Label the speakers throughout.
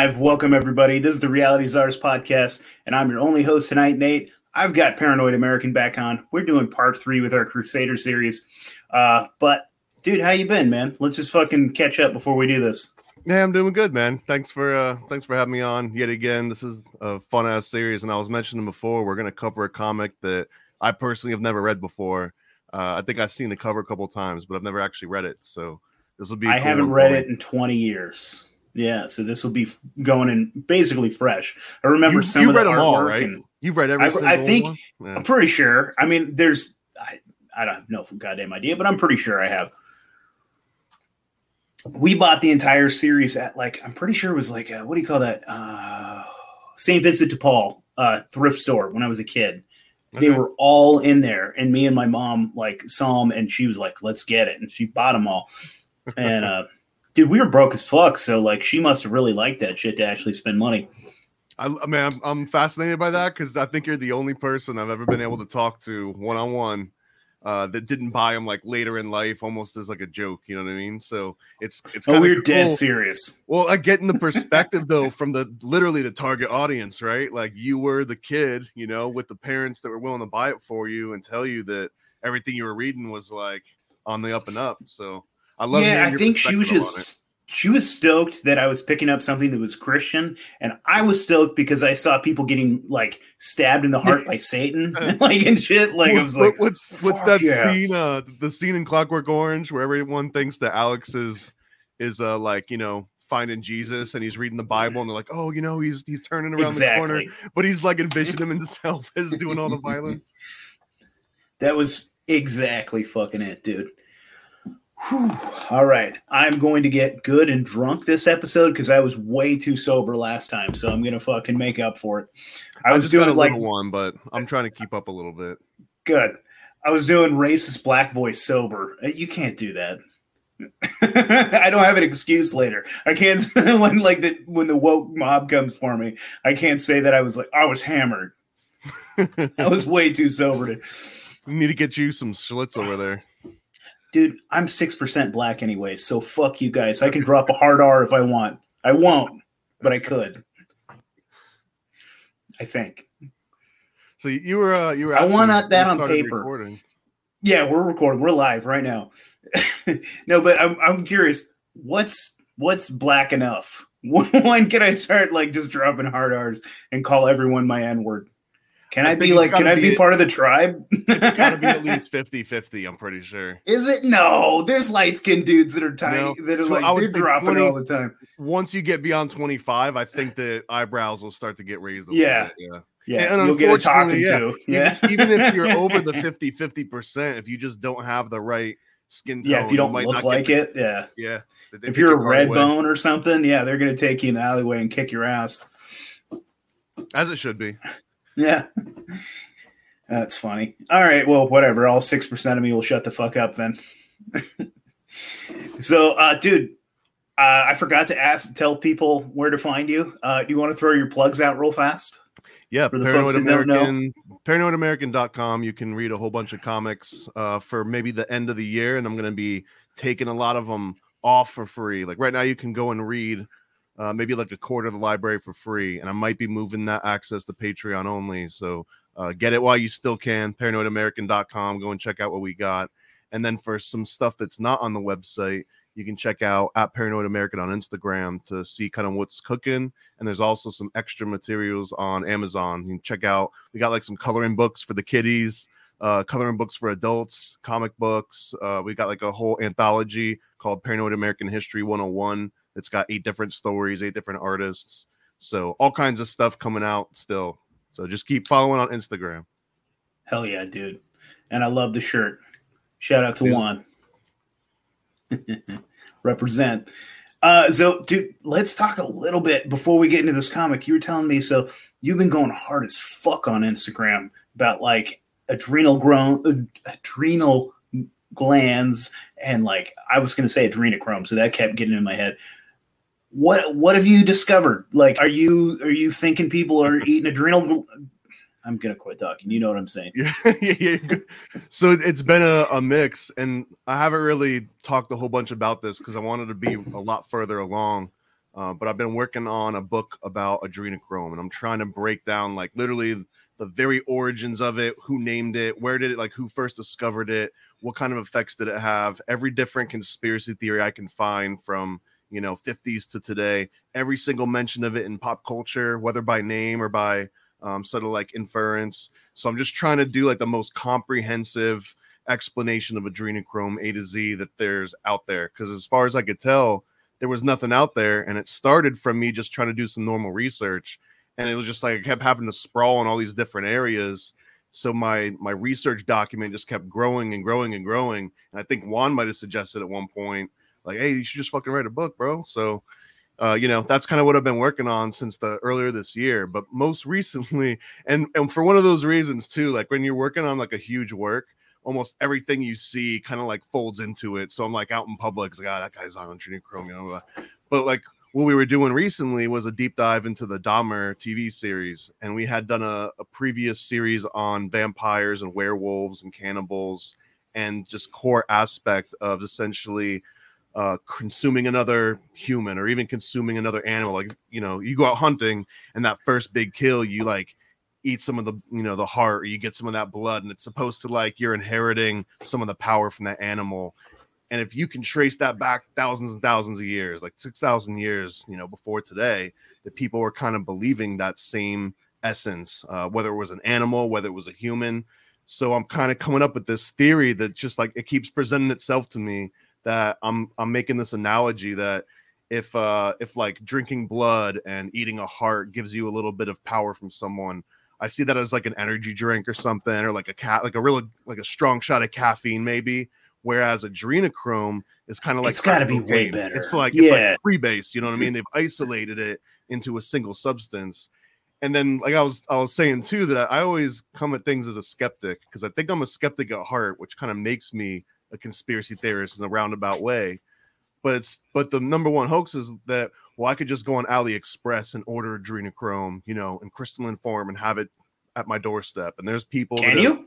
Speaker 1: Live. Welcome, everybody. This is the Reality Czars podcast, and I'm your only host tonight, Nate. I've got Paranoid American back on. We're doing part three with our Crusader series. Uh, but, dude, how you been, man? Let's just fucking catch up before we do this.
Speaker 2: Yeah, I'm doing good, man. Thanks for uh thanks for having me on yet again. This is a fun ass series, and I was mentioning before we're gonna cover a comic that I personally have never read before. Uh, I think I've seen the cover a couple times, but I've never actually read it. So this will be.
Speaker 1: I
Speaker 2: cool
Speaker 1: haven't read it in 20 years. Yeah, so this will be going in basically fresh. I remember
Speaker 2: You,
Speaker 1: some
Speaker 2: you
Speaker 1: of the
Speaker 2: them all, right?
Speaker 1: and
Speaker 2: You've read every
Speaker 1: I- I think-?
Speaker 2: Yeah.
Speaker 1: I'm pretty sure. I mean, there's I, I don't know for goddamn idea, but I'm pretty sure I have. We bought the entire series at like I'm pretty sure it was like uh what do you call that? Uh, St. Vincent de Paul uh, thrift store when I was a kid. They were all in there, and me and my mom like saw them, and she was like, "Let's get it," and she bought them all. And uh, dude, we were broke as fuck, so like she must have really liked that shit to actually spend money.
Speaker 2: I, I mean, I'm, I'm fascinated by that because I think you're the only person I've ever been able to talk to one on one that didn't buy them like later in life, almost as like a joke. You know what I mean? So it's it's
Speaker 1: Oh, we're dead serious.
Speaker 2: Well, I get in the perspective though from the literally the target audience, right? Like you were the kid, you know, with the parents that were willing to buy it for you and tell you that everything you were reading was like on the up and up. So I love.
Speaker 1: yeah, I think she was just she was stoked that I was picking up something that was Christian, and I was stoked because I saw people getting like stabbed in the heart by Satan, like and shit. Like I was like,
Speaker 2: what- what's what's that
Speaker 1: yeah.
Speaker 2: scene? Uh, the scene in Clockwork Orange where everyone thinks that Alex is is uh like you know finding Jesus and he's reading the Bible and they're like, oh, you know, he's he's turning around the corner, but he's like envisioning himself as doing all the violence.
Speaker 1: That was exactly fucking it, dude. Whew. All right, I'm going to get good and drunk this episode because I was way too sober last time, so I'm gonna fucking make up for it. I,
Speaker 2: I,
Speaker 1: was doing
Speaker 2: a
Speaker 1: like
Speaker 2: little one, but I'm trying to keep up a little bit.
Speaker 1: Good. I was doing racist black voice sober. Uh, You can't do that. I don't have an excuse later. I can't when like the when the woke mob comes for me. I can't say that I was like I was hammered. I was way too sober to.
Speaker 2: We need to get you some Schlitz over there.
Speaker 1: Dude, I'm six percent black anyway, so fuck you guys. I can drop a hard R if I want. I won't, but I could. I think.
Speaker 2: So you- were uh, you were.
Speaker 1: I want that on paper.
Speaker 2: recording.
Speaker 1: Yeah, we're recording. We're live right now. no, but I'm I'm curious. What's what's black enough? when can I start like just dropping hard R's and call everyone my N word? Can
Speaker 2: I
Speaker 1: I, be like? Can I be
Speaker 2: be-
Speaker 1: part of the tribe?
Speaker 2: It's got to be at least 50-50, I'm pretty sure.
Speaker 1: Is it? No, there's light skinned dudes that are tiny
Speaker 2: No.
Speaker 1: that are
Speaker 2: So
Speaker 1: like they're dropping
Speaker 2: 20
Speaker 1: all the time.
Speaker 2: Once you get beyond 25, I think the eyebrows will start to get raised a
Speaker 1: Yeah.
Speaker 2: little bit. Yeah.
Speaker 1: Yeah,
Speaker 2: And
Speaker 1: you'll get a talking
Speaker 2: unfortunately,
Speaker 1: to. Yeah,
Speaker 2: Even, if you're over the 50 50%, if you just don't have the right skin tone,
Speaker 1: yeah, if you don't
Speaker 2: might
Speaker 1: look
Speaker 2: not
Speaker 1: like it, yeah.
Speaker 2: the- yeah. they
Speaker 1: If you're a red
Speaker 2: away,
Speaker 1: bone or something, yeah, they're gonna take you in the alleyway and kick your ass.
Speaker 2: as it should be.
Speaker 1: Yeah. That's funny. All right. Well, whatever. All 6% of me will shut the fuck up then. so, uh, dude, uh, I forgot to ask, tell people where to find you. Uh, do you want to throw your plugs out real fast?
Speaker 2: Yeah,
Speaker 1: For the
Speaker 2: Paranoid
Speaker 1: folks that don't know.
Speaker 2: American, paranoidamerican.com. You can read a whole bunch of comics uh, for maybe the end of the year, and I'm going to be taking a lot of them off for free. Like right now, you can go and read uh, maybe like a quarter of the library for free, and I might be moving that access to Patreon only. So uh, get it while you still can. Paranoidamerican.com. Go and check out what we got. And then for some stuff that's not on the website, you can check out at Paranoid American on Instagram to see kind of what's cooking. And there's also some extra materials on Amazon. You can check out. We got like some coloring books for the kiddies, uh, coloring books for adults, comic books. Uh, we got like a whole anthology called Paranoid American History 101. It's got eight different stories, eight different artists. So all kinds of stuff coming out still. So just keep following on Instagram.
Speaker 1: Hell yeah, dude. And I love the shirt. Shout out to
Speaker 2: Yes.
Speaker 1: Juan. Represent. Uh, so, dude, let's talk a little bit before we get into this comic. You were telling me, so you've been going hard as fuck on Instagram about like adrenal grown, adrenal glands, and like I was going to say adrenochrome, so that kept getting in my head. What what have you discovered? Like, are you are you thinking people are eating adrenal? I'm gonna quit talking. You know what I'm saying?
Speaker 2: yeah, yeah, yeah. So it- it's been a, a mix, and I haven't really talked a whole bunch about this because I wanted to be a lot further along. Uh, but I've been working on a book about adrenochrome, and I'm trying to break down like literally the very origins of it, who named it, where did it, like who first discovered it, what kind of effects did it have, every different conspiracy theory I can find from you know 50s to today, every single mention of it in pop culture, whether by name or by um, sort of like inference. So I'm just trying to do like the most comprehensive explanation of adrenochrome A to Z that there's out there. Because as far as I could tell, there was nothing out there, and it started from me just trying to do some normal research, and it was just like I kept having to sprawl in all these different areas. So my my research document just kept growing and growing and growing. And I think Juan might have suggested at one point, like, "Hey, you should just fucking write a book, bro." So uh, you know that's kind of what I've been working on since the earlier this year. But most recently, and and for one of those reasons too, like when you're working on like a huge work, almost everything you see kind of like folds into it. So I'm like out in public, like, oh, that guy's on Chrome, you. But like what we were doing recently was a deep dive into the Dahmer TV series, and we had done a, a previous series on vampires and werewolves and cannibals, and just core aspect of essentially uh, consuming another human or even consuming another animal. Like, you know, you go out hunting and that first big kill, you like eat some of the, you know, the heart or you get some of that blood. And it's supposed to like you're inheriting some of the power from that animal. And if you can trace that back thousands and thousands of years, like 6,000 years, you know, before today, that people were kind of believing that same essence, uh, whether it was an animal, whether it was a human. So I'm kind of coming up with this theory that just like it keeps presenting itself to me that I'm I'm making this analogy that if uh if like drinking blood and eating a heart gives you a little bit of power from someone, I see that as like an energy drink or something, or like a cat like a real like a strong shot of caffeine maybe. Whereas adrenochrome is kind of like
Speaker 1: it's got to be way better.
Speaker 2: It's like yeah. it's like free based. You know what I mean? They've isolated it into a single substance. And then, like I was, I was saying too that I always come at things as a skeptic because I think I'm a skeptic at heart, which kind of makes me a conspiracy theorist in a roundabout way. But it's but the number one hoax is that well, I could just go on AliExpress and order adrenochrome, you know, in crystalline form and have it at my doorstep. And there's people.
Speaker 1: Can you?
Speaker 2: Have,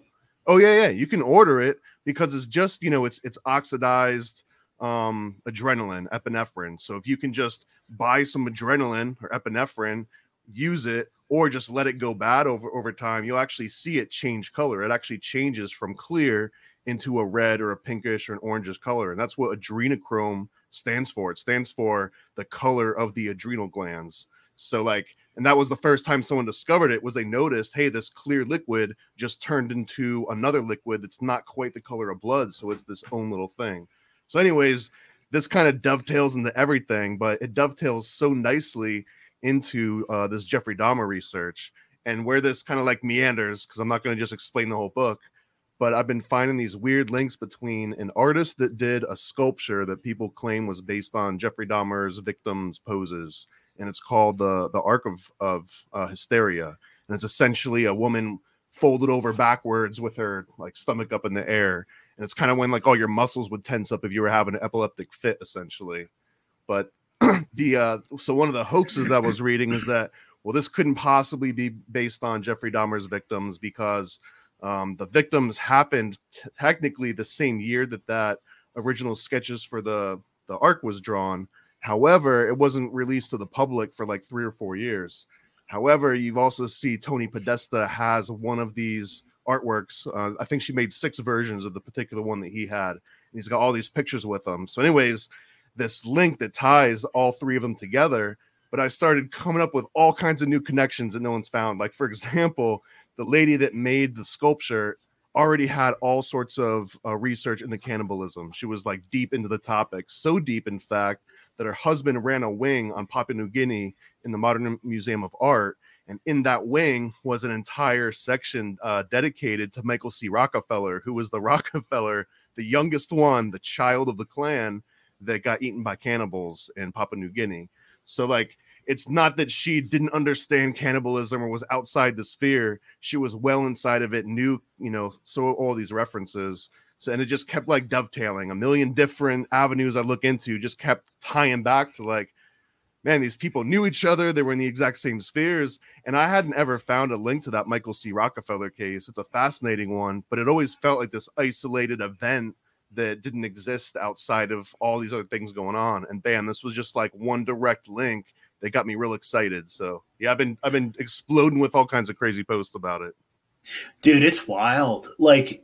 Speaker 2: oh yeah, yeah. You can order it because it's just you know it's it's oxidized um adrenaline, epinephrine. So if you can just buy some adrenaline or epinephrine, use it, or just let it go bad over over time, you'll actually see it change color. It actually changes from clear into a red or a pinkish or an orangish color. And that's what adrenochrome stands for. It stands for the color of the adrenal glands. So like, and that was the first time someone discovered it was they noticed, hey, this clear liquid just turned into another liquid that's not quite the color of blood. So it's this own little thing. So, anyways, this kind of dovetails into everything, but it dovetails so nicely into uh, this Jeffrey Dahmer research and where this kind of like meanders, because I'm not going to just explain the whole book but I've been finding these weird links between an artist that did a sculpture that people claim was based on Jeffrey Dahmer's victims' poses, and it's called the the Ark of of uh, Hysteria, and it's essentially a woman folded over backwards with her like stomach up in the air, and it's kind of when like all your muscles would tense up if you were having an epileptic fit, essentially. But the uh, so one of the hoaxes that I was reading is that well, this couldn't possibly be based on Jeffrey Dahmer's victims because um, the victims happened t- technically the same year that that original sketches for the the arc was drawn. However, it wasn't released to the public for like three or four years. However, you've also see Tony Podesta has one of these artworks. Uh, I think she made six versions of the particular one that he had. And he's got all these pictures with him. So, anyways, this link that ties all three of them together. But I started coming up with all kinds of new connections that no one's found. Like, for example, the lady that made the sculpture already had all sorts of uh, research into cannibalism. She was like deep into the topic, so deep, in fact, that her husband ran a wing on Papua New Guinea in the Modern Museum of Art. And in that wing was an entire section uh, dedicated to Michael C. Rockefeller, who was the Rockefeller, the youngest one, the child of the clan that got eaten by cannibals in Papua New Guinea. So, like, it's not that she didn't understand cannibalism or was outside the sphere. She was well inside of it, knew, you know, so all these references. So, and it just kept like dovetailing a million different avenues I look into, just kept tying back to like, man, these people knew each other. They were in the exact same spheres. And I hadn't ever found a link to that Michael C. Rockefeller case. It's a fascinating one, but it always felt like this isolated event that didn't exist outside of all these other things going on. And bam, this was just like one direct link that got me real excited. So yeah, I've been I've been exploding with all kinds of crazy posts about it.
Speaker 1: Dude, it's wild. Like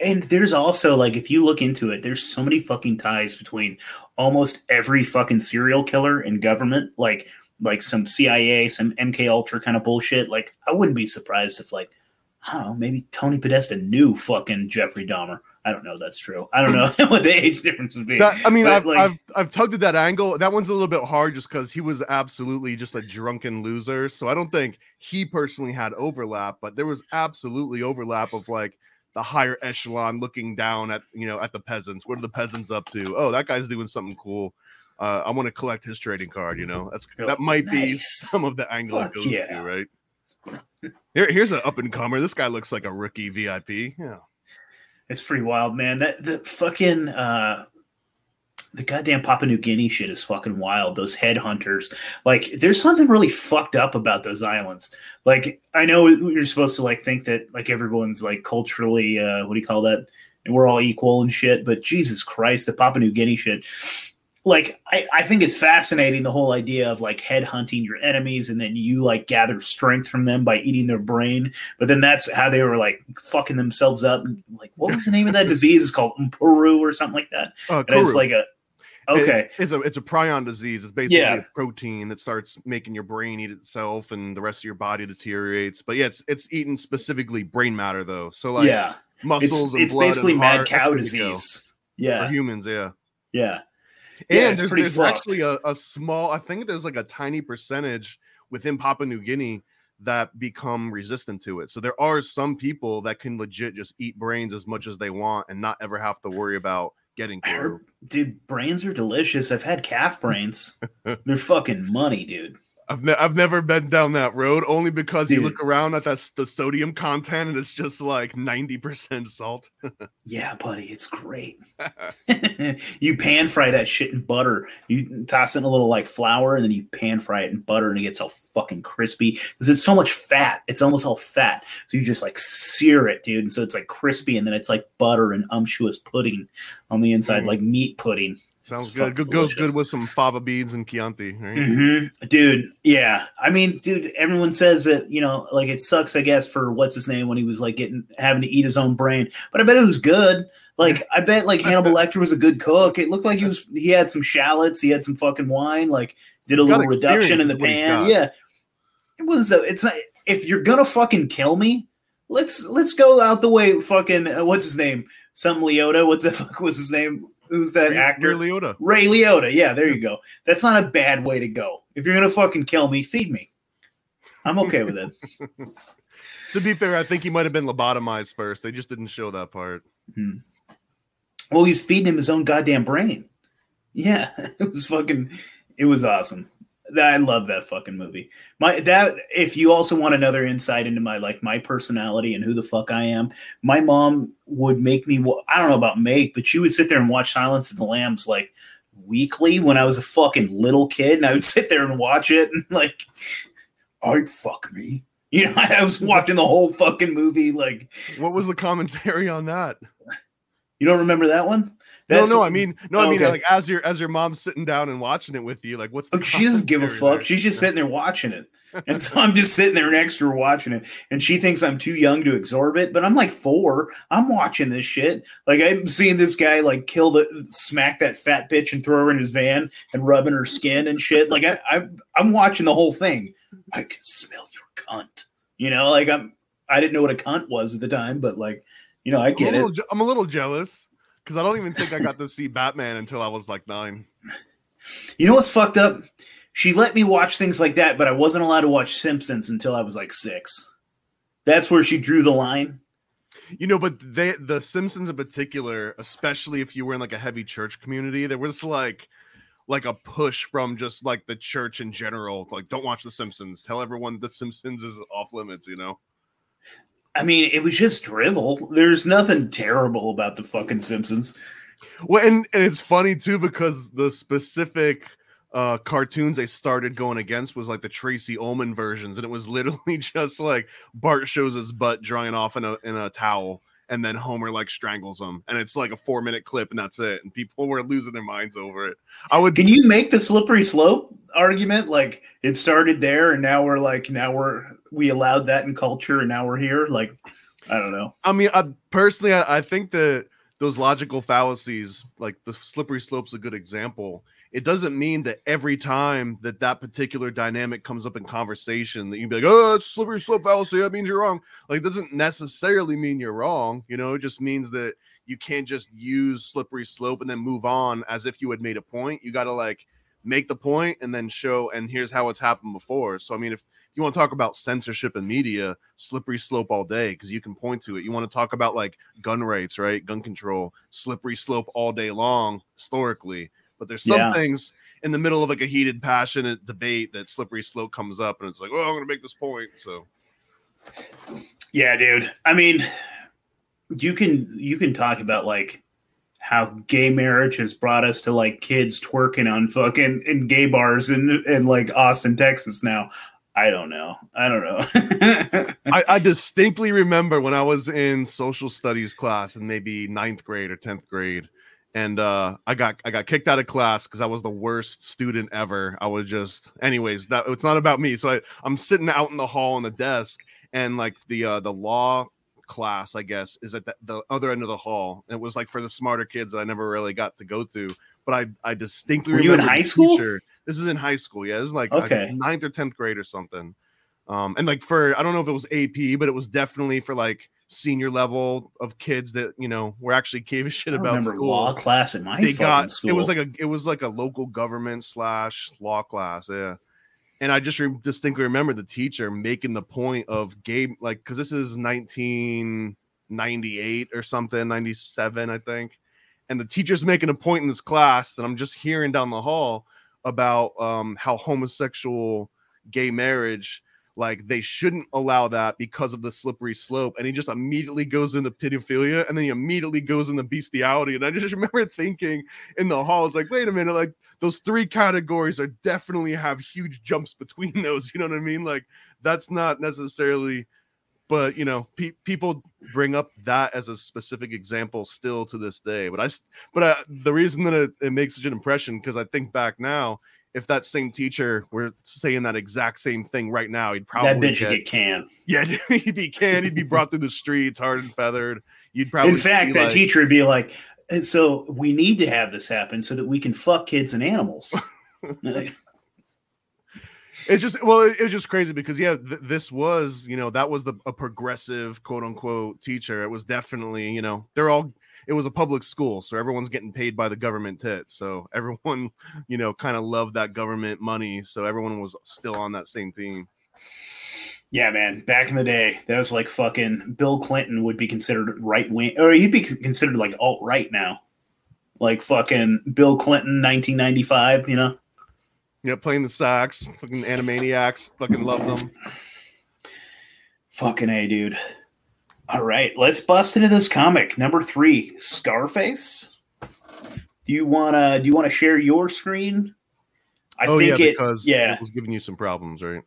Speaker 1: and there's also like if you look into it, there's so many fucking ties between almost every fucking serial killer and government. Like like some CIA, some MK Ultra kind of bullshit. Like I wouldn't be surprised if like I don't know, maybe Tony Podesta knew fucking Jeffrey Dahmer. I don't know. That's true. I don't know what the age difference would be.
Speaker 2: That, I mean, I've, like, I've, I've tugged at that angle. That one's a little bit hard just because he was absolutely just a drunken loser. So I don't think he personally had overlap, but there was absolutely overlap of like the higher echelon looking down at you know at the peasants. What are the peasants up to? Oh, that guy's doing something cool. Uh, I want to collect his trading card. You know, that's that might nice. be some of the angle Fuck it goes yeah. to, right? Here, here's an up and comer. This guy looks like a rookie VIP. Yeah.
Speaker 1: It's pretty wild, man. That the fucking uh the goddamn Papua New Guinea shit is fucking wild. Those headhunters, like, there's something really fucked up about those islands. Like, I know you're supposed to like think that like everyone's like culturally, uh, what do you call that? And we're all equal and shit. But Jesus Christ, the Papua New Guinea shit like I, I think it's fascinating the whole idea of like head hunting your enemies and then you like gather strength from them by eating their brain. But then that's how they were like fucking themselves up like what was the name of that disease? It's called peru or something like that. Uh, and it's like a okay.
Speaker 2: It's, it's, a it's a prion disease. It's basically yeah. a protein that starts making your brain eat itself and the rest of your body deteriorates. But yeah it's it's eating specifically brain matter though. So like yeah. Muscles
Speaker 1: it's, it's basically mad cow disease. Yeah.
Speaker 2: For humans yeah.
Speaker 1: Yeah
Speaker 2: and yeah, there's, there's actually a, a small, I think there's like a tiny percentage within Papua New Guinea that become resistant to it. So there are some people that can legit just eat brains as much as they want and not ever have to worry about getting through.
Speaker 1: Dude, brains are delicious. I've had calf brains. They're fucking money, dude.
Speaker 2: I've, ne- I've never been down that road only because Dude. you look around at that the sodium content and it's just like 90% salt.
Speaker 1: yeah, buddy, it's great. you pan fry that shit in butter. You toss in a little like flour and then you pan fry it in butter and it gets all fucking crispy because it's so much fat. It's almost all fat. So you just like sear it, dude. And so it's like crispy and then it's like butter and umptuous pudding on the inside, mm. like meat pudding.
Speaker 2: Sounds good. Good goes good with some fava beans and Chianti, right?
Speaker 1: Mm-hmm. Dude, yeah. I mean, dude, everyone says that you know, like it sucks, I guess, for what's his name when he was like getting having to eat his own brain. But I bet it was good. Like I bet like Hannibal Lecter was a good cook. It looked like he was he had some shallots, he had some fucking wine, like did a little reduction in the pan. Yeah. It wasn't so it's not if you're gonna fucking kill me, let's let's go out the way fucking uh, what's his name? Some Leota. What the fuck was his name? Who's that Ray, actor?
Speaker 2: Ray Liotta.
Speaker 1: Ray Liotta. Yeah, there you go. That's not a bad way to go. If you're gonna fucking kill me, feed me. I'm okay with it.
Speaker 2: to be fair, I think he might have been lobotomized first. They just didn't show that part.
Speaker 1: hmm Well, he's feeding him his own goddamn brain. Yeah, it was fucking. It was awesome. I love that fucking movie. My that if you also want another insight into my like my personality and who the fuck I am, my mom would make me. I don't know about make, but she would sit there and watch Silence of the Lambs like weekly when I was a fucking little kid, and I would sit there and watch it and like, I'd fuck me. You know, I was watching the whole fucking movie. Like,
Speaker 2: what was the commentary on that?
Speaker 1: You don't remember that one?
Speaker 2: That's, no, no, I mean, no, I oh, mean, okay. like as your as your mom's sitting down and watching it with you, like what's
Speaker 1: she doesn't give a fuck. There? She's just sitting there watching it, and so I'm just sitting there next to her watching it, and she thinks I'm too young to absorb it, but I'm like four. I'm watching this shit. Like I'm seeing this guy like kill the smack that fat bitch and throw her in his van and rubbing her skin and shit. Like I, I I'm watching the whole thing. I can smell your cunt. You know, like I'm. I didn't know what a cunt was at the time, but like, you know, I get
Speaker 2: I'm
Speaker 1: it.
Speaker 2: I'm a little jealous because I don't even think I got to see Batman until I was like nine.
Speaker 1: You know what's fucked up? She let me watch things like that, but I wasn't allowed to watch Simpsons until I was like six. That's where she drew the line.
Speaker 2: You know, but they the Simpsons in particular, especially if you were in like a heavy church community, there was like like a push from just like the church in general, like don't watch the Simpsons. Tell everyone the Simpsons is off limits, you know.
Speaker 1: I mean, it was just drivel. There's nothing terrible about the fucking Simpsons.
Speaker 2: Well, and, and it's funny too because the specific uh cartoons they started going against was like the Tracey Ullman versions, and it was literally just like Bart shows his butt drying off in a in a towel, and then Homer like strangles him, and it's like a four minute clip, and that's it. And people were losing their minds over it. I would.
Speaker 1: Can you make the slippery slope argument? Like it started there, and now we're like now we're we allowed that in culture, and now we're here. Like I don't know.
Speaker 2: I mean, I, personally, I, I think that those logical fallacies, like the slippery slope's a good example. It doesn't mean that every time that that particular dynamic comes up in conversation that you'd be like, "Oh, it's slippery slope fallacy." That means you're wrong. Like, it doesn't necessarily mean you're wrong. You know, it just means that you can't just use slippery slope and then move on as if you had made a point. You got to like make the point and then show. And here's how it's happened before. So, I mean, if you want to talk about censorship in media, slippery slope all day because you can point to it. You want to talk about like gun rights, right? Gun control, slippery slope all day long historically. But there's some
Speaker 1: Yeah.
Speaker 2: things in the middle of like a heated, passionate debate that slippery slope comes up and it's like, oh, I'm going to make this point. So,
Speaker 1: Yeah, dude. I mean, you can you can talk about like how gay marriage has brought us to like kids twerking on fucking in gay bars in in like Austin, Texas. Now, I don't know. I don't know.
Speaker 2: I, I distinctly remember when I was in social studies class in maybe ninth grade or tenth grade, and uh, I got I got kicked out of class because I was the worst student ever. I was just, anyways, that it's not about me. So I, I'm sitting out in the hall on the desk, and like the uh, the law class, I guess, is at the, the other end of the hall. And it was like for the smarter kids that I never really got to go to. But I I distinctly
Speaker 1: Were you in high school?
Speaker 2: teacher- This is in high school. Yeah, this is like,
Speaker 1: Okay.
Speaker 2: like ninth or tenth grade or something. Um, and like for I don't know if it was AP, but it was definitely for like senior level of kids that you know were actually gave a shit about school.
Speaker 1: law class in my
Speaker 2: they got
Speaker 1: school.
Speaker 2: it was like a it was like a local government slash law class, yeah. And I just re- distinctly remember the teacher making the point of gay like because this is 1998 or something, 97, I think. And the teacher's making a point in this class that I'm just hearing down the hall about um, how homosexual gay marriage like they shouldn't allow that because of the slippery slope and he just immediately goes into pedophilia and then he immediately goes into bestiality and i just remember thinking in the hall it's like wait a minute like those three categories are definitely have huge jumps between those you know what i mean? Like that's not necessarily but you know pe- people bring up that as a specific example still to this day but i but I, the reason that it, it makes such an impression because i think back now if that same teacher were saying that exact same thing right now he'd probably
Speaker 1: that bitch
Speaker 2: get,
Speaker 1: get canned.
Speaker 2: yeah he'd be canned he'd be brought through the streets hard and feathered you'd probably
Speaker 1: In fact, that
Speaker 2: like-
Speaker 1: teacher would be like, "And so we need to have this happen so that we can fuck kids and animals.
Speaker 2: it's just well it, it was just crazy because yeah th- this was you know that was the a progressive quote unquote teacher it was definitely you know they're all it was a public school so everyone's getting paid by the government tit so everyone you know kind of loved that government money so everyone was still on that same team
Speaker 1: yeah, man. Back in the day, that was like fucking Bill Clinton would be considered right wing, or he'd be considered like alt right now. Like fucking Bill Clinton, 1995, you know?
Speaker 2: yeah playing the sax fucking animaniacs fucking love them
Speaker 1: Fucking A, dude. All right, let's bust into this comic. Number three, Scarface. Do you wanna do you wanna share your screen? I
Speaker 2: oh yeah
Speaker 1: think it
Speaker 2: because
Speaker 1: yeah.
Speaker 2: it was giving you some problems right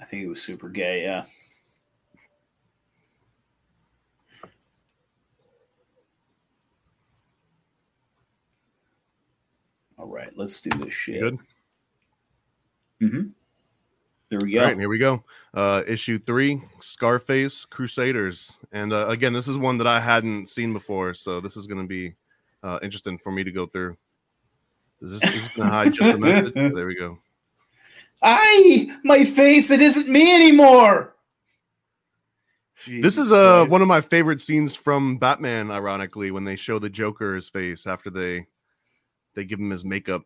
Speaker 1: I think it was super gay, yeah. All right, let's do this shit.
Speaker 2: good
Speaker 1: Mm-hmm. There we go.
Speaker 2: right, here we go. Uh, issue three, Scarface Crusaders, and uh, again, this is one that I hadn't seen before, so this is going to be uh, interesting for me to go through. Is this, is this going to hide just a message? There we go.
Speaker 1: I my face, it isn't me anymore.
Speaker 2: This is uh, one of my favorite scenes from Batman. Ironically, when they show the Joker's face after they they give him his makeup.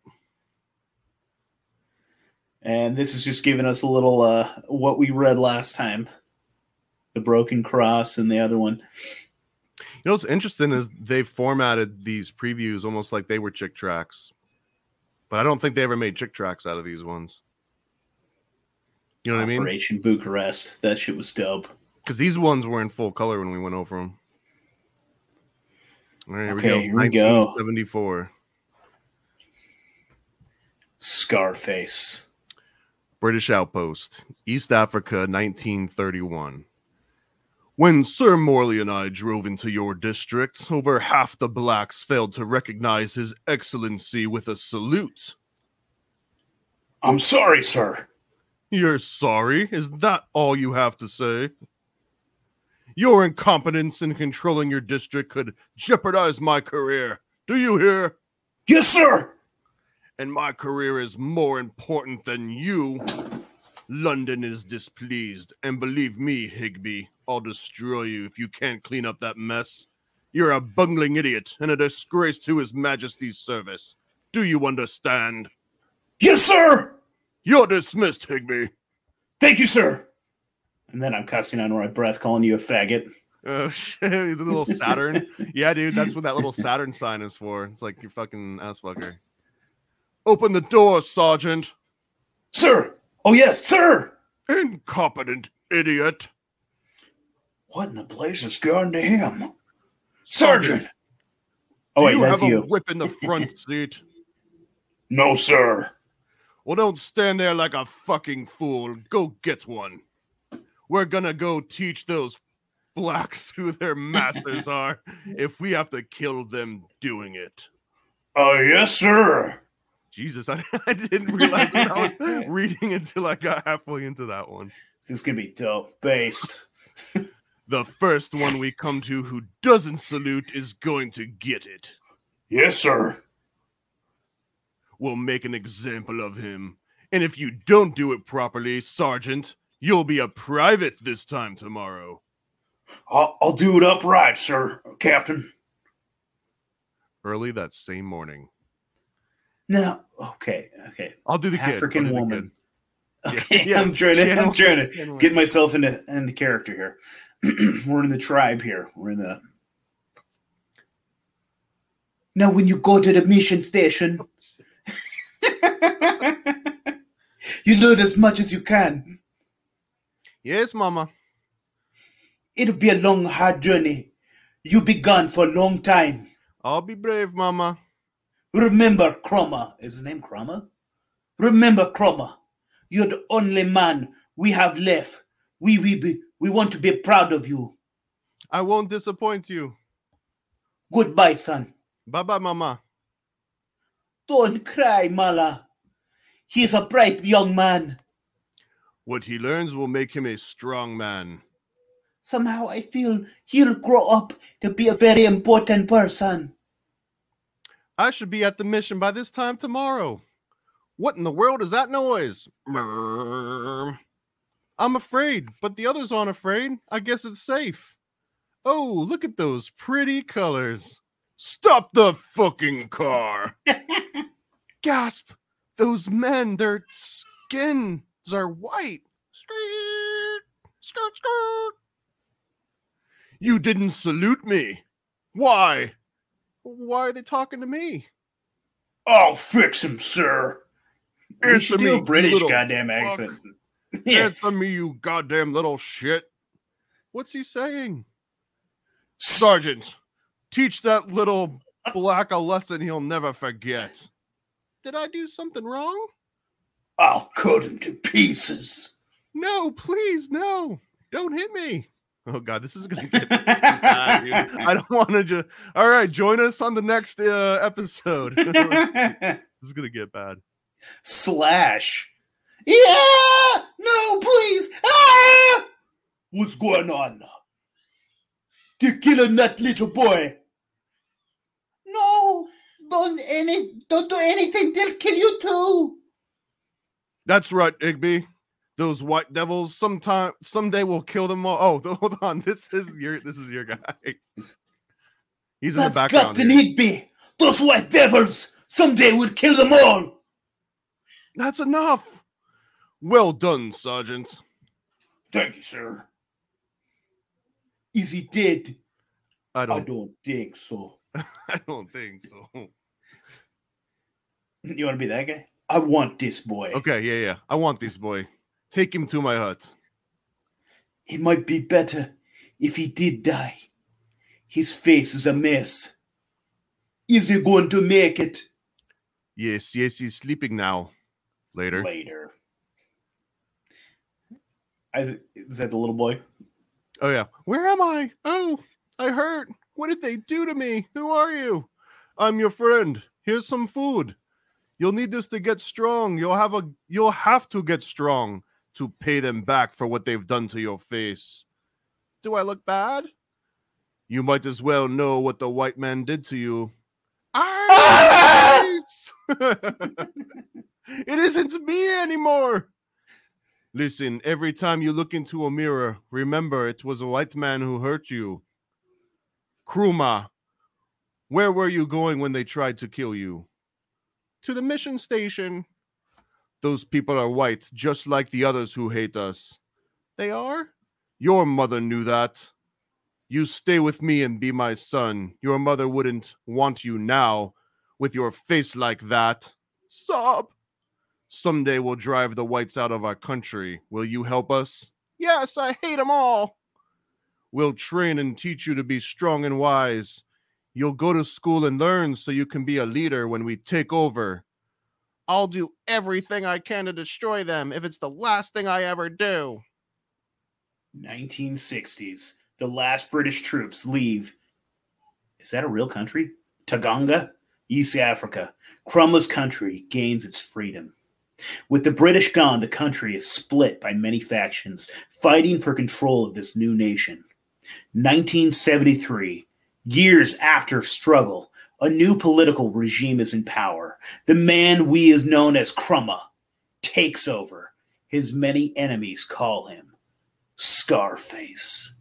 Speaker 1: And this is just giving us a little uh what we read last time. The broken cross and the other one.
Speaker 2: You know what's interesting is they formatted these previews almost like they were chick tracks, but I don't think they ever made chick tracks out of these ones. You know what I mean?
Speaker 1: Operation Bucharest. That shit was dope.
Speaker 2: Because these ones were in full color when we went over them. All right, here
Speaker 1: Okay,
Speaker 2: we go.
Speaker 1: here we go.
Speaker 2: 1974.
Speaker 1: Scarface.
Speaker 2: British Outpost, East Africa, 1931. When Sir Morley and I drove into your district, over half the blacks failed to recognize His Excellency with a salute.
Speaker 1: I'm sorry, sir.
Speaker 2: You're sorry? Is that all you have to say? Your incompetence in controlling your district could jeopardize my career. Do you hear?
Speaker 1: Yes, sir.
Speaker 2: And my career is more important than you. London is displeased, and believe me, Higby, I'll destroy you if you can't clean up that mess. You're a bungling idiot and a disgrace to His Majesty's service. Do you understand?
Speaker 1: Yes, sir.
Speaker 2: You're dismissed, Higby.
Speaker 1: Thank you, sir. And then I'm cussing under my breath, calling you a faggot.
Speaker 2: Oh shit! The little Saturn. yeah, dude, that's what that little Saturn sign is for. It's like your fucking ass fucker. Open the door, Sergeant.
Speaker 1: Sir. Oh, yes, sir.
Speaker 2: Incompetent idiot.
Speaker 1: What in the place is going to him? Sergeant. Oh,
Speaker 2: Do
Speaker 1: wait,
Speaker 2: you
Speaker 1: that's
Speaker 2: have
Speaker 1: you.
Speaker 2: a whip in the front seat?
Speaker 1: No, sir.
Speaker 2: Well, don't stand there like a fucking fool. Go get one. We're gonna go teach those blacks who their masters are if we have to kill them doing it.
Speaker 1: Oh, yes, sir.
Speaker 2: Jesus, I, I didn't realize when I was reading until I got halfway into that one.
Speaker 1: This is going to be dope. Based.
Speaker 2: The first one we come to who doesn't salute is going to get it.
Speaker 1: Yes, sir.
Speaker 2: We'll make an example of him. And if you don't do it properly, Sergeant, you'll be a private this time tomorrow.
Speaker 1: I'll, I'll do it upright, sir, Captain.
Speaker 2: Early that same morning.
Speaker 1: Now, okay, okay.
Speaker 2: I'll do the
Speaker 1: African
Speaker 2: do the
Speaker 1: woman.
Speaker 2: kid.
Speaker 1: Okay,
Speaker 2: yeah,
Speaker 1: I'm trying to,
Speaker 2: channel-
Speaker 1: I'm trying to get myself into into character here. We're in the tribe here. We're in the. Now, when you go to the mission station, oh, you learn as much as you can.
Speaker 2: Yes, Mama.
Speaker 1: It'll be a long, hard journey. You'll be gone for a long time.
Speaker 2: I'll be brave, Mama.
Speaker 1: Remember, Cromer. Is his name Cromer? Remember, Cromer. You're the only man we have left. We, we, be, we want to be proud of you.
Speaker 2: I won't disappoint you.
Speaker 1: Goodbye, son.
Speaker 2: Bye bye, Mama.
Speaker 1: Don't cry, Mala. He's a bright young man.
Speaker 2: What he learns will make him a strong man.
Speaker 1: Somehow I feel he'll grow up to be a very important person.
Speaker 2: I should be at the mission by this time tomorrow. What in the world is that noise? I'm afraid, but the others aren't afraid. I guess it's safe. Oh, look at those pretty colors. Stop the fucking car. Gasp. Those men, their skins are white. Skirt, skirt, skirt. You didn't salute me. Why? Why are they talking to me?
Speaker 1: I'll fix him, sir.
Speaker 2: Answer me,
Speaker 1: British goddamn accent. yeah.
Speaker 2: Answer me, you goddamn little shit. What's he saying? Sergeant, teach that little black a lesson he'll never forget. Did I do something wrong?
Speaker 1: I'll cut him to pieces.
Speaker 2: No, please, no. Don't hit me. Oh god, this is gonna get bad, dude. I don't want to just. All right, join us on the next uh, episode. this is gonna get bad.
Speaker 1: Slash. Yeah! No, please! Ah! What's going on? They're killing that little boy. No, don't any, don't do anything. They'll kill you too.
Speaker 2: That's right, Igby. Those white devils. Sometime, someday we'll kill them all. Oh, hold on. This is your. This is your guy. He's in the
Speaker 1: That's
Speaker 2: background.
Speaker 1: Captain
Speaker 2: here.
Speaker 1: Higby. Those white devils someday will kill them all.
Speaker 2: That's enough. Well done, Sergeant.
Speaker 1: Thank you, sir. Is he dead?
Speaker 2: I don't.
Speaker 1: I
Speaker 2: don't
Speaker 1: think so.
Speaker 2: I don't think so.
Speaker 1: You want to be that guy? I want this boy.
Speaker 2: Okay, yeah, yeah. I want this boy. Take him to my hut.
Speaker 1: It might be better if he did die. His face is a mess. Is he going to make it
Speaker 2: Yes, yes. He's sleeping now. Later.
Speaker 1: later? I, is that the little boy?
Speaker 2: Oh yeah. Where am I? Oh, I hurt. What did they do to me? Who are you? I'm your friend. Here's some food. You'll need this to get strong. You'll have a you'll have to get strong to pay them back for what they've done to your face. Do I look bad? You might as well know what the white man did to you. It isn't me anymore. Listen, every time you look into a mirror, remember it was a white man who hurt you. Kruma, where were you going when they tried to kill you? To the mission station. Those people are white, just like the others who hate us. They are? Your mother knew that. You stay with me and be my son. Your mother wouldn't want you now with your face like that. Sob. Someday we'll drive the whites out of our country. Will you help us? Yes, I hate them all. We'll train and teach you to be strong and wise. You'll go to school and learn so you can be a leader when we take over. I'll do everything I can to destroy them if it's the last thing I ever do.
Speaker 1: 1960s. The last British troops leave. Is that a real country? Taganda, East Africa. Crumla's country gains its freedom. With the British gone, the country is split by many factions fighting for control of this new nation. 1973, years after struggle, a new political regime is in power. The man we is known as Crumma takes over. His many enemies call him Scarface.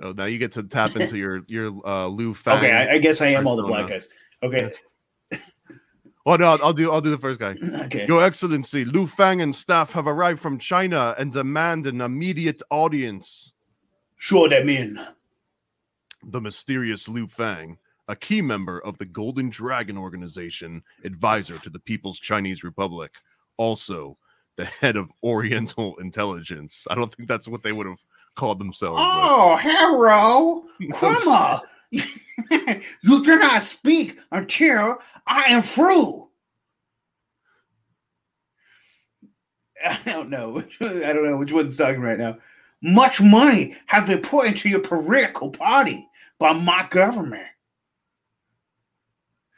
Speaker 2: Oh, now you get to tap into your your uh, Lu Fang.
Speaker 1: Okay, I, I guess I am all the black guys. Okay.
Speaker 2: Oh no, I'll do I'll do the first guy.
Speaker 1: Okay.
Speaker 2: Your Excellency, Lu Fang and staff have arrived from China and demand an immediate audience.
Speaker 1: Show them in.
Speaker 2: The mysterious Lu Fang, a key member of the Golden Dragon Organization, advisor to the People's Chinese Republic, also the head of Oriental Intelligence. I don't think that's what they would have called themselves. but-
Speaker 1: Oh, hello, Crumma. you cannot speak until I am through. I don't know. I don't know which one's talking right now. Much money has been put into your political party by my government.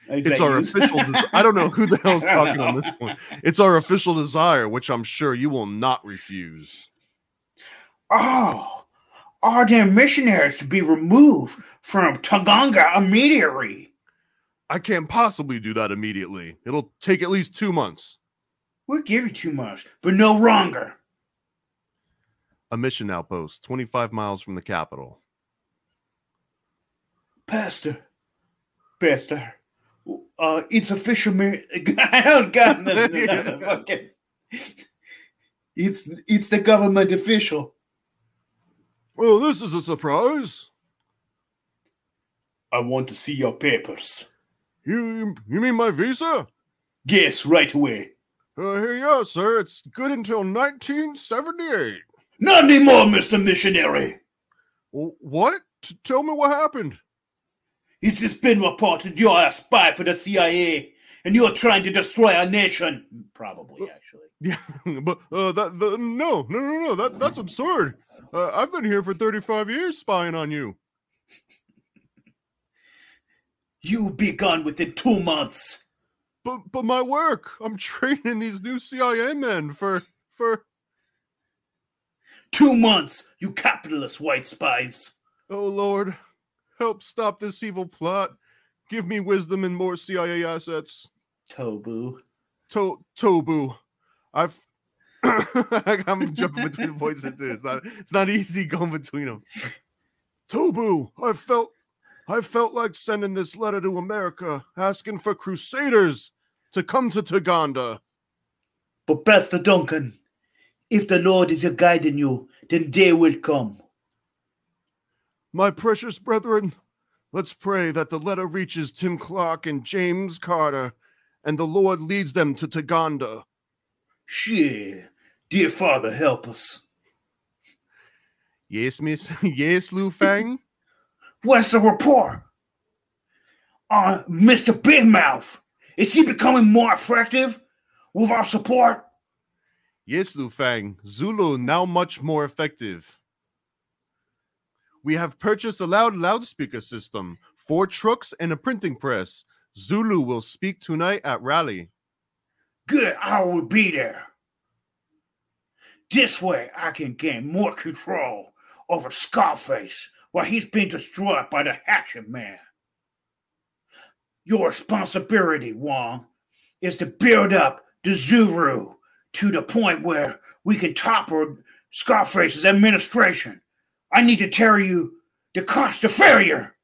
Speaker 1: Is
Speaker 2: it's our official. Des- I don't know who the hell's talking on this one. It's our official desire, which I'm sure you will not refuse.
Speaker 1: Oh, are there missionaries to be removed from Taganda immediately?
Speaker 2: I can't possibly do that immediately. It'll take at least two months.
Speaker 1: We'll give you two months, but no longer.
Speaker 2: A mission outpost, 25 miles from the capital.
Speaker 1: Pastor, Pastor, uh, it's a fisherman. I don't got no, no, no, no, fucking. It's it's the government official.
Speaker 2: Well, this is a surprise.
Speaker 1: I want to see your papers.
Speaker 2: You you mean my visa?
Speaker 1: Yes, right away.
Speaker 2: Uh, here you are, sir. It's good until 1978.
Speaker 1: Not anymore, Mister Missionary.
Speaker 2: What? T- tell me what happened.
Speaker 1: It has been reported you are a spy for the CIA, and you are trying to destroy our nation. Probably, actually.
Speaker 2: Yeah, but uh, that the, no, no, no, no. That that's absurd. Uh, I've been here for 35 years spying on you.
Speaker 1: You be gone within two months.
Speaker 2: But but my work. I'm training these new CIA men for for.
Speaker 1: Two months, you capitalist white spies.
Speaker 2: Oh Lord, help stop this evil plot. Give me wisdom and more CIA assets.
Speaker 1: Tobu.
Speaker 2: To Tobu, I've. I'm jumping between the voices too. It's not. It's not easy going between them. Tobu, I felt. I felt like sending this letter to America, asking for crusaders to come to Taganda.
Speaker 1: But Pastor Duncan, if the Lord is guiding you, then day will come.
Speaker 2: My precious brethren, let's pray that the letter reaches Tim Clark and James Carter, and the Lord leads them to Taganda.
Speaker 1: Shit. Dear Father, help us.
Speaker 2: Yes, miss. yes, Lu Fang.
Speaker 1: What's the report? Uh, Mr. Big Mouth, is he becoming more effective with our support?
Speaker 2: Yes, Lu Fang, Zulu now much more effective. We have purchased a loud loudspeaker system, four trucks, and a printing press. Zulu will speak tonight at rally.
Speaker 1: Good, I will be there. This way I can gain more control over Scarface while he's being destroyed by the Hatchet Man. Your responsibility, Wong, is to build up the Zuru to the point where we can topple Scarface's administration. I need to tell you the cost of failure.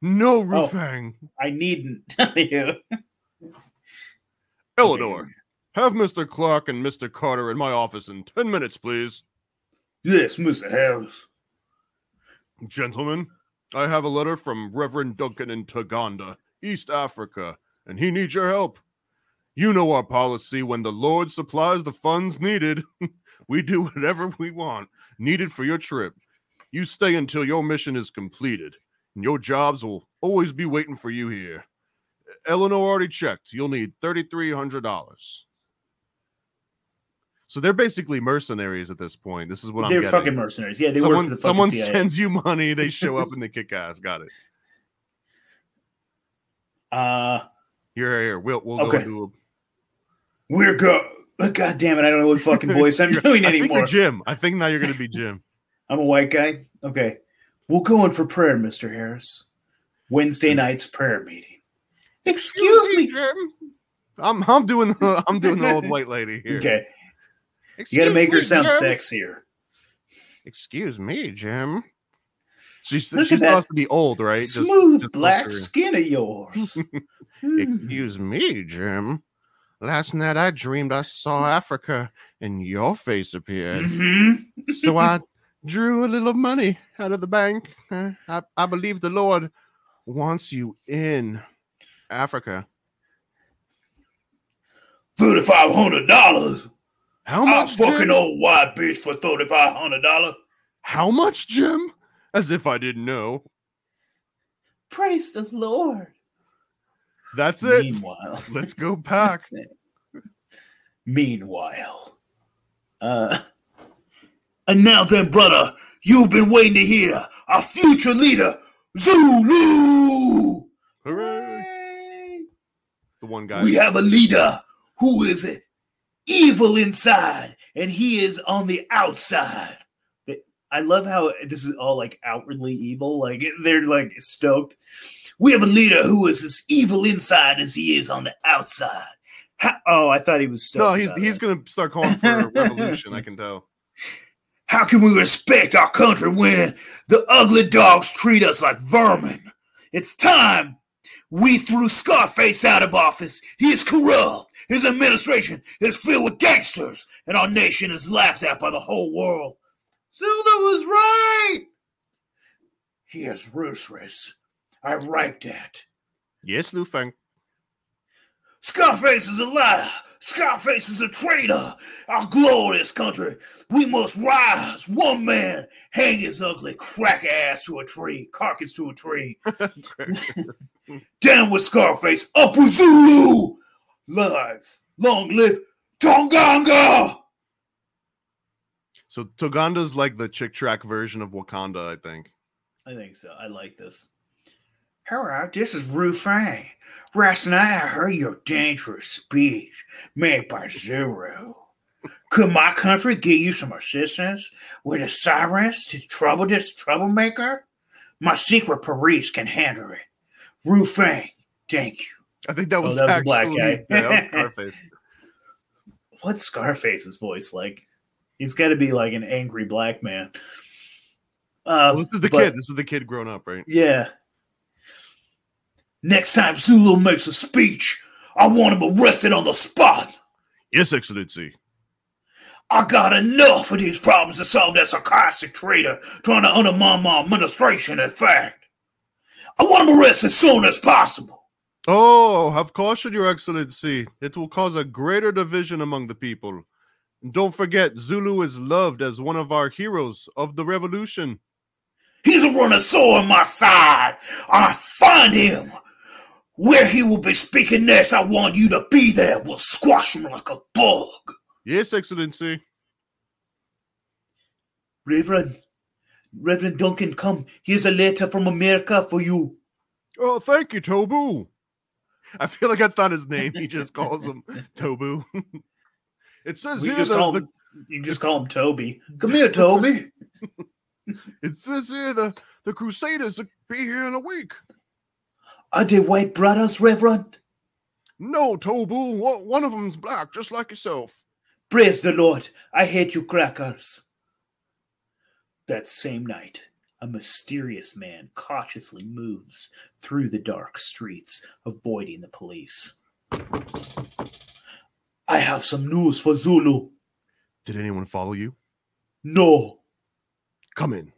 Speaker 2: No, oh, Rufang.
Speaker 1: Oh, I needn't tell you.
Speaker 2: Eleanor, have Mr. Clark and Mr. Carter in my office in 10 minutes, please.
Speaker 1: Yes, Mr. Harris.
Speaker 2: Gentlemen, I have a letter from Reverend Duncan in Taganda, East Africa, and he needs your help. You know our policy when the Lord supplies the funds needed. we do whatever we want, needed for your trip. You stay until your mission is completed, and your jobs will always be waiting for you here. Eleanor already checked. You'll need $3,300. So they're basically mercenaries at this point. This is what
Speaker 1: they're
Speaker 2: I'm getting.
Speaker 1: They're fucking mercenaries. Yeah, they
Speaker 2: someone,
Speaker 1: work for the
Speaker 2: someone
Speaker 1: CIA.
Speaker 2: sends you money, they show up and they kick ass. Got it.
Speaker 1: Uh,
Speaker 2: Here, here. We'll we'll
Speaker 1: Okay.
Speaker 2: go a
Speaker 1: we're go. God damn it! I don't know what fucking voice I'm doing
Speaker 2: I
Speaker 1: anymore.
Speaker 2: Jim. I think now you're gonna be Jim.
Speaker 1: I'm a white guy. Okay, we'll go in for prayer, Mister Harris. Wednesday night's prayer meeting. Excuse me.
Speaker 2: Jim. I'm I'm doing the I'm doing the old white lady here.
Speaker 1: Okay, you
Speaker 2: Excuse
Speaker 1: got to make her
Speaker 2: me,
Speaker 1: sound
Speaker 2: Jim.
Speaker 1: sexier.
Speaker 2: Excuse me, Jim. She's
Speaker 1: Look
Speaker 2: she's supposed to be old, right?
Speaker 1: Smooth
Speaker 2: just
Speaker 1: black
Speaker 2: look
Speaker 1: skin of yours. Hmm.
Speaker 2: Excuse me, Jim. Last night I dreamed I saw Africa and your face appeared.
Speaker 1: Mhm.
Speaker 2: so I drew a little money out of the bank. Uh, I, I believe the Lord wants you in Africa.
Speaker 1: Thirty-five hundred dollars.
Speaker 2: How
Speaker 1: I'm
Speaker 2: much?
Speaker 1: fucking
Speaker 2: Jim?
Speaker 1: old white bitch for thirty-five hundred dollars.
Speaker 2: How much, Jim? As if I didn't know.
Speaker 1: Praise the Lord.
Speaker 2: That's it.
Speaker 1: Meanwhile,
Speaker 2: Let's go back.
Speaker 1: meanwhile, uh, and now then, brother, you've been waiting to hear our future leader, Zulu.
Speaker 2: Hooray! The one guy.
Speaker 1: We have a leader who is evil inside, and he is on the outside. I love how this is all like outwardly evil. Like they're like stoked. We have a leader who is as evil inside as he is on the outside. Ha- oh, I thought he was stoked.
Speaker 2: no, he's he's gonna start calling for a revolution. I can tell.
Speaker 1: How can we respect our country when the ugly dogs treat us like vermin? It's time we threw Scarface out of office. He is corrupt. His administration is filled with gangsters, and our nation is laughed at by the whole world. Zulu was right. Here's ruthless. I write that.
Speaker 2: Yes, Lu Fang.
Speaker 1: Scarface is a liar. Scarface is a traitor. Our glorious country. We must rise. One man hang his ugly crack ass to a tree, carcass to a tree. Down with Scarface. Up with Zulu. Live. Long live Tonganga.
Speaker 2: So Toganda's like the chick track version of Wakanda, I think.
Speaker 1: I think so. I like this. Hello, this is Rufang. Last night I heard your dangerous speech made by Zero. Could my country give you some assistance with the sirens to trouble this troublemaker? My secret police can handle it. Rufang, thank you.
Speaker 2: I think that was,
Speaker 1: Oh, that was a black guy.
Speaker 2: yeah, that was Scarface.
Speaker 1: What's Scarface's voice like? He's got to be like an angry black man. Uh,
Speaker 2: Well, this is the
Speaker 1: but-
Speaker 2: kid. This is the kid grown up, right?
Speaker 1: Yeah. Next time Zulu makes a speech, I want him arrested on the spot.
Speaker 2: Yes, Excellency.
Speaker 1: I got enough of these problems to solve that sarcastic traitor trying to undermine my administration, in fact. I want him arrested as soon as possible.
Speaker 2: Oh, have caution, Your Excellency. It will cause a greater division among the people. And don't forget, Zulu is loved as one of our heroes of the revolution.
Speaker 1: He's a running sword on my side. I find him. Where he will be speaking next, I want you to be there. We'll squash him like a bug.
Speaker 2: Yes, Excellency.
Speaker 1: Reverend, Reverend Duncan, come. Here's a letter from America for you.
Speaker 2: Oh, thank you, Tobu. I feel like that's not his name. He just calls him Tobu. it says
Speaker 1: We
Speaker 2: here
Speaker 1: just
Speaker 2: the,
Speaker 1: call
Speaker 2: the-
Speaker 1: him, you just call him Toby. Come here, Toby.
Speaker 2: it says here the the Crusaders will be here in a week.
Speaker 1: Are they white brothers, Reverend?
Speaker 2: No, Tobu, one one of them's black, just like yourself.
Speaker 1: Praise the Lord. I hate you, crackers. That same night, a mysterious man cautiously moves through the dark streets, avoiding the police. I have some news for Zulu.
Speaker 2: Did anyone follow you?
Speaker 1: No,
Speaker 2: Come in.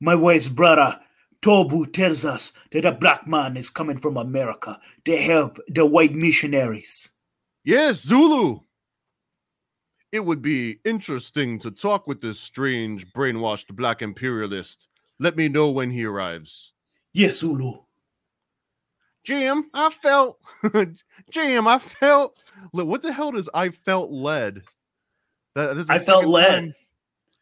Speaker 1: my wife's brother, Tobu, tells us that a black man is coming from America to help the white missionaries.
Speaker 2: Yes, Zulu. It would be interesting to talk with this strange, brainwashed black imperialist. Let me know when he arrives.
Speaker 1: Yes, Zulu.
Speaker 2: Jim, I felt. Jim, I felt. Look, what the hell does I felt led? That,
Speaker 1: I felt led.
Speaker 2: time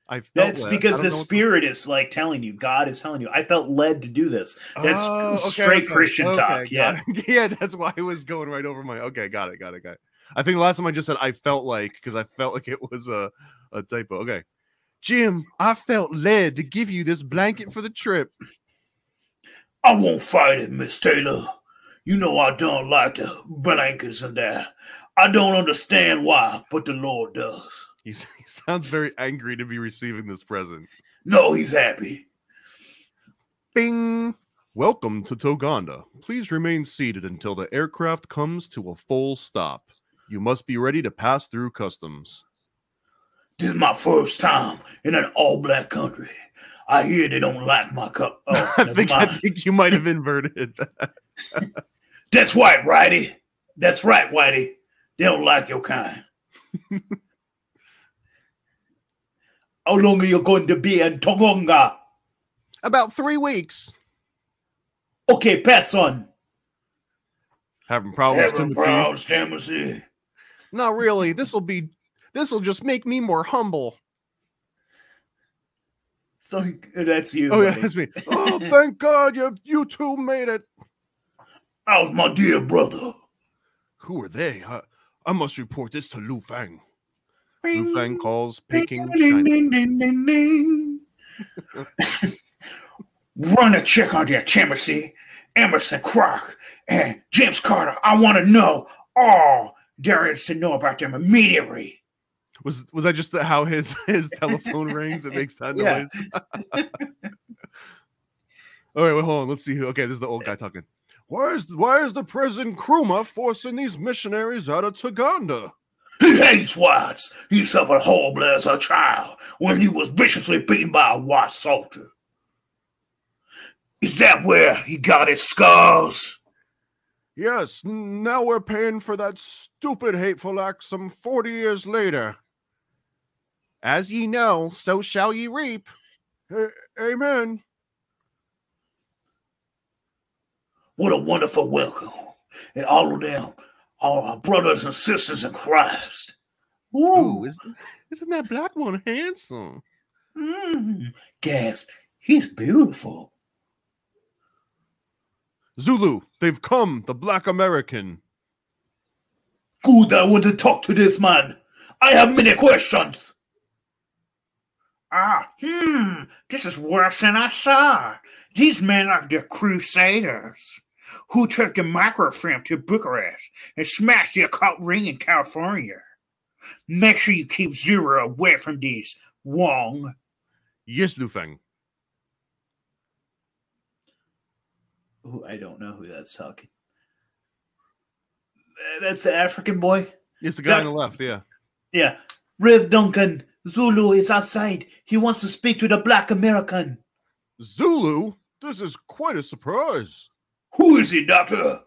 Speaker 2: I
Speaker 1: That's
Speaker 2: led.
Speaker 1: Because the spirit is like telling you, God is telling you. I felt led to do this. That's
Speaker 2: Oh, okay,
Speaker 1: straight
Speaker 2: okay,
Speaker 1: Christian
Speaker 2: okay,
Speaker 1: talk. Yeah.
Speaker 2: yeah, that's why I was going right over my. Okay, got it, got it, got it. I think the last time I just said I felt like because I felt like it was a a typo. Okay, Jim, I felt led to give you this blanket for the trip.
Speaker 1: I won't fight it, Miss Taylor. You know I don't like the blankets and that. I don't understand why, but the Lord does.
Speaker 2: He, he sounds very angry to be receiving this present.
Speaker 1: No, he's happy.
Speaker 2: Bing. Welcome to Toganda. Please remain seated until the aircraft comes to a full stop. You must be ready to pass through customs.
Speaker 1: This is my first time in an all black country. I hear they don't like my cup. Oh,
Speaker 2: I think I think you might have inverted that.
Speaker 1: That's right, Whitey. That's right, Whitey. They don't like your kind. How long are you going to be in Togonga?
Speaker 2: About three weeks.
Speaker 1: Okay, pass on.
Speaker 2: Having problems,
Speaker 1: Having
Speaker 2: Timothy?
Speaker 1: problems, Timothy.
Speaker 2: Not really. This'll be this'll just make me more humble.
Speaker 1: Thank, that's you.
Speaker 2: Oh yeah, that's me. Oh, thank God you you two made it.
Speaker 1: How's my dear brother?
Speaker 2: Who are they? I, I must report this to Lu Fang. Lu Fang calls Peking
Speaker 1: Ding,
Speaker 2: China.
Speaker 1: ding, ding, ding, ding. Run a check on their Timothy, Emerson Crock, and James Carter. I want to know all there is to know about them immediately.
Speaker 2: Was was that just the, how his his telephone rings? It makes that noise. All right, wait, hold on. Let's see. Who, okay, this is the old guy talking. Why is why is the President Kruma forcing these missionaries out of Taganda?
Speaker 1: He hates whites. He suffered horribly as a child when he was viciously beaten by a white soldier. Is that where he got his scars?
Speaker 2: Yes, now we're paying for that stupid hateful act some 40 years later. As ye know, so shall ye reap. A- amen.
Speaker 1: What a wonderful welcome. And all of them are our brothers and sisters in Christ.
Speaker 2: Ooh, isn't, isn't that black one handsome?
Speaker 1: Mm. Gasp. He's beautiful.
Speaker 2: Zulu, they've come, the black American.
Speaker 1: Good, I want to talk to this man. I have many questions. Ah, hmm, this is worse than I thought. These men are the Crusaders who took the microfilm to Bucharest and smashed the occult ring in California. Make sure you keep Zero away from these, Wong.
Speaker 2: Yes, Lu Fang.
Speaker 1: Ooh, I don't know who that's talking. That's the African boy?
Speaker 2: It's the guy on the left, yeah.
Speaker 1: Yeah. Rev Duncan, Zulu is outside. He wants to speak to the black American.
Speaker 2: Zulu? This is quite a surprise.
Speaker 1: Who is he, Doctor?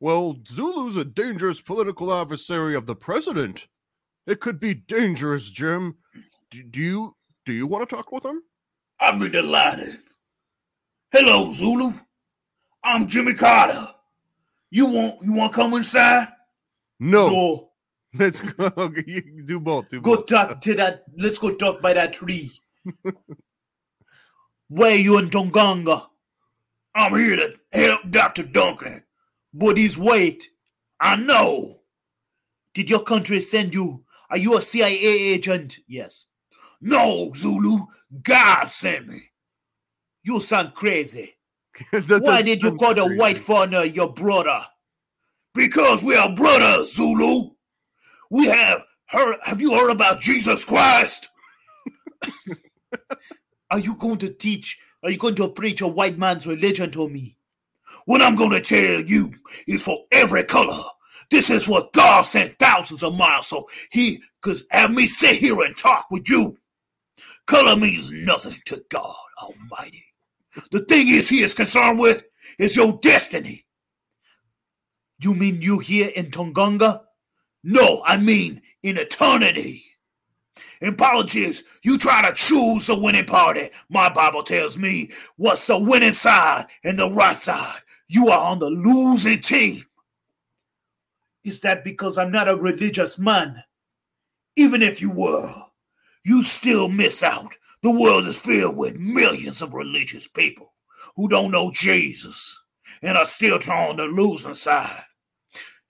Speaker 2: Well, Zulu's a dangerous political adversary of the president. It could be dangerous, Jim. Do, do you do you want to talk with him?
Speaker 1: I'd be delighted. Hello, Zulu. I'm Jimmy Carter. You want you want to come inside?
Speaker 2: No,
Speaker 1: No.
Speaker 2: Let's go. Okay, You do both. Do
Speaker 1: Go
Speaker 2: both.
Speaker 1: talk to that. Let's go talk by that tree. Where you in Tonganga? I'm here to help Dr. Duncan. But he's wait. I know. Did your country send you? Are you a CIA agent? Yes. No, Zulu. God sent me. You sound crazy. Why did you call the
Speaker 2: crazy.
Speaker 1: white foreigner your brother? Because we are brothers, Zulu. We have heard. Have you heard about Jesus Christ? are you going to teach? Are you going to preach a white man's religion to me? What I'm going to tell you is for every color. This is what God sent thousands of miles so he could have me sit here and talk with you. Color means nothing to God Almighty. The thing is he is concerned with is your destiny. You mean you here in Tonganga? No, I mean in eternity. In politics, you try to choose the winning party. My Bible tells me what's the winning side and the right side. You are on the losing team. Is that because I'm not a religious man? Even if you were, you still miss out. The world is filled with millions of religious people who don't know Jesus and are still on the losing side.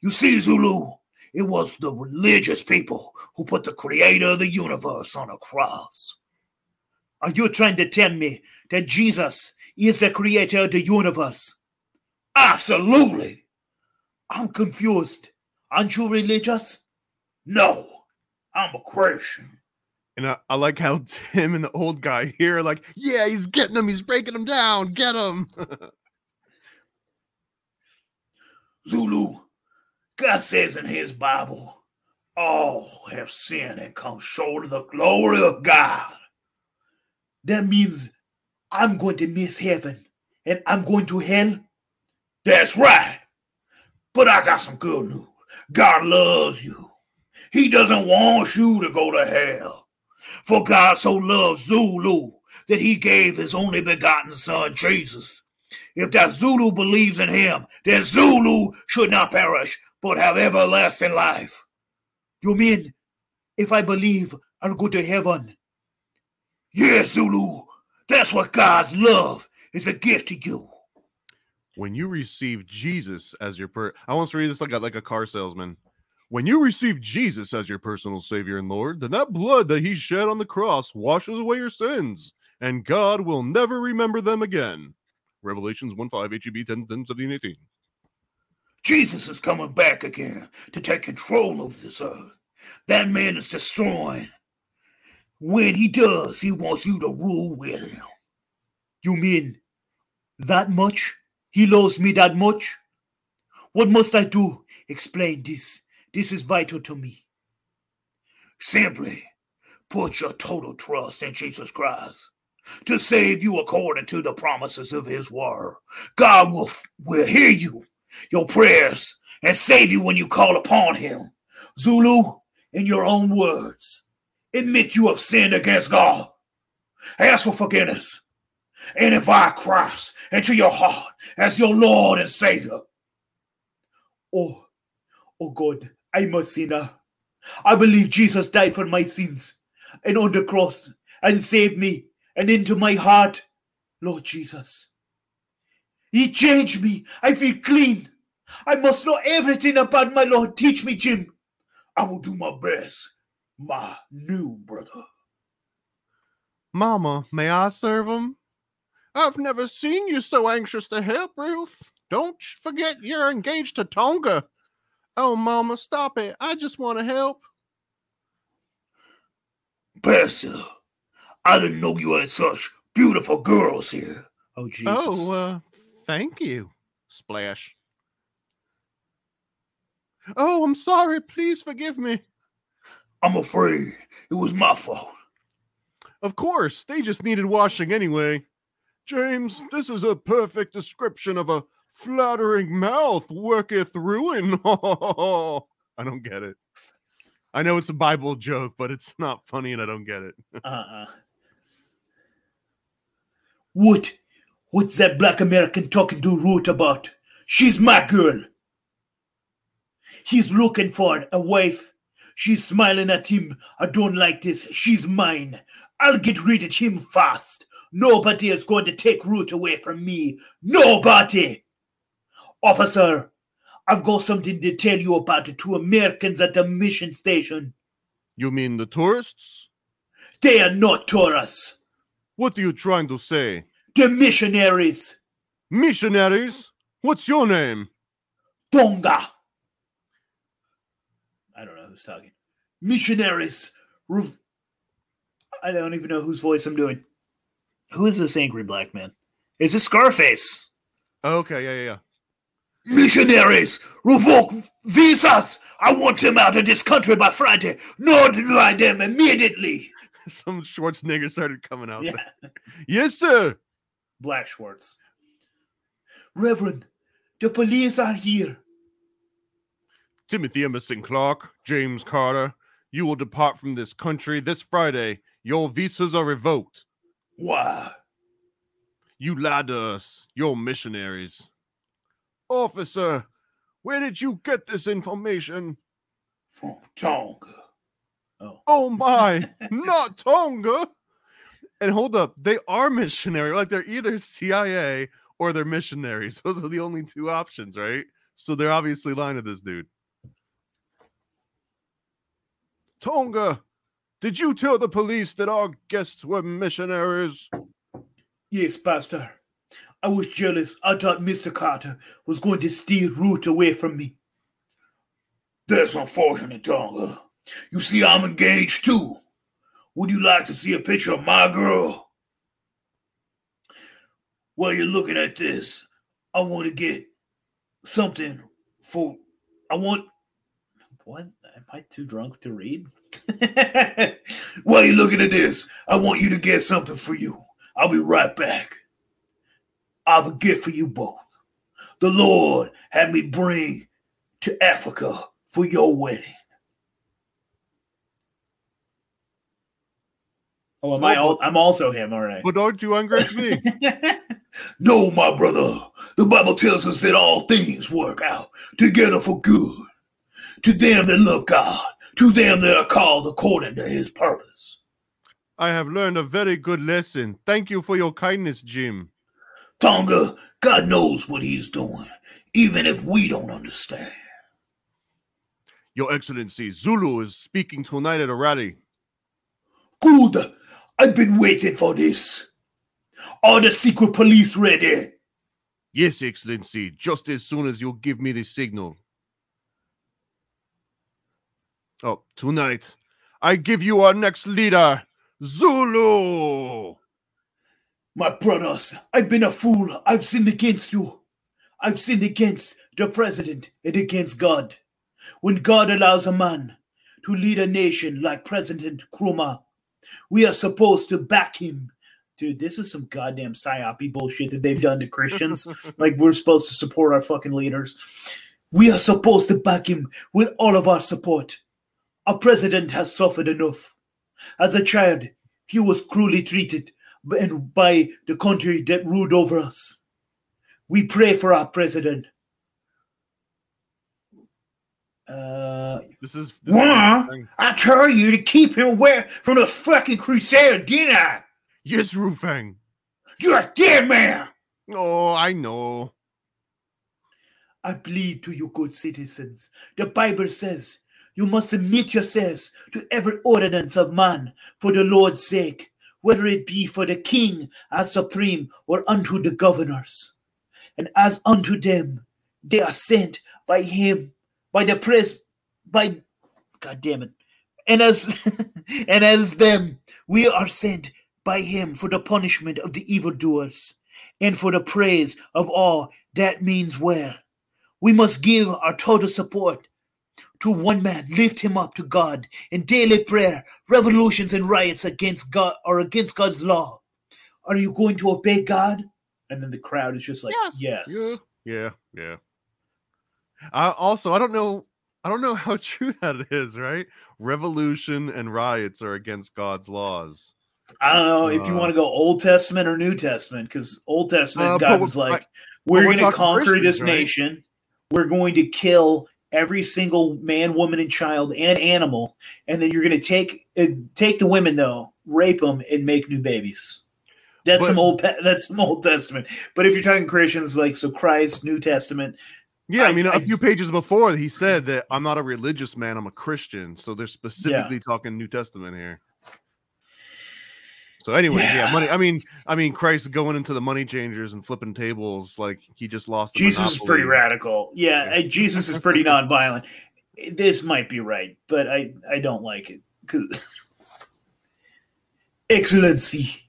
Speaker 1: You see, Zulu, it was the religious people who put the creator of the universe on a cross. Are you trying to tell me that Jesus is the creator of the universe? Absolutely. I'm confused. Aren't you religious? No, I'm a Christian.
Speaker 2: And I, I like how Tim and the old guy here are like, yeah, he's getting him. He's breaking him down. Get him.
Speaker 1: Zulu, God says in his Bible, all have sinned and come short of the glory of God. That means I'm going to miss heaven and I'm going to hell. That's right. But I got some good news. God loves you. He doesn't want you to go to hell. For God so loved Zulu that he gave his only begotten son, Jesus. If that Zulu believes in him, then Zulu should not perish, but have everlasting life. You mean if I believe I'll go to heaven? Yes, Zulu. That's what God's love is a gift to you.
Speaker 2: when you receive Jesus as your per I want to read this like a like a car salesman. When you receive Jesus as your personal savior and Lord, then that blood that he shed on the cross washes away your sins, and God will never remember them again. Revelations 1 5 HEB 10 10 17 18.
Speaker 1: Jesus is coming back again to take control of this earth. That man is destroying. When he does, he wants you to rule with him. You mean that much? He loves me that much? What must I do? Explain this. This is vital to me. Simply put your total trust in Jesus Christ to save you according to the promises of his word. God will, will hear you, your prayers, and save you when you call upon him. Zulu, in your own words, admit you have sinned against God. Ask for forgiveness and invite Christ into your heart as your Lord and Savior. Oh, oh God, I'm a sinner. I believe Jesus died for my sins and on the cross and saved me and into my heart, Lord Jesus. He changed me. I feel clean. I must know everything about my Lord. Teach me, Jim. I will do my best, my new brother.
Speaker 2: Mama, may I serve him? I've never seen you so anxious to help, Ruth. Don't forget you're engaged to Tonga. Oh, Mama, stop it. I just want to help.
Speaker 1: Percy, I didn't know you had such beautiful girls here. Oh, Jesus.
Speaker 2: Oh, uh, thank you. Splash. Oh, I'm sorry. Please forgive me.
Speaker 1: I'm afraid it was my fault.
Speaker 2: Of course, they just needed washing anyway. James, this is a perfect description of a flattering mouth worketh ruin. I don't get it. I know it's a Bible joke, but it's not funny and I don't get it.
Speaker 1: Uh-uh. What? What's that black American talking to Root about? She's my girl. He's looking for a wife She's smiling at him. I don't like this. She's mine. I'll get rid of him fast. Nobody is going to take Root away from me. Nobody! Officer, I've got something to tell you about the two Americans at the mission station.
Speaker 2: You mean the tourists?
Speaker 1: They are not tourists.
Speaker 2: What are you trying to say?
Speaker 1: The missionaries.
Speaker 2: Missionaries? What's your name?
Speaker 1: Tonga. I don't know who's talking. Missionaries. Rev- I don't even know whose voice I'm doing. Who is this angry black man? Is this Scarface?
Speaker 2: Okay, yeah, yeah, yeah.
Speaker 1: Missionaries, revoke visas. I want them out of this country by Friday. Notify them immediately.
Speaker 2: Some Schwarzenegger started coming out.
Speaker 1: Yeah,
Speaker 2: Yes, sir.
Speaker 1: Black Schwartz. Reverend, the police are here.
Speaker 2: Timothy Emerson Clark, James Carter, you will depart from this country this Friday. Your visas are revoked.
Speaker 1: Why?
Speaker 2: You lied to us. You're missionaries. Officer, where did you get this information?
Speaker 1: From Tonga. Oh,
Speaker 2: Oh my, not Tonga. And hold up, they are missionary. Like they're either CIA or they're missionaries. Those are the only two options, right? So they're obviously lying to this dude. Tonga, did you tell the police that our guests were missionaries?
Speaker 1: yes, Pastor. I was jealous. I thought Mr. Carter was going to steal Root away from me. That's unfortunate, Tonga. You see, I'm engaged too. Would you like to see a picture of my girl? While you're looking at this, I want to get something for. I want. What? Am I too drunk to read? While you're looking at this, I want you to get something for you. I'll be right back. I have a gift for you both. The Lord had me bring to Africa for your wedding. Oh, am I? Al- I'm also him, all right.
Speaker 2: But aren't you ungrace me?
Speaker 1: no, my brother. The Bible tells us that all things work out together for good to them that love God, to them that are called according to his purpose.
Speaker 2: I have learned a very good lesson. Thank you for your kindness, Jim.
Speaker 1: Tonga, God knows what he's doing, even if we don't understand.
Speaker 2: Your Excellency, Zulu is speaking tonight at a rally.
Speaker 1: Good. I've been waiting for this. Are the secret police ready?
Speaker 2: Yes, Excellency, just as soon as you give me the signal. Oh, tonight, I give you our next leader, Zulu.
Speaker 1: My brothers, I've been a fool. I've sinned against you. I've sinned against the president and against God. When God allows a man to lead a nation like President Kruma, we are supposed to back him. Dude, this is some goddamn psyopy bullshit that they've done to Christians. like we're supposed to support our fucking leaders. We are supposed to back him with all of our support. Our president has suffered enough. As a child, he was cruelly treated and by the country that ruled over us. We pray for our president. Uh,
Speaker 2: This is. This is
Speaker 1: I tell you to keep him away from the fucking crusader, didn't I?
Speaker 2: yes, Rufang.
Speaker 1: You're a dead man.
Speaker 2: Oh, I know.
Speaker 1: I plead to you, good citizens. The Bible says you must submit yourselves to every ordinance of man for the Lord's sake, whether it be for the king as supreme or unto the governors. And as unto them, they are sent by him, by the press, by, God damn it, and as and as them, we are sent by him for the punishment of the evildoers, and for the praise of all that means well. We must give our total support to one man, lift him up to God in daily prayer, revolutions and riots against God or against God's law. Are you going to obey God? And then the crowd is just like, yes.
Speaker 2: Yeah. Yeah. Yeah. I also, I don't know. I don't know how true that is, right? Revolution and riots are against God's laws.
Speaker 1: I don't know if you
Speaker 2: Uh,
Speaker 1: want to go Old Testament or New Testament, because Old Testament,
Speaker 2: Uh,
Speaker 1: God was like, we're
Speaker 2: we're
Speaker 1: going to conquer this
Speaker 2: right?
Speaker 1: nation. We're going to kill every single man, woman, and child and animal, and then you're going to take uh, take the women though, rape them, and make new babies. That's
Speaker 2: But-
Speaker 1: some old. That's some Old Testament. But if you're talking Christians, like so, Christ, New Testament.
Speaker 2: Yeah, I,
Speaker 1: I-
Speaker 2: mean, a
Speaker 1: I-
Speaker 2: few pages before, he said that I'm not a religious man, I'm a Christian. So they're specifically talking New Testament here. So anyway, yeah.
Speaker 1: Yeah.
Speaker 2: money. I mean, I mean, Christ going into the money changers and flipping tables like he just lost.
Speaker 1: Jesus is pretty radical. Yeah, uh, Jesus is pretty nonviolent. This might be right, but I I don't like it. Excellency,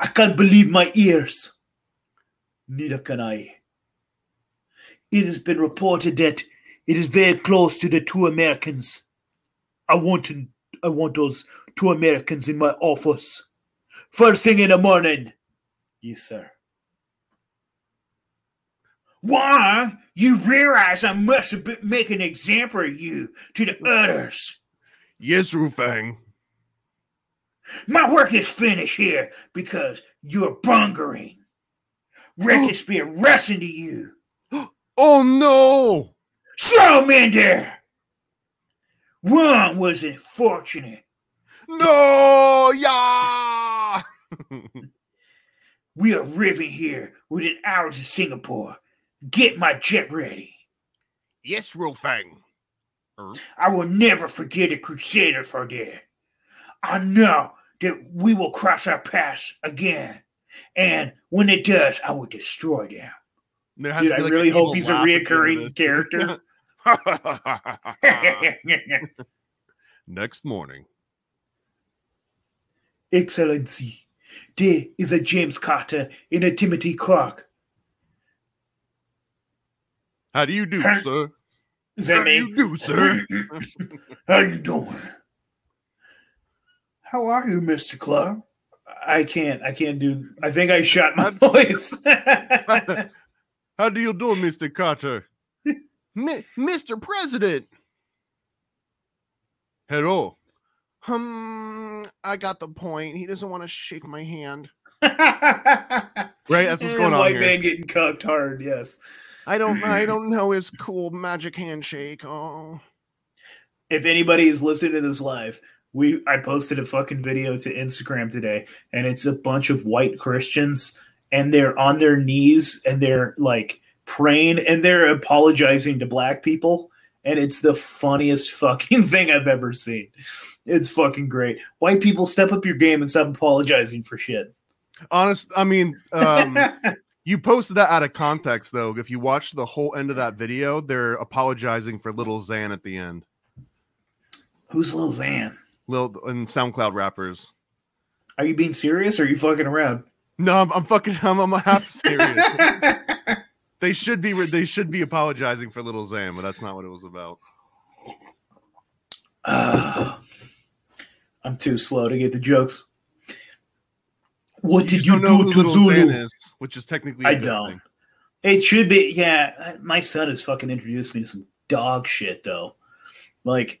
Speaker 1: I can't believe my ears. Neither can I. It has been reported that it is very close to the two Americans. I want to I want those two Americans in my office. First thing in the morning. Yes, sir. Why? You realize I must make an example of you to the others.
Speaker 2: Yes, Rufang.
Speaker 1: My work is finished here because you're bungering. Records oh. be arresting to you.
Speaker 2: Oh no!
Speaker 1: Slow men there. One was unfortunate.
Speaker 2: No! Yeah!
Speaker 1: We are arriving here within hours of Singapore. Get my jet ready.
Speaker 2: yes, Rufang. Uh-huh.
Speaker 1: I will never forget a crusader for that. I know that we will cross our paths again. And when it does, I will destroy them.
Speaker 2: There has
Speaker 1: Dude,
Speaker 2: to
Speaker 1: I
Speaker 2: be, like,
Speaker 1: really hope he's a
Speaker 2: laugh at the end of
Speaker 1: reoccurring character.
Speaker 2: Next morning.
Speaker 1: Excellency, there is a James Carter and a Timothy Clark.
Speaker 2: How do you do,
Speaker 1: Huh?
Speaker 2: sir?
Speaker 1: Is
Speaker 2: How
Speaker 1: that
Speaker 2: do
Speaker 1: me?
Speaker 2: you do, sir?
Speaker 1: How you doing? How are you, Mr. Clark? I can't. I can't do. I think I shot my voice.
Speaker 2: How do you do, Mr. Carter? Mi- Mr. President. Hello. Um, I got the point. He doesn't want to shake my hand.
Speaker 1: right.
Speaker 2: That's what's going on
Speaker 1: White
Speaker 2: here.
Speaker 1: man getting cucked hard. Yes.
Speaker 2: I don't I don't know his cool magic handshake. Oh.
Speaker 1: If anybody is listening to this live, we I posted a fucking video to Instagram today, and it's a bunch of white Christians, and they're on their knees and they're like praying and they're apologizing to black people. And it's the funniest fucking thing I've ever seen. It's fucking great. White people step up your game and stop apologizing for shit.
Speaker 2: Honest, I mean, um, you posted that out of context though. If you watch the whole end of that video, they're apologizing for Lil Xan at the end.
Speaker 1: Who's Lil Xan?
Speaker 2: Little and SoundCloud rappers.
Speaker 1: Are you being serious or are you fucking around?
Speaker 2: No, I'm, I'm fucking I'm, I'm half serious. they should be they should be apologizing for Lil Xan, but that's not what it was about.
Speaker 1: Ah, I'm too slow to get the jokes. What did you
Speaker 2: don't know
Speaker 1: do to Zulu?
Speaker 2: Is, which is technically
Speaker 1: I don't.
Speaker 2: thing.
Speaker 1: It should be, yeah. My son has fucking introduced me to some dog shit though, like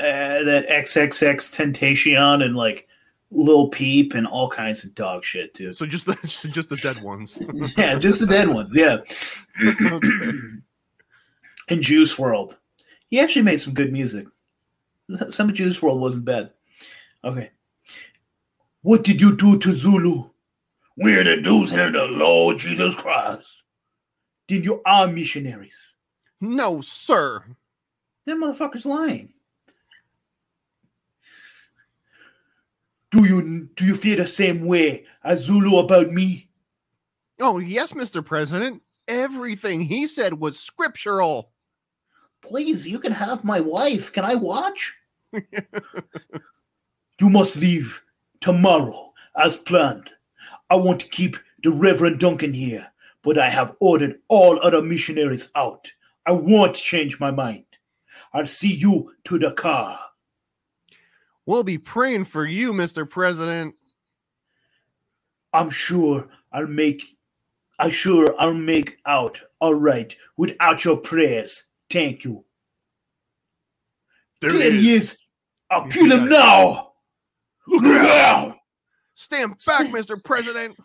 Speaker 1: uh, that XXXTentacion and like Lil Peep and all kinds of dog shit, dude.
Speaker 2: So just the just the dead ones.
Speaker 1: yeah, just the dead ones. Yeah. and Juice WRLD, he actually made some good music. Some of Juice WRLD wasn't bad. Okay. What did you do to Zulu? We're the dudes here, the Lord Jesus Christ. Then you are missionaries.
Speaker 2: no, sir.
Speaker 1: That motherfucker's lying. Do you do you feel the same way as Zulu about me?
Speaker 2: Oh yes, Mr. President. Everything he said was scriptural.
Speaker 1: Please, you can have my wife. Can I watch? you must leave tomorrow as planned. I want to keep the Reverend Duncan here, but I have ordered all other missionaries out. I won't change my mind. I'll see you to the car.
Speaker 2: We'll be praying for you, Mr. President.
Speaker 1: I'm sure I'll make I'm sure I'll make out all right without your prayers. Thank you.
Speaker 2: There
Speaker 1: There
Speaker 2: he is.
Speaker 1: is. I'll kill him now. Look out!
Speaker 2: Stand back, Mr. President.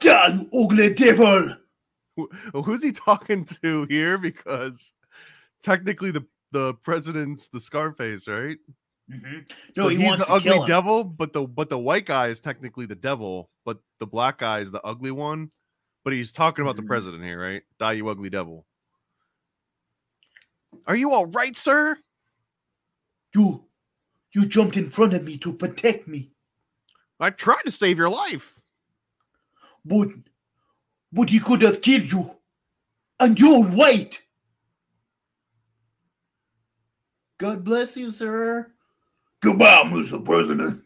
Speaker 1: Die, you ugly devil!
Speaker 2: Who's he talking to here? Because technically the the president's the Scarface, right?
Speaker 1: Hmm
Speaker 2: So
Speaker 1: No, he
Speaker 2: he's
Speaker 1: wants
Speaker 2: the
Speaker 1: to
Speaker 2: ugly
Speaker 1: kill him.
Speaker 2: devil, but the but the white guy is technically the devil, but the black guy is the ugly one. But he's talking about the
Speaker 1: Mhm.
Speaker 2: president here, right? Die, you ugly devil. Are you all right, sir?
Speaker 1: You, you jumped in front of me to protect me,
Speaker 2: I tried to save your life.
Speaker 1: but, but he could have killed you, and you're white. God bless you, sir. Goodbye, Mr. President.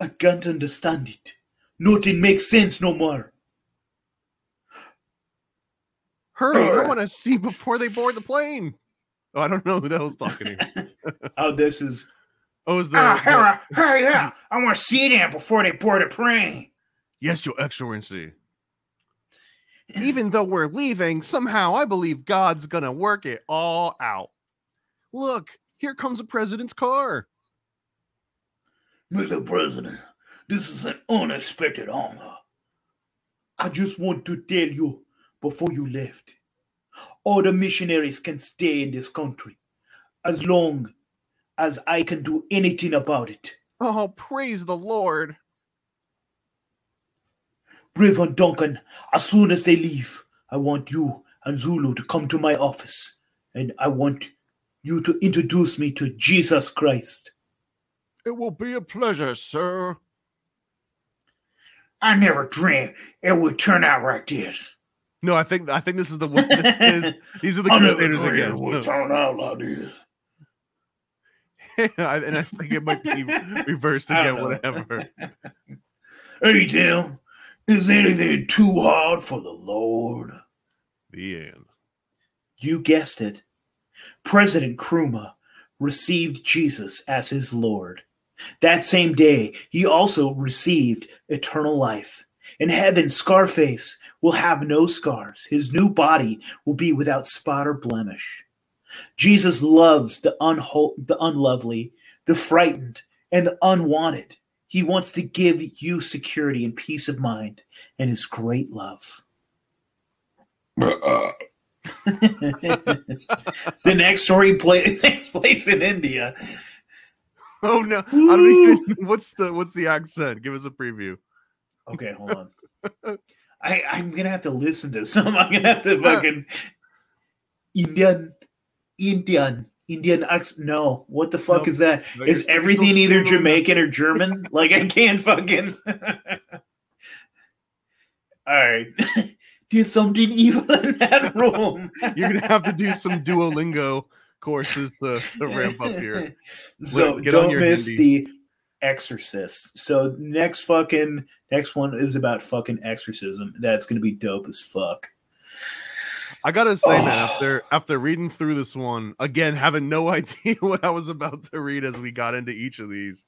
Speaker 1: I can't understand it. Nothing makes sense no more.
Speaker 2: Hurry, I want to see before they board the plane. Oh, I don't know who the hell's talking here.
Speaker 1: Oh, this is.
Speaker 2: Oh, is the,
Speaker 1: Ah,
Speaker 2: the-
Speaker 1: hurry, hurry up! I want to see them before they board the plane.
Speaker 2: yes, your excellency. Even though we're leaving, somehow I believe God's gonna work it all out. Look, here comes the president's car.
Speaker 1: Mr. President, this is an unexpected honor. I just want to tell you before you left all the missionaries can stay in this country as long as I can do anything about it.
Speaker 2: Oh, praise the Lord.
Speaker 1: Reverend Duncan, as soon as they leave, I want you and Zulu to come to my office and I want you to introduce me to Jesus Christ.
Speaker 2: It will be a pleasure, sir.
Speaker 1: I never dreamed it would turn out like this.
Speaker 2: No, I think I think this is the one. is- these are the Crusaders again.
Speaker 1: it would turn out like this.
Speaker 2: I- and I think it might be reversed again. Whatever.
Speaker 1: Hey, Tim, is anything too hard for the Lord?
Speaker 2: The end.
Speaker 1: You guessed it. President Kruma received Jesus as his Lord. That same day, he also received eternal life. In heaven, Scarface will have no scars. His new body will be without spot or blemish. Jesus loves the, unho- the unlovely, the frightened, and the unwanted. He wants to give you security and peace of mind and his great love. Uh, the next story play, takes place in India.
Speaker 2: Oh no! I don't even. What's the what's the accent? Give us a preview.
Speaker 1: Okay, hold on. I, I'm gonna have to listen to some. I'm gonna have to fucking Indian, Indian, Indian accent. No, what the fuck
Speaker 2: Nope.
Speaker 1: is that?
Speaker 2: No,
Speaker 1: Is everything either. Jamaican or German? like I can't fucking. All right. Did something evil in that room.
Speaker 2: You're gonna have to do some Duolingo courses to, to ramp up here.
Speaker 1: So
Speaker 2: Get on
Speaker 1: don't miss
Speaker 2: Hindi.
Speaker 1: the Exorcist. So next fucking next one is about fucking exorcism. That's gonna be dope as fuck.
Speaker 2: I gotta say, man,
Speaker 1: Oh.
Speaker 2: after after reading through this one again, having no idea what I was about to read as we got into each of these,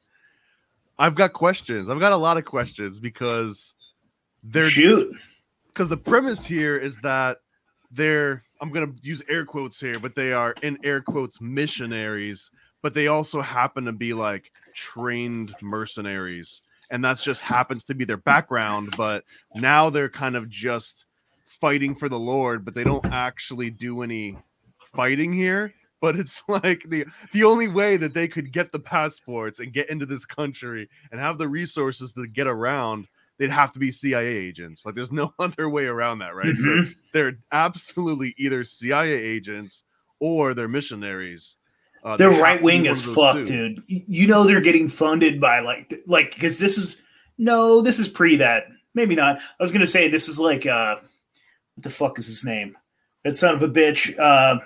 Speaker 2: I've got questions. I've got a lot of questions because they're
Speaker 1: Shoot.
Speaker 2: Because the premise here is that they're I'm gonna use air quotes here, but they are in air quotes missionaries, but they also happen to be like trained mercenaries, and that's just happens to be their background. But now they're kind of just fighting for the Lord, but they don't actually do any fighting here. But it's like the the only way that they could get the passports and get into this country and have the resources to get around they'd have to be CIA agents. Like there's no other way around that, right? So
Speaker 1: Mhm.
Speaker 2: they're absolutely either CIA agents or they're missionaries. Uh,
Speaker 1: They're
Speaker 2: they
Speaker 1: right wing as fuck,
Speaker 2: two.
Speaker 1: dude. You know they're getting funded by like like because this is no, this is pre that. Maybe not. I was gonna say this is like uh what the fuck is his name? That son of a bitch. Uh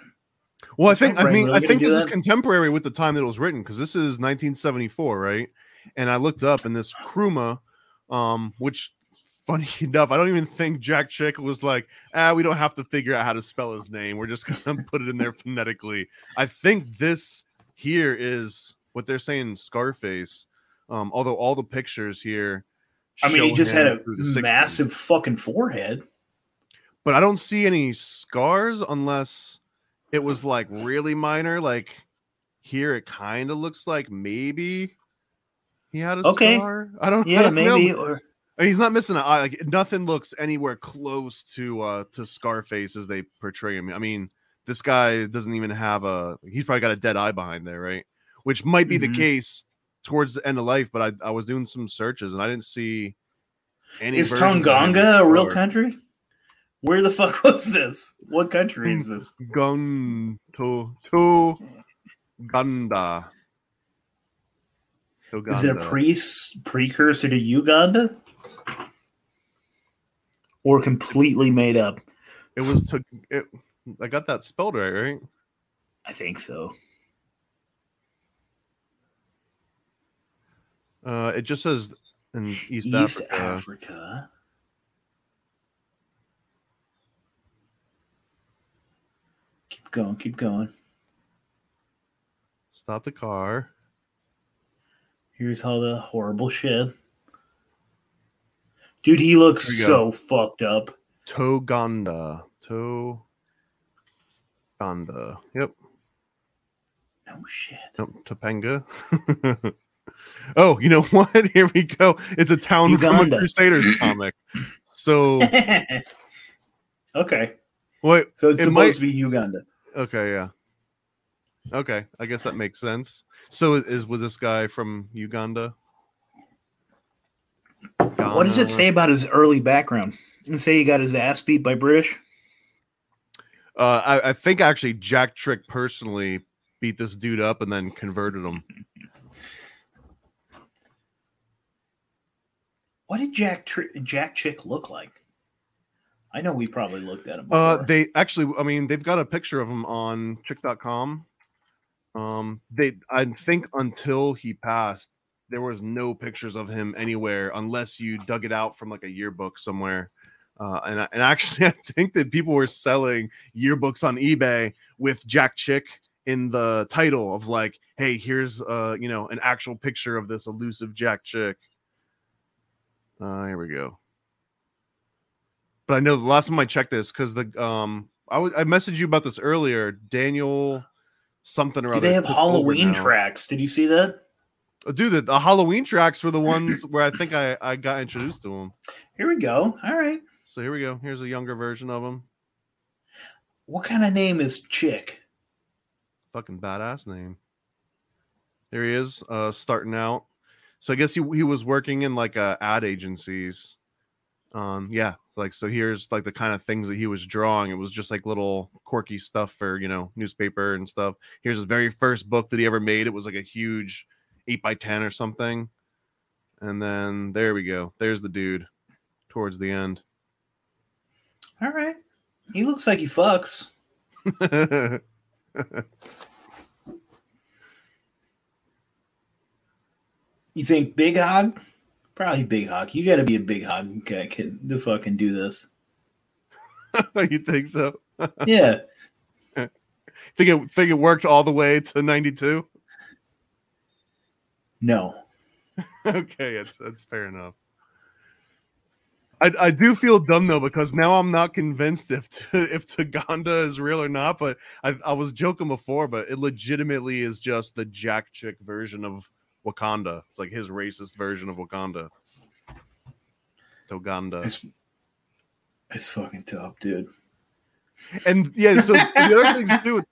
Speaker 2: Well, I think I mean
Speaker 1: really
Speaker 2: I think this is contemporary with the time that it was written because this is 1974, right? And I looked up and this Kruma, um, which funny enough, I don't even think Jack Chick was like, ah, we don't have to figure out how to spell his name. We're just gonna put it in there phonetically. I think this here is what they're saying Scarface. Um, although all the pictures here,
Speaker 1: I mean he just had a
Speaker 2: through 60s.
Speaker 1: massive fucking forehead.
Speaker 2: but I don't see any scars unless it was like really minor. Like here, it kind of looks like maybe he had a
Speaker 1: Okay.
Speaker 2: scar. I don't. I
Speaker 1: Yeah,
Speaker 2: don't know.
Speaker 1: maybe or
Speaker 2: he's not missing an eye. Like nothing looks anywhere close to uh to Scarface as they portray him. I mean, this guy doesn't even have a. He's probably got a dead eye behind there, right? Which might be
Speaker 1: Mhm.
Speaker 2: the case towards the end of life. But I I was doing some searches and I didn't see any.
Speaker 1: Is
Speaker 2: versions of him
Speaker 1: Tongonga a real country? Where the fuck was this? What country is this?
Speaker 2: Gun to to Ganda.
Speaker 1: Is it a pre precursor to Uganda? Or completely made up?
Speaker 2: It was to. It, I got that spelled right, right?
Speaker 1: I think so.
Speaker 2: Uh, it just says in East,
Speaker 1: East
Speaker 2: Africa.
Speaker 1: Africa. Keep going, keep going.
Speaker 2: Stop the car.
Speaker 1: Here's all the horrible shit. Dude, he looks so fucked up.
Speaker 2: Taganda. Taganda. Yep.
Speaker 1: No shit.
Speaker 2: Nope. Topanga. oh, you know what? Here we go. It's a town from a Crusaders comic. So
Speaker 1: okay.
Speaker 2: what?
Speaker 1: So it's
Speaker 2: It
Speaker 1: supposed
Speaker 2: might-
Speaker 1: to be Uganda.
Speaker 2: Okay, yeah. Okay, I guess that makes sense. So is was this guy from Uganda?
Speaker 1: What does it
Speaker 2: Ghana?
Speaker 1: say about his early background? And say he got his ass beat by British?
Speaker 2: Uh, I, I think actually Jack Trick personally beat this dude up and then converted him.
Speaker 1: What did Jack Tri- Jack Chick look like? I know we probably looked at him. Before.
Speaker 2: Uh, they actually, I mean, they've got a picture of him on chick.com. Um, they, I think until he passed, there was no pictures of him anywhere unless you dug it out from like a yearbook somewhere. Uh, and, and actually, I think that people were selling yearbooks on eBay with Jack Chick in the title of like, "Hey, here's uh, you know, an actual picture of this elusive Jack Chick." Uh, here we go but I know the last time I checked this because the um I w- I messaged you about this earlier. Daniel something or other.
Speaker 1: they have Halloween tracks. Did you see that?
Speaker 2: Uh, Dude, the, the Halloween tracks were the ones where I think I I got introduced to them.
Speaker 1: Here we go. All right.
Speaker 2: So here we go. Here's a younger version of him.
Speaker 1: What kind of name is Chick?
Speaker 2: Fucking badass name. There he is, uh, starting out. So I guess he he was working in like uh, ad agencies. Um, yeah, like so. Here's like the kind of things that he was drawing. It was just like little quirky stuff for you know newspaper and stuff. Here's his very first book that he ever made. It was like a huge eight by ten or something. And then there we go. There's the dude towards the end.
Speaker 1: All right. He looks like he fucks. You think Big Hog? Probably Big Hog. You got to be a Big Hog guy can to fucking do this.
Speaker 2: you think so?
Speaker 1: Yeah.
Speaker 2: Think it think it worked all the way to 92?
Speaker 1: No.
Speaker 2: okay, it's, that's fair enough. I, I do feel dumb though because now I'm not convinced if if Taganda is real or not. But I, I was joking before, but it legitimately is just the Jack Chick version of Wakanda. It's like his racist version of Wakanda. Taganda.
Speaker 1: It's, it's fucking tough, dude.
Speaker 2: And yeah, so, so the other things too.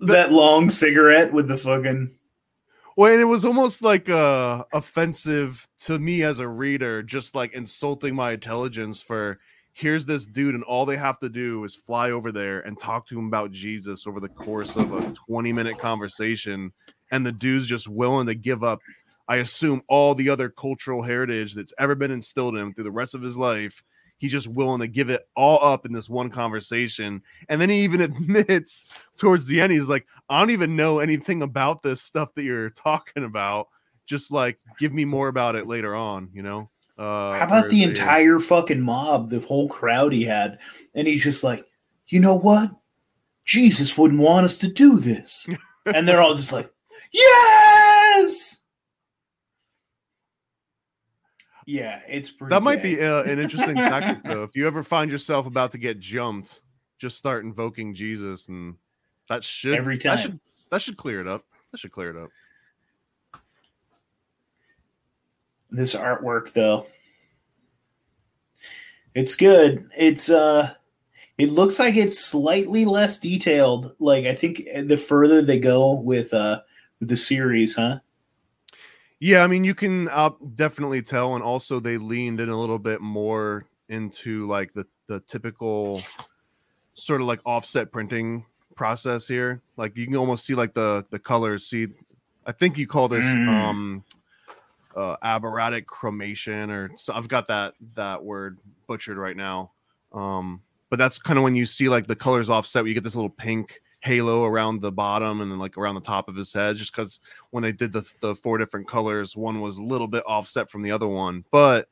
Speaker 1: that long cigarette with the fucking.
Speaker 2: Well, and it was almost like uh offensive to me as a reader, just like insulting my intelligence for here's this dude, and all they have to do is fly over there and talk to him about Jesus over the course of a 20 minute conversation, and the dude's just willing to give up, I assume, all the other cultural heritage that's ever been instilled in him through the rest of his life. He's just willing to give it all up in this one conversation. And then he even admits towards the end, he's like, I don't even know anything about this stuff that you're talking about. Just like give me more about it later on, you know? Uh
Speaker 1: How about the
Speaker 2: they-
Speaker 1: entire fucking mob, the whole crowd he had? And he's just like, you know what? Jesus wouldn't want us to do this. And they're all just like, yes. Yeah, it's pretty.
Speaker 2: that might
Speaker 1: gay.
Speaker 2: be uh, an interesting tactic though. If you ever find yourself about to get jumped, just start invoking Jesus and that should
Speaker 1: Every
Speaker 2: that
Speaker 1: time.
Speaker 2: should that should clear it up. That should clear it up.
Speaker 1: this artwork though. It's good. It's uh It looks like it's slightly less detailed. Like I think the further they go with uh with the series, huh?
Speaker 2: Yeah, I mean, you can uh, definitely tell, and also they leaned in a little bit more into like the the typical sort of like offset printing process here. Like you can almost see like the the colors. See, I think you call this
Speaker 1: Mm.
Speaker 2: um uh aberratic chromation, or so I've got that that word butchered right now. Um, but that's kind of when you see like the colors offset. Where you get this little pink halo around the bottom and then like around the top of his head just because when they did the, the four different colors one was a little bit offset from the other one. But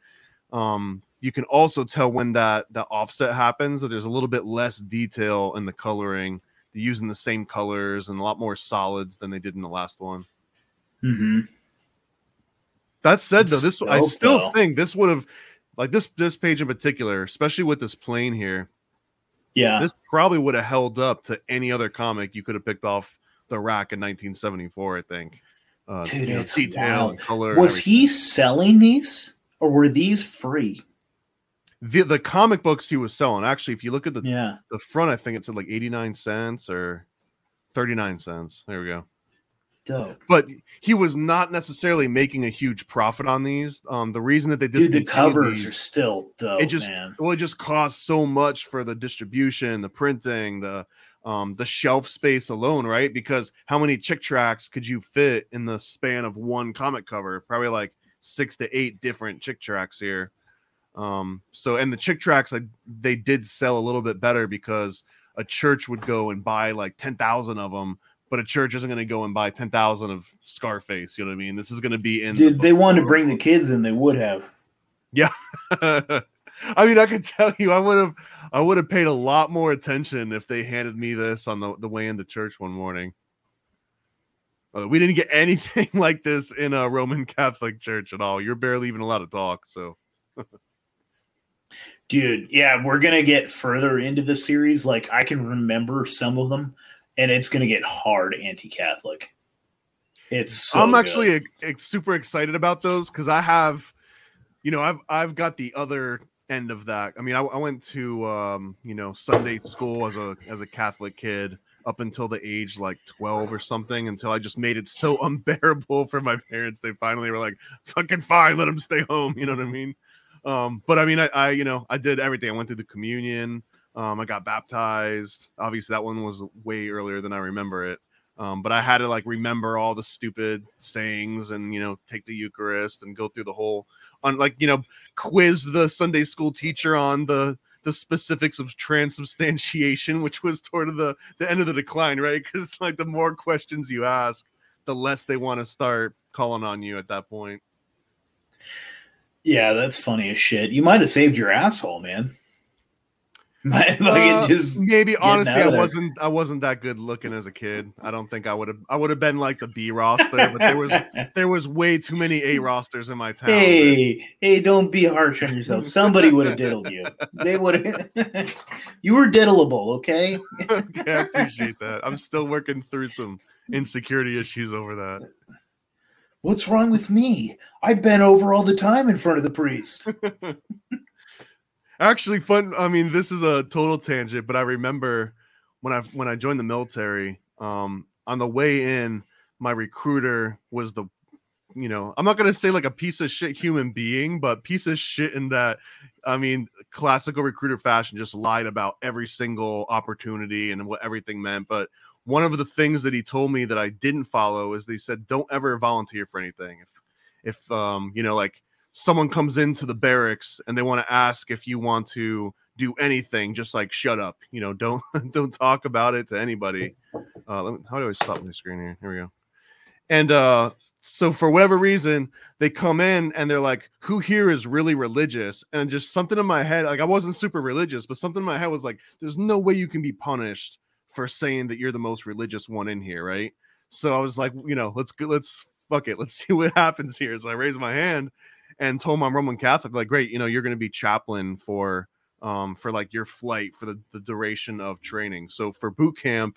Speaker 2: um you can also tell when that that offset happens that there's a little bit less detail in the coloring. They're using the same colors and a lot more solids than they did in the last one.
Speaker 1: Mm-hmm.
Speaker 2: that said though this i still think this would have like this this page in particular especially with this plane here
Speaker 1: Yeah.
Speaker 2: this probably would have held up to any other comic you could have picked off the rack in 1974 i think uh,
Speaker 1: Dude,
Speaker 2: you know,
Speaker 1: it's
Speaker 2: detail
Speaker 1: wild.
Speaker 2: and color
Speaker 1: Was he selling these or were these free?
Speaker 2: the, the comic books he was selling actually if you look at the
Speaker 1: Yeah.
Speaker 2: the front i think it's at like 89 cents or 39 cents there we go
Speaker 1: Dope.
Speaker 2: but he was not necessarily making a huge profit on these um the reason that they
Speaker 1: Dude, the covers
Speaker 2: these-
Speaker 1: are still dope,
Speaker 2: it just
Speaker 1: man.
Speaker 2: well it just costs so much for the distribution the printing the um the shelf space alone right because how many chick tracks could you fit in the span of one comic cover probably like six to eight different chick tracks here um so and the chick tracks like they did sell a little bit better because a church would go and buy like 10,000 of them but a church isn't going to go and buy 10,000 of Scarface you know what I mean this is going to be in the
Speaker 1: they wanted to bring the kids in, they would have. Yeah.
Speaker 2: I mean, I could tell you, I would have, I would have paid a lot more attention if they handed me this on the, the way into church one morning. Uh, we didn't get anything like this in a Roman Catholic church at all. You're barely even allowed to talk. So,
Speaker 1: Dude, yeah, we're gonna get further into the series. Like I can remember some of them, and it's gonna get hard anti-Catholic. It's so
Speaker 2: I'm actually ex- ex- super excited about those because I have, you know, I've I've got the other end of that. I mean, I, I went to um, you know Sunday school as a as a Catholic kid up until the age like 12 or something until I just made it so unbearable for my parents. They finally were like, "Fucking fine, let them stay home." You know what I mean? Um, but I mean, I, I you know I did everything. I went through the communion. Um, I got baptized. Obviously, that one was way earlier than I remember it. Um, but I had to like remember all the stupid sayings and you know take the Eucharist and go through the whole on like you know quiz the Sunday school teacher on the the specifics of transubstantiation, which was toward the the end of the decline, right? Because like the more questions you ask, the less they want to start calling on you at that point.
Speaker 1: Yeah, that's funny as shit. You might have saved your asshole, man. Fucking
Speaker 2: Uh,
Speaker 1: just
Speaker 2: maybe honestly, I wasn't I wasn't that good looking as a kid. I don't think I would have I would have been like the B roster, but there was there was way too many A rosters in my town.
Speaker 1: Hey, hey, don't be harsh on yourself. Somebody would have diddled you. They would have. you were diddleable, okay?
Speaker 2: okay, I appreciate that. I'm still working through some insecurity issues over that.
Speaker 1: What's wrong with me? I bent over all the time in front of the priest.
Speaker 2: Actually, fun. I mean, this is a total tangent, but I remember when I when I joined the military. Um, on the way in, my recruiter was the, you know, I'm not gonna say like a piece of shit human being, but piece of shit in that. I mean, classical recruiter fashion, just lied about every single opportunity and what everything meant. But one of the things that he told me that I didn't follow is they said, don't ever volunteer for anything. If, if um, you know, like someone comes into the barracks and they want to ask if you want to do anything, just like shut up. You know, don't don't talk about it to anybody. Uh, let me, how do I stop my screen here? Here we go. And uh, so for whatever reason, they come in and they're like, "Who here is really religious?" And just something in my head, like I wasn't super religious, but something in my head was like, "There's no way you can be punished for saying that you're the most religious one in here, right?" So I was like, you know, let's go, let's fuck it, let's see what happens here. So I raised my hand and told my Roman Catholic, like, great, you know, you're going to be chaplain for um for like your flight for the, the duration of training. So for boot camp,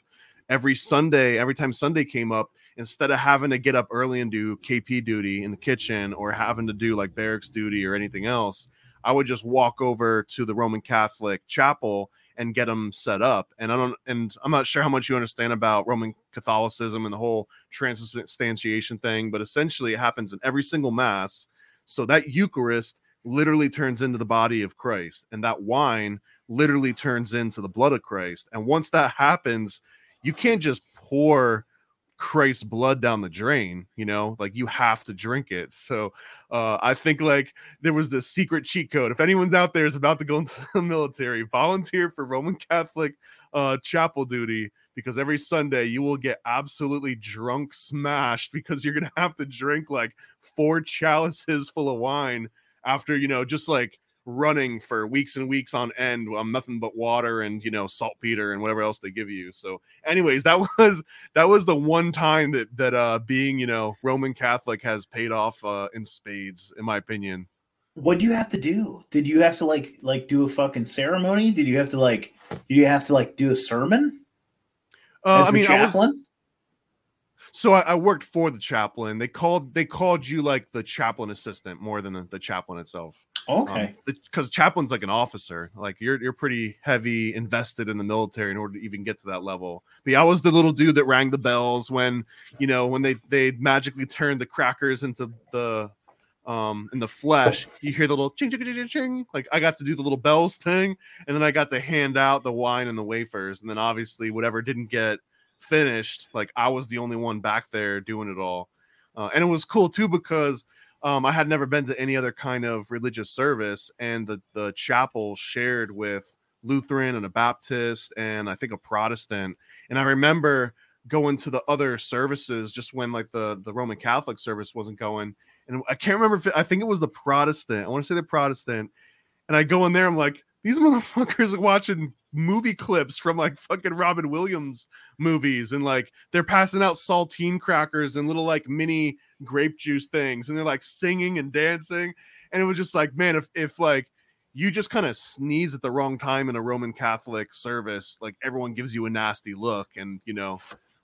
Speaker 2: every Sunday, every time Sunday came up, instead of having to get up early and do KP duty in the kitchen or having to do like barracks duty or anything else, I would just walk over to the Roman Catholic chapel and get them set up. And I don't, and I'm not sure how much you understand about Roman Catholicism and the whole transubstantiation thing, but essentially it happens in every single mass. So that Eucharist literally turns into the body of Christ, and that wine literally turns into the blood of Christ. And once that happens, you can't just pour Christ's blood down the drain, you know, like you have to drink it. So uh, I think like there was this secret cheat code. If anyone's out there is about to go into the military, volunteer for Roman Catholic uh, chapel duty because every Sunday you will get absolutely drunk smashed because you're gonna have to drink like four chalices full of wine after you know just like running for weeks and weeks on end on nothing but water and you know saltpeter and whatever else they give you. So anyways that was that was the one time that that uh being you know roman catholic has paid off uh in spades in my opinion.
Speaker 1: What do you have to do? Did you have to like like do a fucking ceremony? Did you have to like did you have to like do a sermon
Speaker 2: uh, i mean chaplain? I was, so I, I, worked for the chaplain. They called they called you like the chaplain assistant more than the, the chaplain itself.
Speaker 1: Okay.
Speaker 2: Because um, chaplain's like an officer. Like you're you're pretty heavy invested in the military in order to even get to that level. But yeah, I was the little dude that rang the bells when you know when they they magically turned the crackers into the um in the flesh you hear the little ching ching ching ching like i got to do the little bells thing and then i got to hand out the wine and the wafers and then obviously whatever didn't get finished like i was the only one back there doing it all uh, and it was cool too because um, I had never been to any other kind of religious service, and the the chapel shared with Lutheran and a Baptist and I think a Protestant. And I remember going to the other services just when like the the Roman Catholic service wasn't going, and I can't remember if it, I think it was the Protestant. I want to say the Protestant, and I go in there, I'm like, these motherfuckers are watching movie clips from like fucking Robin Williams movies, and like they're passing out saltine crackers and little like mini grape juice things and they're like singing and dancing and it was just like man if if like you just kind of sneeze at the wrong time in a roman catholic service like everyone gives you a nasty look and you know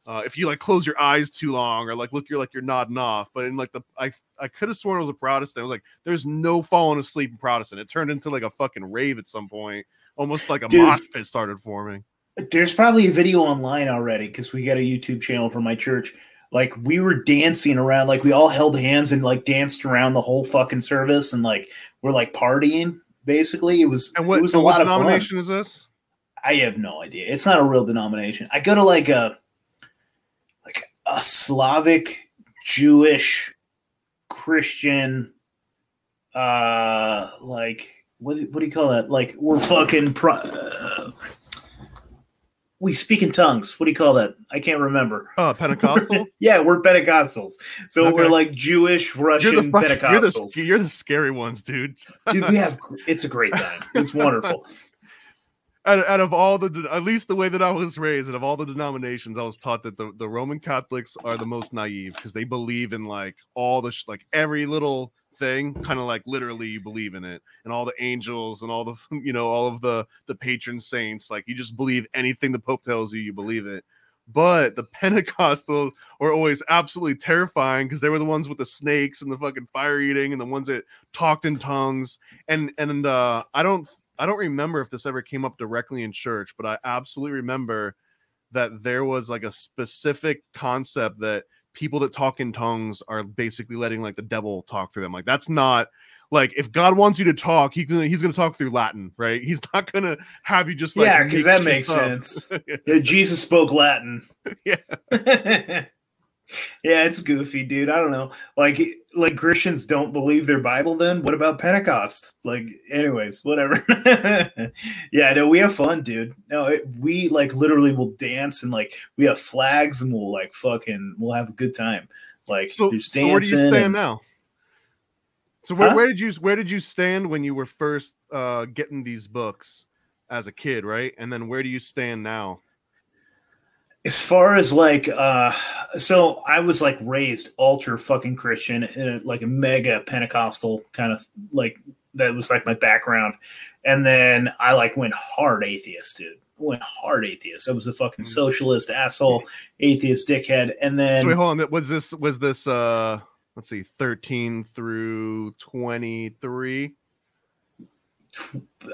Speaker 2: uh, if you like close your eyes too long or like look you're like you're nodding off. But in like the i i could have sworn it was a protestant. I was like there's no falling asleep in protestant. It turned into like a fucking rave at some point almost like a Dude, mosh pit started forming.
Speaker 1: There's probably a video online already because we got a youtube channel for my church. Like we were dancing around like we all held hands and like danced around the whole fucking service and like we're like partying basically. It was
Speaker 2: and what,
Speaker 1: it was
Speaker 2: a lot of denomination is this?
Speaker 1: I have no idea. It's not a real denomination. I go to like a a slavic jewish christian uh like what, what do you call that like we're fucking pro- uh, we speak in tongues. What do you call that? I can't remember.
Speaker 2: Oh, Pentecostal.
Speaker 1: yeah, we're Pentecostals. So okay. we're like Jewish, Russian you're Pentecostals.
Speaker 2: You're the, you're the scary ones, dude.
Speaker 1: dude, we have. It's a great time. It's wonderful.
Speaker 2: Out, out, of all the, at least the way that I was raised, out of all the denominations, I was taught that the, the Roman Catholics are the most naive because they believe in like all the like every little thing kind of like literally you believe in it. And all the angels and all the you know all of the the patron saints like you just believe anything the pope tells you you believe it. But the pentecostals were always absolutely terrifying because they were the ones with the snakes and the fucking fire eating and the ones that talked in tongues. And and uh i don't i don't remember if this ever came up directly in church but i absolutely remember that there was like a specific concept that people that talk in tongues are basically letting like the devil talk through them. Like that's not like if God wants you to talk, he's gonna he's gonna talk through Latin, right? He's not gonna have you just like
Speaker 1: yeah, because that makes up. sense. yeah, Jesus spoke Latin.
Speaker 2: yeah.
Speaker 1: Yeah, it's goofy, dude. I don't know. Like, like Christians don't believe their Bible. Then what about Pentecost? Like, anyways, whatever. yeah, no, we have fun, dude. No, it, we like literally will dance and like we have flags and we'll like fucking we'll have a good time. Like,
Speaker 2: so, so where do you stand and, now? So where, huh? where did you where did you stand when you were first uh, getting these books as a kid, right? And then where do you stand now?
Speaker 1: As far as like uh so i was like raised ultra fucking christian in a, like a mega pentecostal kind of like that was like my background and then i like went hard atheist dude I went hard atheist i was a fucking mm. socialist asshole atheist dickhead and then
Speaker 2: so wait, hold on that was this was this uh let's see 13 through 23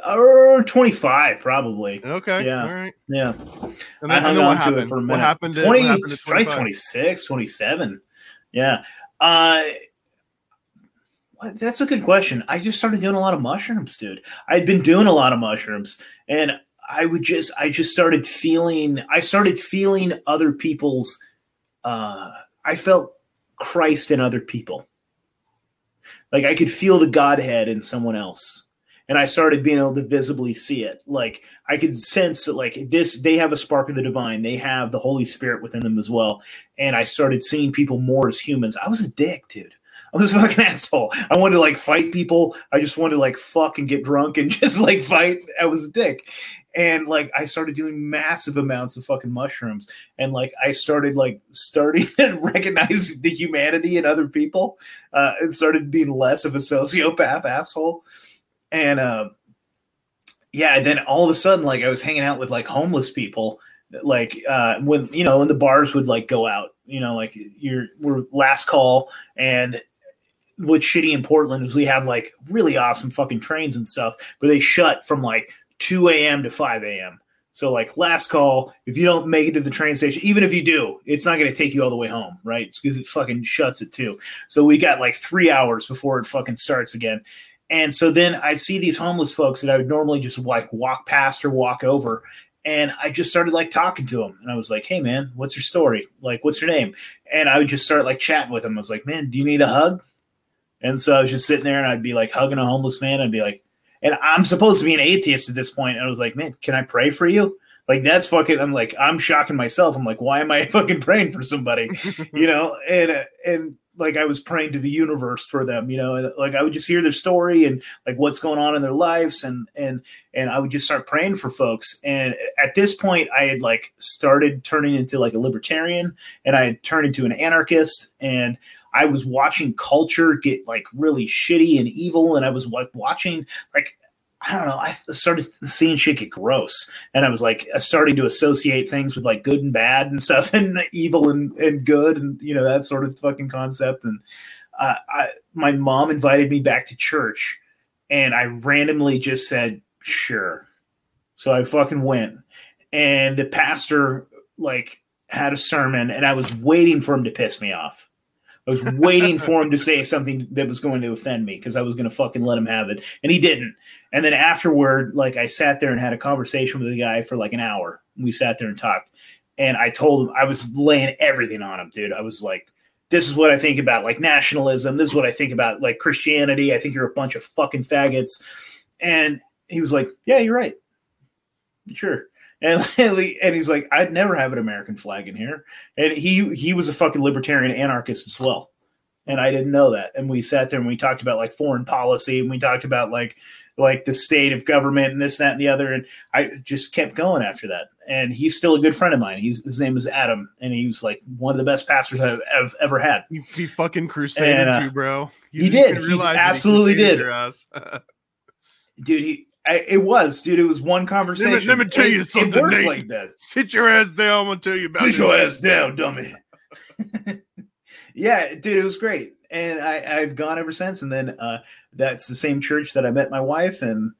Speaker 1: or 25 probably.
Speaker 2: Okay.
Speaker 1: Yeah.
Speaker 2: All right.
Speaker 1: Yeah.
Speaker 2: And
Speaker 1: I
Speaker 2: then,
Speaker 1: hung
Speaker 2: and then
Speaker 1: on
Speaker 2: what
Speaker 1: to it
Speaker 2: happened?
Speaker 1: for a
Speaker 2: What
Speaker 1: minute.
Speaker 2: happened? to-
Speaker 1: 20,
Speaker 2: what happened 25?
Speaker 1: 26, 27. Yeah. Uh, that's a good question. I just started doing a lot of mushrooms, dude. I'd been doing a lot of mushrooms and I would just, I just started feeling, I started feeling other people's, uh, I felt Christ in other people. Like I could feel the Godhead in someone else. And I started being able to visibly see it. Like I could sense that like this, they have a spark of the divine. They have the Holy Spirit within them as well. And I started seeing people more as humans. I was a dick, dude. I was a fucking asshole. I wanted to like fight people. I just wanted to like fuck and get drunk and just like fight. I was a dick. And like I started doing massive amounts of fucking mushrooms. And like I started like starting to recognize the humanity in other people. Uh and started being less of a sociopath asshole. And uh yeah, then all of a sudden, like I was hanging out with like homeless people like uh when you know when the bars would like go out you know like you're we're last call and what's shitty in portland is we have like really awesome fucking trains and stuff but they shut from like 2 a.m to 5 a.m so like last call if you don't make it to the train station even if you do it's not going to take you all the way home right? Because it fucking shuts at 2 so we got like three hours before it fucking starts again and so then i'd see these homeless folks that i would normally just like walk past or walk over and I just started like talking to them. and I was like, "Hey, man, what's your story? Like, what's your name?" And I would just start like chatting with them. I was like, "Man, do you need a hug?" And so I was just sitting there, and I'd be like hugging a homeless man. I'd be like, and I'm supposed to be an atheist at this point. and I was like, "Man, can I pray for you?" Like that's fucking. I'm like, I'm shocking myself. I'm like, why am I fucking praying for somebody? you know, and uh, and like I was praying to the universe for them, you know, like I would just hear their story and like what's going on in their lives and and and I would just start praying for folks. And at this point I had like started turning into like a libertarian and I had turned into an anarchist and I was watching culture get like really shitty and evil and I was like watching like I don't know. I started seeing shit get gross, and I was like starting to associate things with like good and bad and stuff, and evil and, and good, and you know that sort of fucking concept. And uh, I, my mom invited me back to church, and I randomly just said sure. So I fucking went, and the pastor like had a sermon, and I was waiting for him to piss me off. I was waiting for him to say something that was going to offend me because I was going to fucking let him have it. And he didn't. And then afterward, like I sat there and had a conversation with the guy for like an hour. We sat there and talked. And I told him, I was laying everything on him, dude. I was like, this is what I think about like nationalism. This is what I think about like Christianity. I think you're a bunch of fucking faggots. And he was like, yeah, you're right. Sure. And, and he's like, I'd never have an American flag in here. And he he was a fucking libertarian anarchist as well. And I didn't know that. And we sat there and we talked about like foreign policy and we talked about like like the state of government and this, that, and the other. And I just kept going after that. And he's still a good friend of mine. He's, his name is Adam, and he was like one of the best pastors I've, I've ever had.
Speaker 2: He, he fucking crusaded
Speaker 1: And, uh,
Speaker 2: you, bro. You
Speaker 1: he
Speaker 2: didn't.
Speaker 1: He absolutely did. Dude, he I, it was, dude. It was one conversation.
Speaker 2: let me tell you
Speaker 1: It's-
Speaker 2: something,
Speaker 1: It works
Speaker 2: Nate.
Speaker 1: like that.
Speaker 2: Sit your ass down. I'm gonna tell you about
Speaker 1: Sit
Speaker 2: this.
Speaker 1: your ass down, dummy. yeah, dude, it was great, and I, I've gone ever since. And then uh, that's the same church that I met my wife, and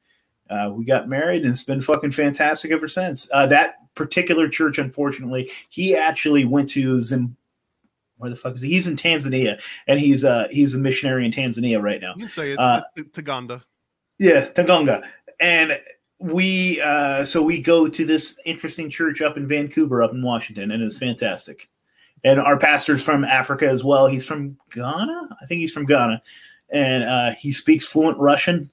Speaker 1: uh, we got married, and it's been fucking fantastic ever since. Uh, that particular church, unfortunately, he actually went to Zim. Where the fuck is he? He's in Tanzania, and he's uh he's a missionary in Tanzania right now.
Speaker 2: You can say it's
Speaker 1: Uh,
Speaker 2: Taganda.
Speaker 1: Yeah, Taganga. And we uh so we go to this interesting church up in Vancouver, up in Washington, and it's fantastic. And our pastor's from Africa as well. He's from Ghana. I think he's from Ghana. And uh he speaks fluent Russian.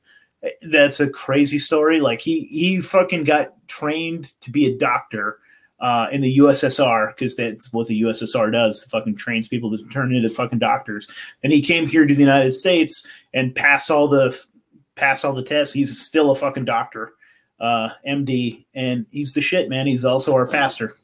Speaker 1: That's a crazy story. Like he he fucking got trained to be a doctor uh, in the USSR because that's what the USSR does. Fucking trains people to turn into fucking doctors. And he came here to the United States and passed all the passed all the tests. He's still a fucking doctor, uh, MD, and he's the shit, man. He's also our pastor.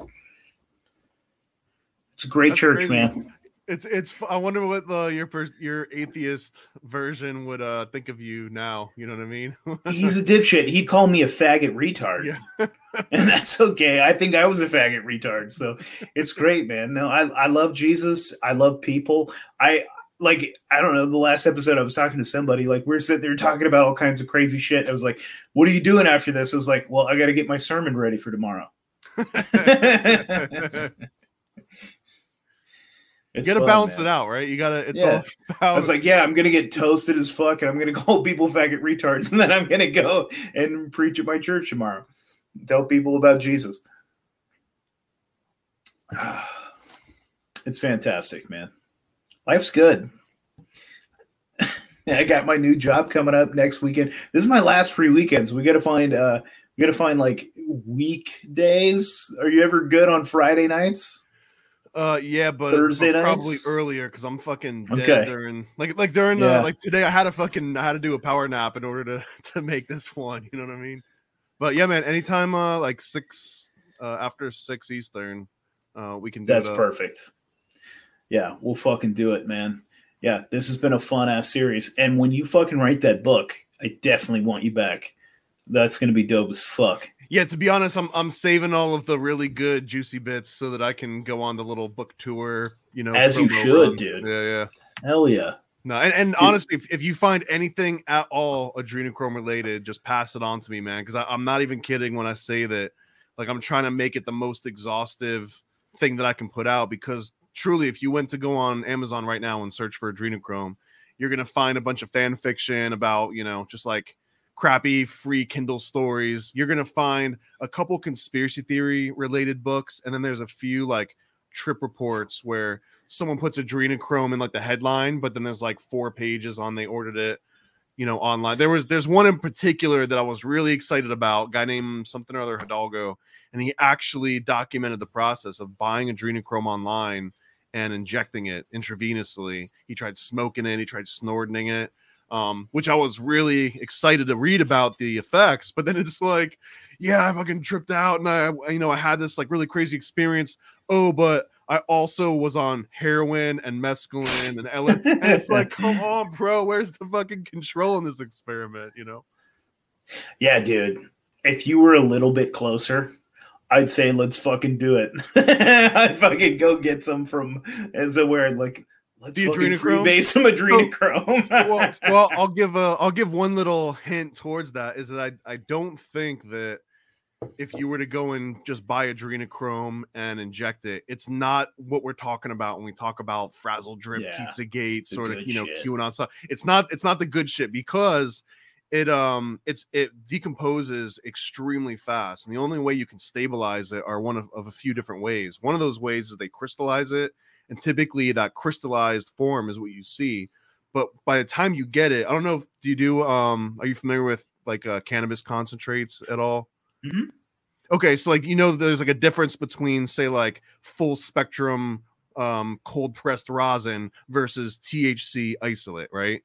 Speaker 1: It's a great
Speaker 2: That's
Speaker 1: church,
Speaker 2: crazy.
Speaker 1: man.
Speaker 2: It's it's. I wonder what the your your atheist version would uh think of you now. You know what I mean?
Speaker 1: He's a dipshit. He'd call me a faggot retard.
Speaker 2: Yeah.
Speaker 1: and that's okay. I think I was a faggot retard. So it's great, man. No, I, I love Jesus. I love people. I like I don't know. The last episode, I was talking to somebody. Like we are sitting there talking about all kinds of crazy shit. I was like, "What are you doing after this?" I was like, "Well, I got to get my sermon ready for tomorrow."
Speaker 2: you gotta fun, balance man. it out, right? You gotta. It's
Speaker 1: yeah.
Speaker 2: all
Speaker 1: I was like, yeah, I'm gonna get toasted as fuck, and I'm gonna call people faggot retards, and then I'm gonna go and preach at my church tomorrow, tell people about Jesus. It's fantastic, man. Life's good. I got my new job coming up next weekend. This is my last free weekend, so we got to find uh we got to find like weekdays. Are you ever good on Friday nights?
Speaker 2: Uh, yeah, but
Speaker 1: Thursday
Speaker 2: but
Speaker 1: probably
Speaker 2: nights? earlier because I'm fucking dead okay. during like like during the like today I had to fucking I had to do a power nap in order to to make this one. You know what I mean? But yeah, man. Anytime uh like six uh after six Eastern, uh we can.
Speaker 1: That's perfect. Yeah, we'll fucking do it, man. Yeah, this has been a fun ass series, and when you fucking write that book, I definitely want you back. That's gonna be dope as fuck
Speaker 2: yeah, to be honest, I'm I'm saving all of the really good juicy bits so that I can go on the little book tour. You know,
Speaker 1: as you should, run. dude.
Speaker 2: Yeah, yeah.
Speaker 1: Hell yeah.
Speaker 2: No, and, and honestly, if, if you find anything at all adrenochrome related, just pass it on to me, man. Because I'm not even kidding when I say that. Like I'm trying to make it the most exhaustive thing that I can put out. Because truly, if you went to go on Amazon right now and search for adrenochrome, you're gonna find a bunch of fan fiction about you know just like crappy free Kindle stories. You're gonna find a couple conspiracy theory related books, and then there's a few like trip reports where someone puts adrenochrome in like the headline, but then there's like four pages on they ordered it, you know, online. There was there's one in particular that I was really excited about, guy named something or other Hidalgo, and he actually documented the process of buying adrenochrome online and injecting it intravenously. He tried smoking it, he tried snorting it um, which I was really excited to read about the effects. But then it's like, yeah, I fucking tripped out, and I, you know, I had this like really crazy experience. Oh, but I also was on heroin and mescaline and Ellen, and it's like, come on, bro, where's the fucking control in this experiment? You know?
Speaker 1: Yeah, dude. If you were a little bit closer, I'd say let's fucking do it. I'd fucking go get some from as a where like Let's the adrenochrome. Freebase some oh, adrenochrome.
Speaker 2: well, well, I'll give a I'll give one little hint towards that is that I I don't think that if you were to go and just buy adrenochrome and inject it, it's not what we're talking about when we talk about frazzle drip, yeah, pizza gate, sort of you know shit. QAnon stuff. It's not it's not the good shit because it um it's it decomposes extremely fast, and the only way you can stabilize it are one of, of a few different ways. One of those ways is they crystallize it and typically that crystallized form is what you see but by the time you get it i don't know if do you do um are you familiar with like uh, cannabis concentrates at all
Speaker 1: mm-hmm.
Speaker 2: okay so like you know there's like a difference between say like full spectrum um cold pressed rosin versus thc isolate right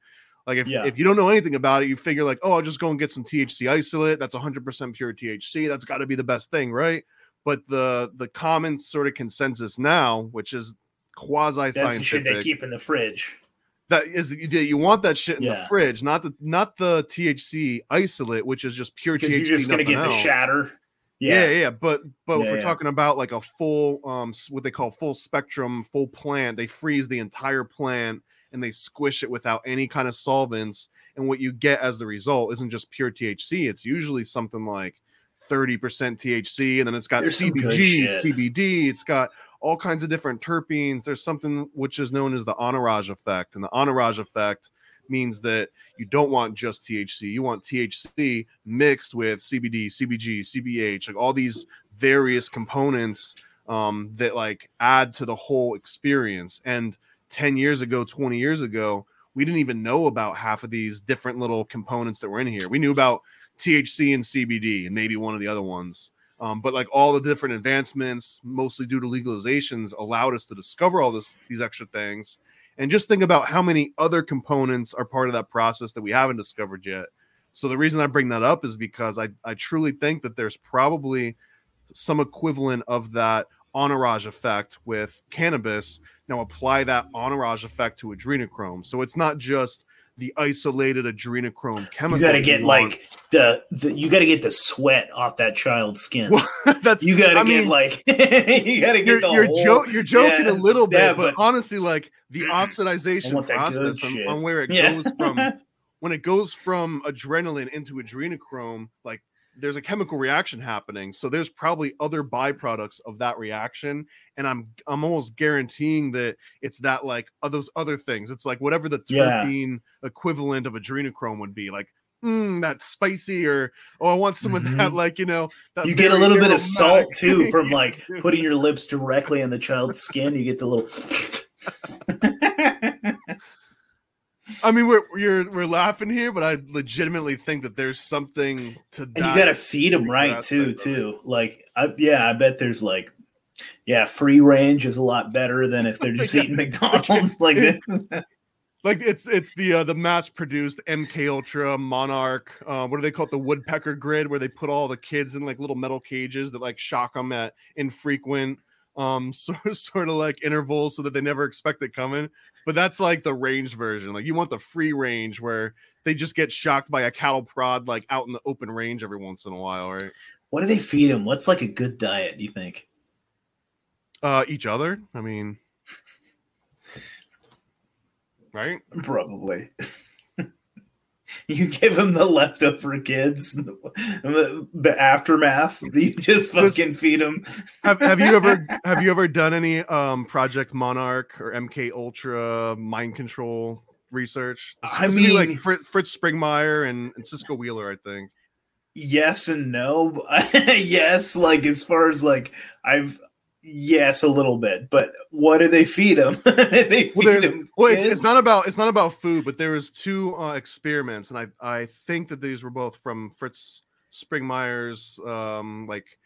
Speaker 2: like if, yeah. if you don't know anything about it you figure like oh i'll just go and get some thc isolate that's 100% pure thc that's got to be the best thing right but the the common sort of consensus now which is quasi scientific. That's the shit
Speaker 1: they keep in the fridge.
Speaker 2: That is you want that shit in yeah. the fridge, not the not the THC isolate, which is just pure THC.
Speaker 1: You're just gonna get else. the shatter.
Speaker 2: Yeah. yeah, yeah, but but yeah, if we're yeah. talking about like a full um what they call full spectrum, full plant, they freeze the entire plant and they squish it without any kind of solvents. And what you get as the result isn't just pure THC, it's usually something like 30% THC, and then it's got There's CBG, CBD, it's got all kinds of different terpenes. There's something which is known as the entourage effect. And the entourage effect means that you don't want just THC, you want THC mixed with CBD, CBG, CBH, like all these various components um, that like add to the whole experience. And 10 years ago, 20 years ago, we didn't even know about half of these different little components that were in here. We knew about THC and CBD and maybe one of the other ones. Um, but like all the different advancements, mostly due to legalizations, allowed us to discover all this these extra things. And just think about how many other components are part of that process that we haven't discovered yet. So the reason I bring that up is because I, I truly think that there's probably some equivalent of that entourage effect with cannabis. Now apply that entourage effect to adrenochrome. So it's not just the isolated adrenochrome chemical.
Speaker 1: You got to get like the, the you got to get the sweat off that child's skin.
Speaker 2: Well, that's
Speaker 1: you got to get
Speaker 2: mean,
Speaker 1: like you got to get
Speaker 2: you're
Speaker 1: the
Speaker 2: you're,
Speaker 1: whole,
Speaker 2: jo- you're joking
Speaker 1: Yeah,
Speaker 2: a little bit,
Speaker 1: yeah,
Speaker 2: but,
Speaker 1: but-
Speaker 2: honestly, like the oxidization
Speaker 1: want that good
Speaker 2: process on, on where it
Speaker 1: Yeah.
Speaker 2: goes from when it goes from adrenaline into adrenochrome, like there's a chemical reaction happening. So there's probably other byproducts of that reaction, and I'm I'm almost guaranteeing that it's that like of those other things. It's like whatever the
Speaker 1: Yeah.
Speaker 2: terpene equivalent of adrenochrome would be, like. Mm, that's spicy, or oh, I want some of that,
Speaker 1: Mhm.
Speaker 2: like you know, that
Speaker 1: you get a little bit of salt too from like putting your lips directly on the child's skin. You get the little.
Speaker 2: I mean, we're we're we're laughing here, but I legitimately think that there's something to that.
Speaker 1: and you got to feed them right too
Speaker 2: aspect of it.
Speaker 1: too like I, yeah i bet there's like yeah free range is a lot better than if they're just
Speaker 2: Yeah.
Speaker 1: eating mcdonald's like
Speaker 2: Like it's it's the uh, the mass produced MK Ultra Monarch. Uh, what do they call it? The woodpecker grid, where they put all the kids in like little metal cages that like shock them at infrequent um sort of, sort of like intervals so that they never expect it coming. But that's like the range version. Like you want the free range where they just get shocked by a cattle prod like out in the open range every once in a while, right?
Speaker 1: what do they feed them what's like a good diet do you think
Speaker 2: Uh, each other. I mean, right?
Speaker 1: probably you give them the leftover for kids the, the aftermath. You just fucking feed them
Speaker 2: have, have you ever have you ever done any um project monarch or mk ultra mind control research?
Speaker 1: I
Speaker 2: mean, like fritz, springmeier and, and cisco wheeler i think.
Speaker 1: Yes and no. Yes like as far as like i've yes a little bit but what do they feed them they
Speaker 2: well,
Speaker 1: feed
Speaker 2: there's,
Speaker 1: them
Speaker 2: well it's, it's not about it's not about food but there was two uh, experiments and i i think that these were both from fritz springmeier's um like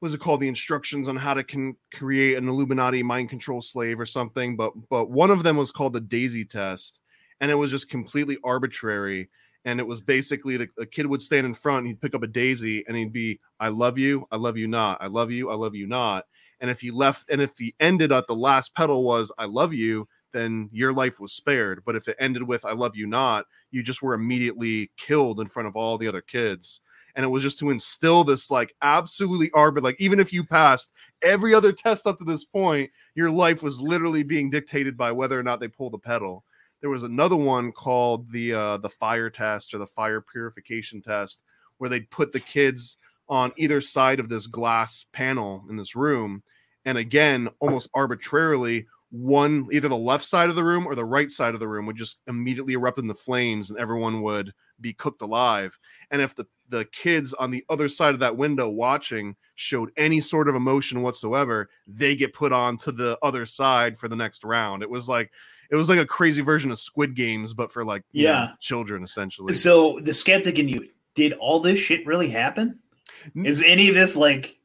Speaker 2: what is it called? The instructions on how to can create an illuminati mind control slave or something but but one of them was called the daisy test and it was just completely arbitrary and it was basically the, the kid would stand in front and he'd pick up a daisy and he'd be i love you i love you not i love you i love you not and if he left and if he ended at the last pedal was i love you then your life was spared. But if it ended with i love you not you just were immediately killed in front of all the other kids. And it was just to instill this like absolutely arbit like even if you passed every other test up to this point your life was literally being dictated by whether or not they pull the pedal. There was another one called the uh the fire test or the fire purification test where they'd put the kids on either side of this glass panel in this room and again almost arbitrarily one either the left side of the room or the right side of the room would just immediately erupt into flames and everyone would be cooked alive. And if the the kids on the other side of that window watching showed any sort of emotion whatsoever they get put on to the other side for the next round. It was like it was like a crazy version of squid games but for like you know,
Speaker 1: Yeah.
Speaker 2: children essentially.
Speaker 1: So the skeptic in you did all this shit really happen is any of this like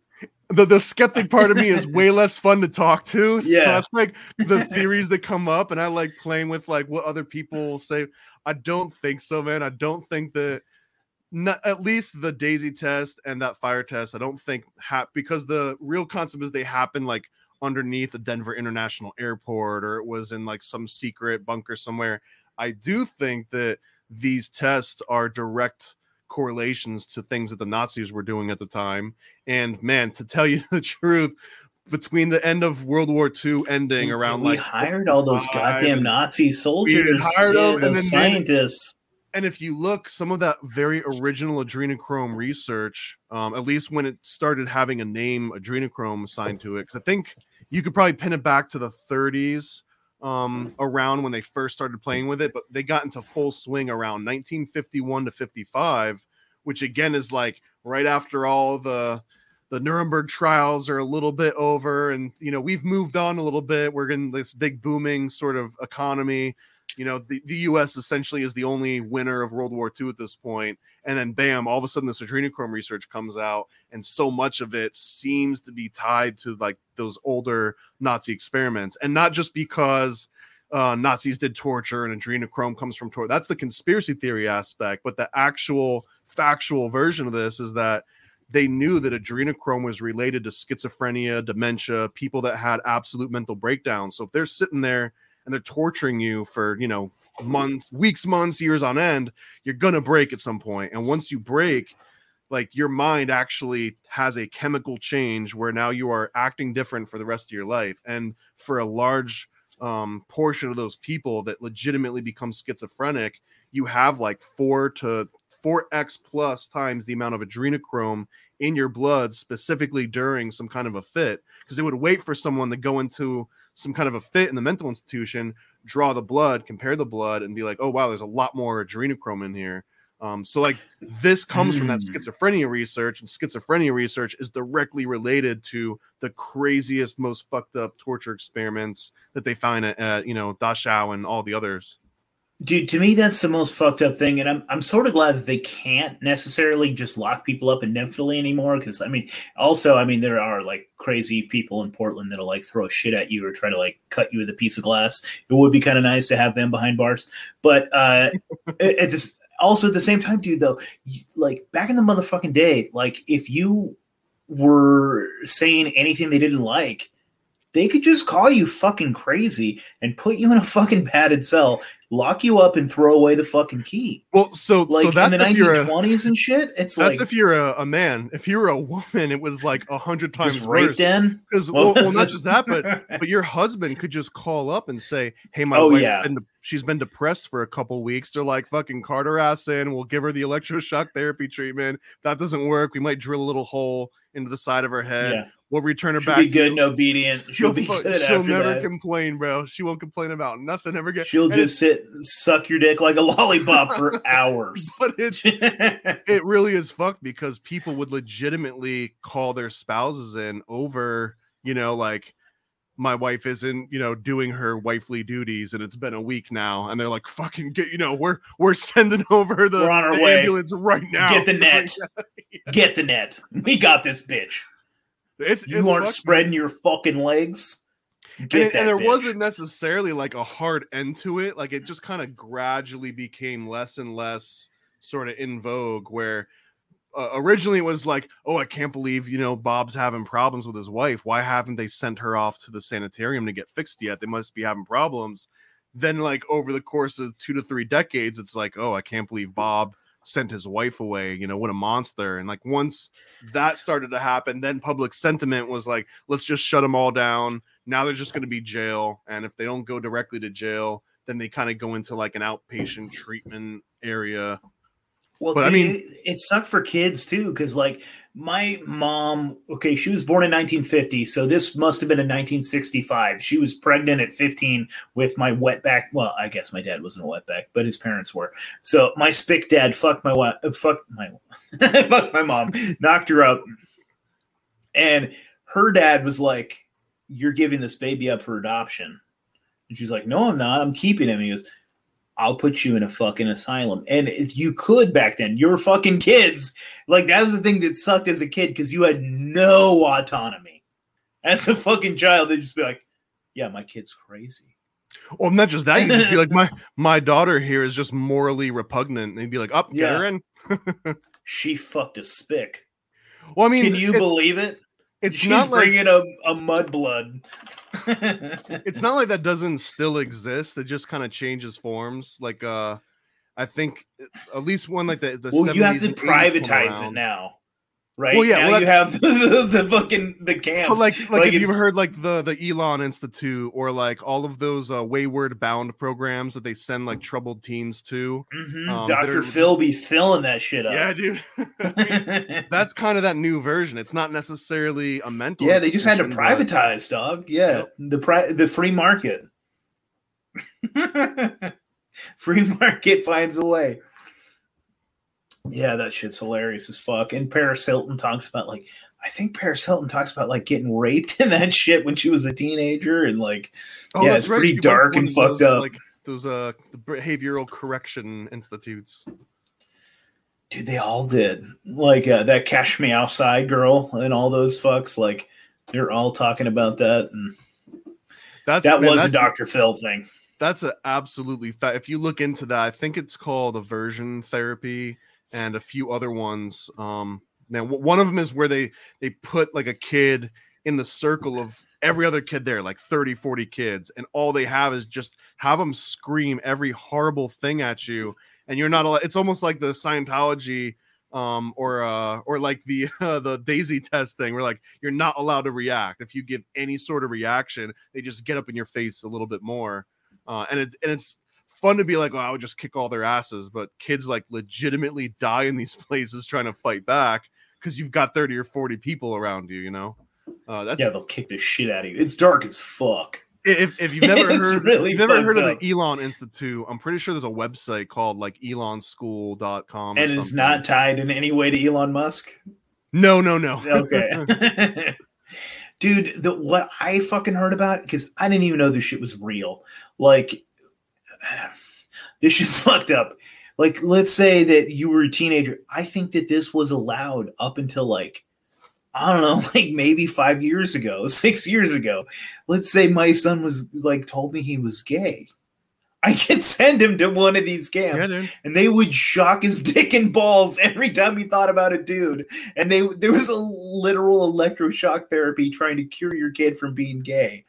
Speaker 2: the, the skeptic part of me is way less fun to talk to. So
Speaker 1: Yeah.
Speaker 2: it's like the theories that come up, and I like playing with like what other people say. I don't think so, man. I don't think that not, at least the daisy test and that fire test, I don't think ha- because the real concept is they happen like underneath the Denver International Airport or it was in like some secret bunker somewhere. I do think that these tests are direct correlations to things that the Nazis were doing at the time. And man, to tell you the truth, between the end of World War II ending around
Speaker 1: we
Speaker 2: like
Speaker 1: hired all those goddamn nazi soldiers
Speaker 2: hired
Speaker 1: yeah,
Speaker 2: them, and
Speaker 1: those
Speaker 2: then they-
Speaker 1: scientists
Speaker 2: and if you look some of that very original adrenochrome research um, at least when it started having a name adrenochrome assigned to it because i think you could probably pin it back to the 30s um, around when they first started playing with it but they got into full swing around 1951 to 55 which again is like right after all the the Nuremberg trials are a little bit over, and you know we've moved on a little bit. We're in this big booming sort of economy you know the, the us essentially is the only winner of world war ii at this point and then bam all of a sudden this adrenochrome research comes out and so much of it seems to be tied to like those older nazi experiments and not just because uh, nazis did torture and adrenochrome comes from torture that's the conspiracy theory aspect but the actual factual version of this is that they knew that adrenochrome was related to schizophrenia dementia people that had absolute mental breakdowns so if they're sitting there and they're torturing you for you know months, weeks, months, years on end, you're gonna break at some point. And once you break, like your mind actually has a chemical change where now you are acting different for the rest of your life. And for a large um, portion of those people that legitimately become schizophrenic, you have like four to 4x plus times the amount of adrenochrome in your blood specifically during some kind of a fit because it would wait for someone to go into some kind of a fit in the mental institution draw the blood compare the blood and be like oh wow there's a lot more adrenochrome in here um, so like this comes from that hmm. schizophrenia research and schizophrenia research is directly related to the craziest most fucked up torture experiments that they find at, at you know dachau and all the others
Speaker 1: Dude, to me, that's the most fucked up thing, and I'm I'm sort of glad that they can't necessarily just lock people up indefinitely anymore. Because I mean, also, I mean, there are like crazy people in Portland that'll like throw shit at you or try to like cut you with a piece of glass. It would be kind of nice to have them behind bars, but uh, at this also at the same time, dude, though, like back in the motherfucking day, like if you were saying anything they didn't like, they could just call you fucking crazy and put you in a fucking padded cell lock you up and throw away the fucking key.
Speaker 2: Well, so
Speaker 1: like
Speaker 2: so that's
Speaker 1: in the nineteen twenties and shit. It's like
Speaker 2: that's
Speaker 1: like
Speaker 2: if you're a, a, man. If you were a woman, it was like a hundred times
Speaker 1: just worse. Den
Speaker 2: because well, well, not just that, but but your husband could just call up and say, "Hey, my
Speaker 1: oh,
Speaker 2: wife's
Speaker 1: yeah.
Speaker 2: been she's been depressed for a couple weeks. They're like fucking Carter ass in. We'll give her the electroshock therapy treatment. that doesn't work. We might drill a little hole into the side of her head. Yeah. We'll return her
Speaker 1: she'll
Speaker 2: back.
Speaker 1: Be good and obedient. She'll, she'll be good.
Speaker 2: She'll never
Speaker 1: that.
Speaker 2: complain, bro. She won't complain about nothing ever again.
Speaker 1: She'll and just sit, suck your dick like a lollipop for hours.
Speaker 2: But it's it really is fucked because people would legitimately call their spouses in over, you know, like my wife isn't, you know, doing her wifely duties, and it's been a week now, and they're like, "Fucking get, you know, we're we're sending over the,
Speaker 1: we're on our
Speaker 2: the
Speaker 1: way.
Speaker 2: ambulance right now.
Speaker 1: Get the net, yeah. get the net. We got this bitch."
Speaker 2: It's,
Speaker 1: you
Speaker 2: it's
Speaker 1: aren't spreading your fucking legs.
Speaker 2: And, and, there bitch. wasn't necessarily like a hard end to it. Like it just kind of gradually became less and less sort of in vogue. Where uh, originally was like, oh, I can't believe you know Bob's having problems with his wife. Why haven't they sent her off to the sanitarium to get fixed yet? They must be having problems. Then, like over the course of two to three decades, it's like, oh, I can't believe Bob sent his wife away you know what a monster and like once that started to happen then public sentiment was like let's just shut them all down now they're just going to be jail and if they don't go directly to jail then they kind of go into like an outpatient treatment area
Speaker 1: well, but dude, I mean, it, it sucked for kids too, because like my mom, okay, she was born in 1950, so this must have been in 1965. She was pregnant at 15 with my wetback. Well, I guess my dad wasn't a wetback, but his parents were. So my spick dad fucked my wife, uh, fucked my, fucked my mom, knocked her up, and her dad was like, "You're giving this baby up for adoption," and she's like, "No, I'm not. I'm keeping him." And he goes I'll put you in a fucking asylum. And if you could back then, you were fucking kids. Like that was the thing that sucked as a kid because you had no autonomy. As a fucking child, they'd just be like, Yeah, my kid's crazy.
Speaker 2: Well, not just that, you just be like, My my daughter here is just morally repugnant. And they'd be like, Up, oh, yeah. her
Speaker 1: she fucked a spick.
Speaker 2: Well, I mean,
Speaker 1: can you it, believe it?
Speaker 2: It's
Speaker 1: She's
Speaker 2: not
Speaker 1: bringing like, a, a mudblood.
Speaker 2: it's not like that doesn't still exist. It just kind of changes forms. Like, uh, I think at least one like the, the
Speaker 1: well, you have to privatize it now right?
Speaker 2: Well, yeah,
Speaker 1: now
Speaker 2: well,
Speaker 1: you have the, the, fucking the camps.
Speaker 2: But like, like, like have you ever heard like the the Elan Institute or like all of those uh, Wayward Bound programs that they send like troubled teens to?
Speaker 1: Mm-hmm. Um, Doctor Phil be filling that shit up.
Speaker 2: Yeah, dude. mean, that's kind of that new version. It's not necessarily a mental.
Speaker 1: Yeah, they just had to privatize, but... dog. Yeah, yep. the pri- the free market. free market finds a way. Yeah, that shit's hilarious as fuck. And Paris Hilton talks about like I think Paris Hilton talks about like getting raped in that shit when she was a teenager and like oh, yeah, it's right. pretty dark and fucked
Speaker 2: those,
Speaker 1: up.
Speaker 2: Like those uh behavioral correction institutes.
Speaker 1: Dude, they all did. Like uh, that Cash Me Outside girl and all those fucks. Like they're all talking about that, and that's that man, was that's, a Doctor Phil thing.
Speaker 2: That's a absolutely. Fa- if you look into that, I think it's called aversion therapy and a few other ones. Um, now, one of them is where they they put like a kid in the circle of every other kid there, like 30, 40 kids, and all they have is just have them scream every horrible thing at you, and you're not allowed. It's almost like the Scientology um or uh or like the uh, the daisy test thing where like you're not allowed to react if you give any sort of reaction they just get up in your face a little bit more uh and it and it's fun to be like oh i would just kick all their asses but kids like legitimately die in these places trying to fight back because you've got 30 or 40 people around you you know
Speaker 1: uh that's yeah they'll kick the shit out of you it's dark as fuck
Speaker 2: if, if you've never heard really you've never heard up. of the Elan Institute, I'm pretty sure there's a website called like elanschool.com.
Speaker 1: And it's not tied in any way to Elon Musk?
Speaker 2: No, no, no.
Speaker 1: Okay. Dude, the what I fucking heard about because I didn't even know this shit was real. Like this shit's fucked up. Like, let's say that you were a teenager. I think that this was allowed up until like I don't know, like maybe five years ago, six years ago. Let's say my son was like told me he was gay. I could send him to one of these camps, yeah, and they would shock his dick and balls every time he thought about a dude. And they there was a literal electroshock therapy trying to cure your kid from being gay.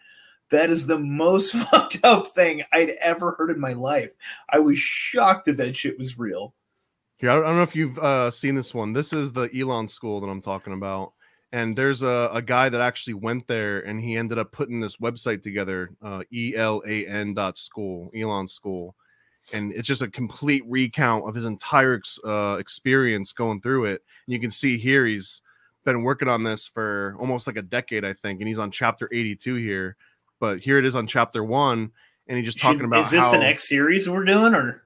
Speaker 1: That is the most fucked up thing I'd ever heard in my life. I was shocked that that shit was real.
Speaker 2: Yeah, I don't know if you've uh, seen this one. This is the Elan school that I'm talking about and there's a, a guy that actually went there and he ended up putting this website together uh, elan dot school elan school and it's just a complete recount of his entire ex, uh, experience going through it and you can see here he's been working on this for almost like a decade i think and he's on chapter 82 here but here it is on chapter one and he's just talking Should, about
Speaker 1: is this
Speaker 2: how,
Speaker 1: the next series we're doing or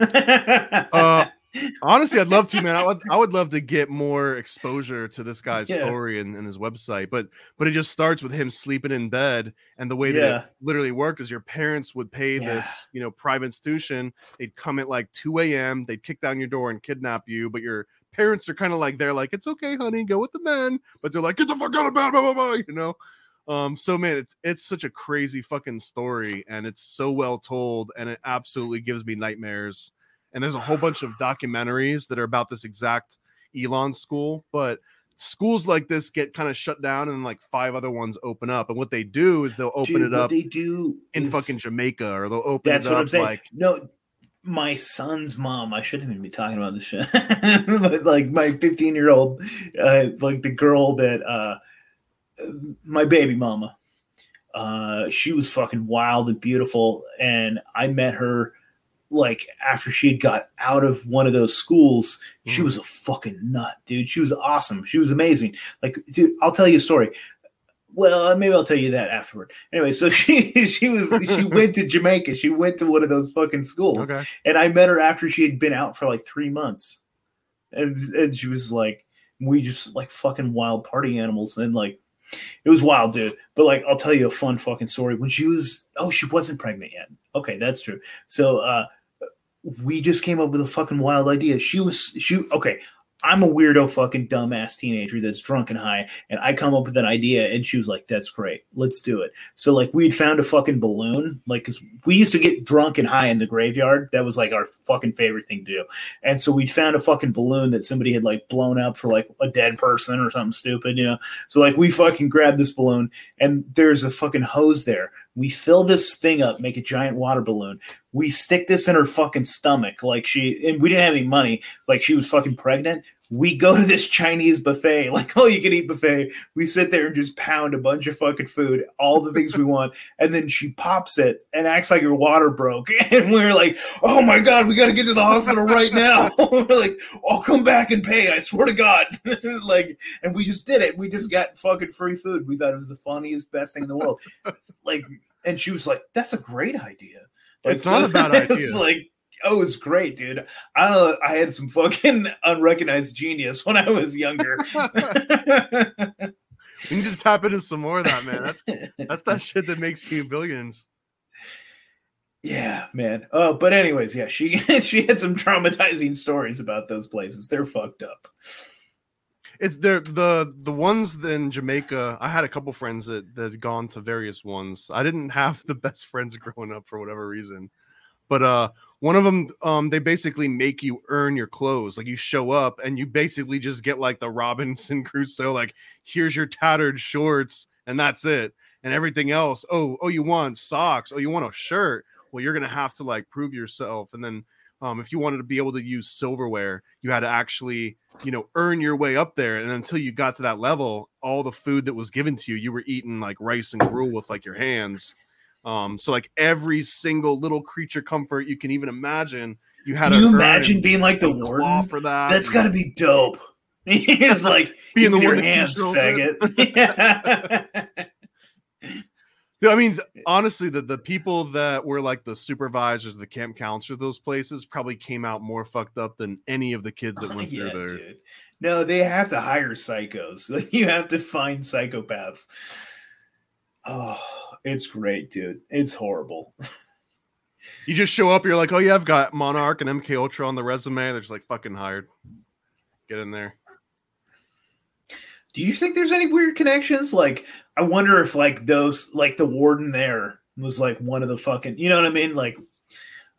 Speaker 2: uh Honestly, I'd love to, man. I would, I would love to get more exposure to this guy's yeah. story and, and, his website. But but it just starts with him sleeping in bed, and the way that yeah. it literally worked is your parents would pay yeah. this, you know, private institution. They'd come at like 2 a.m. They'd kick down your door and kidnap you, but your parents are kind of like they're like, it's okay, honey, go with the men. But they're like, get the fuck out of bed, blah blah blah, you know. Um, so man, it's it's such a crazy fucking story, and it's so well told, and it absolutely gives me nightmares and there's a whole bunch of documentaries that are about this exact Elan school, but schools like this get kind of shut down and like five other ones open up. And what they do is they'll open Dude, it up
Speaker 1: they do
Speaker 2: in is, fucking Jamaica or they'll open it up. that's what I'm saying. like
Speaker 1: no my son's mom, I shouldn't even be talking about this shit. but like my 15 year old, uh, like the girl that uh my baby mama, uh, she was fucking wild and beautiful, and I met her like after she had got out of one of those schools, mm. she was a fucking nut, dude. She was awesome. She was amazing. Like, dude, I'll tell you a story. Well, maybe I'll tell you that afterward. Anyway, so she she was she went to Jamaica. She went to one of those fucking schools, okay. and I met her after she had been out for like three months, and and she was like, we just like fucking wild party animals, and like it was wild, dude. But like, I'll tell you a fun fucking story. When she was, oh, she wasn't pregnant yet. Okay, that's true. So uh, we just came up with a fucking wild idea. She was she okay. I'm a weirdo fucking dumbass teenager that's drunk and high, and I come up with an idea, and she was like, "That's great, let's do it." So like we'd found a fucking balloon, like because we used to get drunk and high in the graveyard. That was like our fucking favorite thing to do, and so we'd found a fucking balloon that somebody had like blown up for like a dead person or something stupid, you know. So like we fucking grabbed this balloon, and there's a fucking hose there. We fill this thing up, make a giant water balloon. We stick this in her fucking stomach, like she, and we didn't have any money. Like she was fucking pregnant we go to this Chinese buffet, like all you can eat buffet. We sit there and just pound a bunch of fucking food, all the things we want. And then she pops it and acts like her water broke. And we're like, oh my God, we got to get to the hospital right now. we're like, I'll come back and pay. I swear to God. like, and we just did it. We just got fucking free food. We thought it was the funniest, best thing in the world. like, and she was like, that's a great idea.
Speaker 2: Like, it's not so, a bad idea.
Speaker 1: It's like, oh, it's great, dude. I don't know. I had some fucking unrecognized genius when I was younger.
Speaker 2: we need to tap into some more of that, man. That's that's that shit that makes you billions.
Speaker 1: Yeah, man. Oh, but anyways, yeah, she she had some traumatizing stories about those places. They're fucked up.
Speaker 2: It's they're the the ones in Jamaica. I had a couple friends that that had gone to various ones. I didn't have the best friends growing up for whatever reason. But uh one of them um they basically make you earn your clothes like you show up and you basically just get like the robinson crusoe like here's your tattered shorts and that's it and everything else. Oh, oh, you want socks? Oh, you want a shirt? Well, you're gonna have to like prove yourself, and then um, if you wanted to be able to use silverware, you had to actually, you know, earn your way up there. And until you got to that level, all the food that was given to you, you were eating like rice and gruel with like your hands. Um, so like every single little creature comfort you can even imagine, you had.
Speaker 1: Can you imagine being like the warden
Speaker 2: for that?
Speaker 1: That's got to be dope. He's like
Speaker 2: being the
Speaker 1: your
Speaker 2: one
Speaker 1: hands, faggot.
Speaker 2: Yeah, I mean, honestly, the, the people that were like the supervisors, the camp counselors, those places probably came out more fucked up than any of the kids that went
Speaker 1: yeah,
Speaker 2: through there.
Speaker 1: dude. No, they have to hire psychos. Like you have to find psychopaths. Oh, it's great, dude. It's horrible.
Speaker 2: You just show up, you're like, oh yeah, I've got Monarch and MK Ultra on the resume. They're just like fucking hired. Get in there.
Speaker 1: Do you think there's any weird connections? Like, I wonder if like those, like the warden there was like one of the fucking, you know what I mean? Like,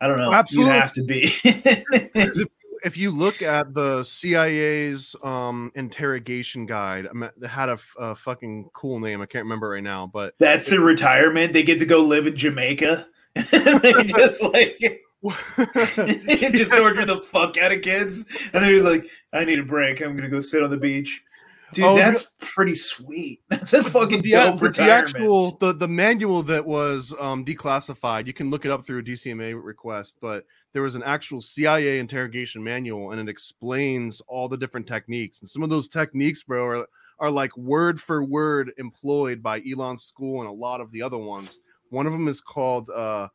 Speaker 1: I don't know.
Speaker 2: Absolutely.
Speaker 1: You have to be.
Speaker 2: if, if you look at the CIA's um, interrogation guide, I mean, it had a fucking cool name. I can't remember right now, but
Speaker 1: That's the retirement. They get to go live in Jamaica. they just like just torture the fuck out of kids, and they're like, "I need a break. I'm gonna go sit on the beach." Dude,
Speaker 2: Oh,
Speaker 1: that's pretty sweet. That's a fucking
Speaker 2: the,
Speaker 1: dope
Speaker 2: but the actual the, the manual that was um, declassified you can look it up through a dcma request but there was an actual cia interrogation manual and it explains all the different techniques and some of those techniques bro are, are like word for word employed by elan school and a lot of the other ones one of them is called uh,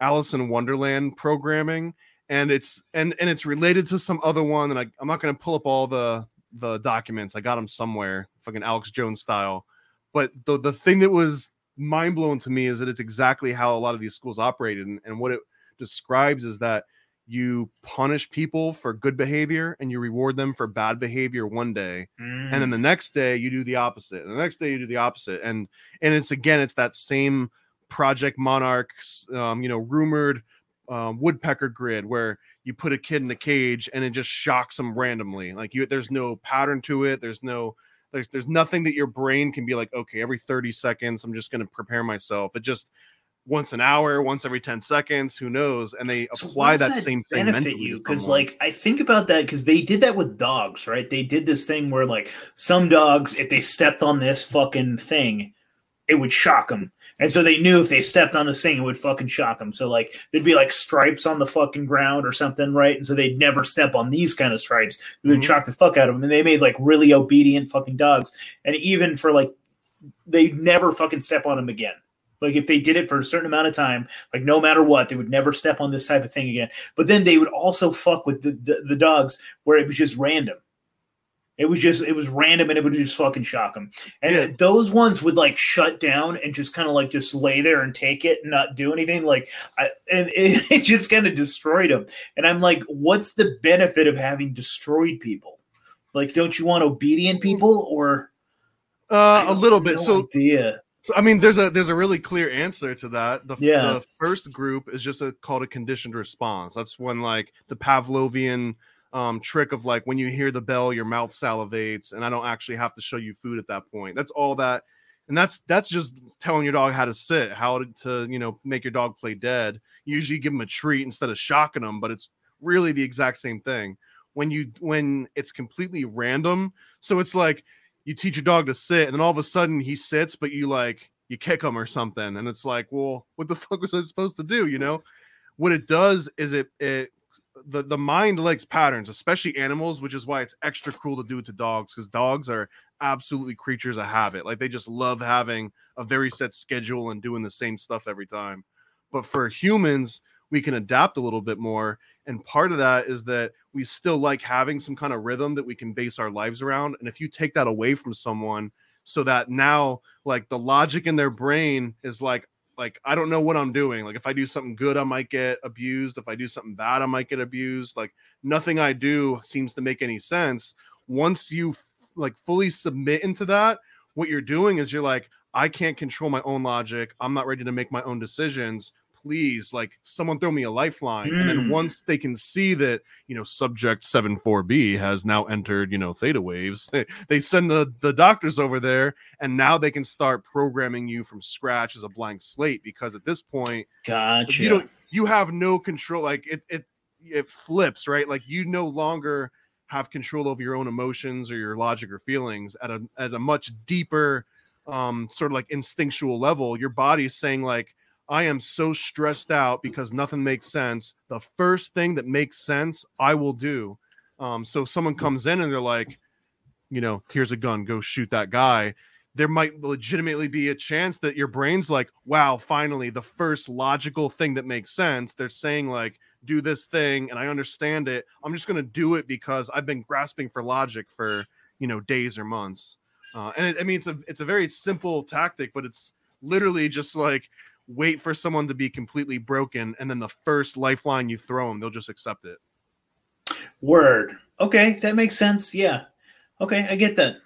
Speaker 2: alice in wonderland programming and it's and and it's related to some other one and I, i'm not going to pull up all the the documents i got them somewhere fucking alex jones style but the the thing that was mind blowing to me is that it's exactly how a lot of these schools operated, and, and what it describes is that you punish people for good behavior and you reward them for bad behavior one day and then
Speaker 1: Mm.
Speaker 2: the next day you do the opposite and the next day you do the opposite and and it's again it's that same project monarchs um, you know rumored um, woodpecker grid where you put a kid in a cage and it just shocks them randomly. Like you there's no pattern to it. There's no there's there's nothing that your brain can be like okay every 30 seconds i'm just going to prepare myself. It just once an hour once every 10 seconds who knows? And they
Speaker 1: So
Speaker 2: apply
Speaker 1: does
Speaker 2: that, same thing
Speaker 1: benefit
Speaker 2: mentally
Speaker 1: you? because like i think about that because they did that with dogs right? They did this thing where like some dogs if they stepped on this fucking thing it would shock them and so they knew if they stepped on this thing it would fucking shock them so like there'd be like stripes on the fucking ground or something right and so they'd never step on these kind of stripes it would
Speaker 2: Mhm.
Speaker 1: shock the fuck out of them and they made like really obedient fucking dogs and even for like they never fucking step on them again like if they did it for a certain amount of time like no matter what, they would never step on this type of thing again. But then they would also fuck with the, the, the dogs where it was just random. It was just it was random and it would just fucking shock them. And
Speaker 2: Yeah.
Speaker 1: those ones would like shut down and just kind of like just lay there and take it and not do anything. Like I, and it, it just kind of destroyed them. And I'm like, what's the benefit of having destroyed people? Like, don't you want obedient people or
Speaker 2: uh, a little bit
Speaker 1: no
Speaker 2: so
Speaker 1: idea.
Speaker 2: So, I mean, there's a there's a really clear answer to that. The,
Speaker 1: Yeah.
Speaker 2: the first group is just a called a conditioned response. That's when like the Pavlovian um, trick of like when you hear the bell, your mouth salivates, and I don't actually have to show you food at that point. That's all that, and that's that's just telling your dog how to sit, how to, to you know make your dog play dead. Usually, give them a treat instead of shocking them, but it's really the exact same thing. When you when it's completely random, so it's like you teach your dog to sit and then all of a sudden he sits but you like you kick him or something and it's like well what the fuck was i supposed to do you know what it does is it it the, the mind likes patterns especially animals which is why it's extra cruel to do it to dogs because dogs are absolutely creatures of habit like they just love having a very set schedule and doing the same stuff every time but for humans we can adapt a little bit more and part of that is that we still like having some kind of rhythm that we can base our lives around. And if you take that away from someone, so that now like the logic in their brain is like, like I don't know what I'm doing. Like if I do something good, I might get abused. If I do something bad, I might get abused. Like nothing I do seems to make any sense. Once you like fully submit into that, what you're doing is you're like, I can't control my own logic. I'm not ready to make my own decisions. Please, like someone throw me a lifeline. And then
Speaker 1: Mm.
Speaker 2: once they can see that, you know, subject 74B has now entered, you know, theta waves, they, they send the, the doctors over there and now they can start programming you from scratch as a blank slate because at this point,
Speaker 1: Gotcha.
Speaker 2: you don't you have no control like it it it flips right like you no longer have control over your own emotions or your logic or feelings at a at a much deeper um sort of like instinctual level your body's saying like i am so stressed out because nothing makes sense the first thing that makes sense i will do um so someone comes in and they're like you know here's a gun go shoot that guy there might legitimately be a chance that your brain's like, wow, finally, the first logical thing that makes sense. They're saying, like, do this thing, and I understand it. I'm just going to do it because I've been grasping for logic for, you know, days or months. Uh, and it, I mean, it's a, it's a very simple tactic, but it's literally just like, wait for someone to be completely broken, and then the first lifeline you throw them, they'll just accept it.
Speaker 1: Word. Okay, that makes sense. Yeah. Okay, I get that.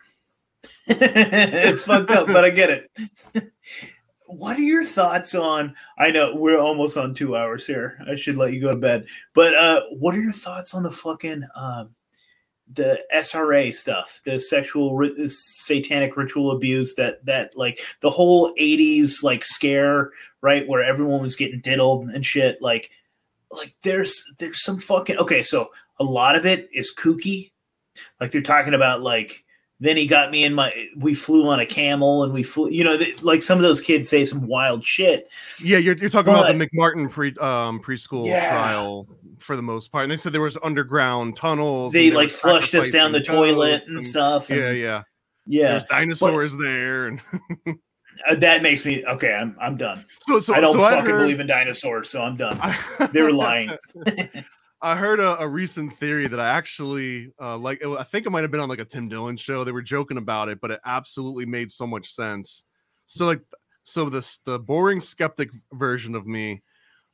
Speaker 1: it's fucked up, but I get it. what are your thoughts on? I know we're almost on two hours here. I should let you go to bed. But uh, what are your thoughts on the fucking um, the SRA stuff, the sexual ri- satanic ritual abuse that that like the whole '80s like scare, right, where everyone was getting diddled and shit. Like, like there's there's some fucking okay. So a lot of it is kooky. Like they're talking about like then he got me in my we flew on a camel and we flew you know th- like some of those kids say some wild shit
Speaker 2: Yeah, you're, you're talking about the McMartin pre um preschool
Speaker 1: Yeah.
Speaker 2: trial for the most part. And they said there was underground tunnels.
Speaker 1: they like flushed us down the toilet
Speaker 2: goats
Speaker 1: and stuff
Speaker 2: Yeah,
Speaker 1: and-
Speaker 2: yeah.
Speaker 1: yeah
Speaker 2: There's dinosaurs there, and
Speaker 1: Uh, that makes me okay i'm, I'm done
Speaker 2: so so
Speaker 1: i don't
Speaker 2: so
Speaker 1: fucking
Speaker 2: heard,
Speaker 1: believe in dinosaurs so i'm done
Speaker 2: I,
Speaker 1: they were lying
Speaker 2: I heard a, a recent theory that I actually uh, like. it I think it might have been on like a Tim Dillon show. They were joking about it, but it absolutely made so much sense. So like, so this the boring skeptic version of me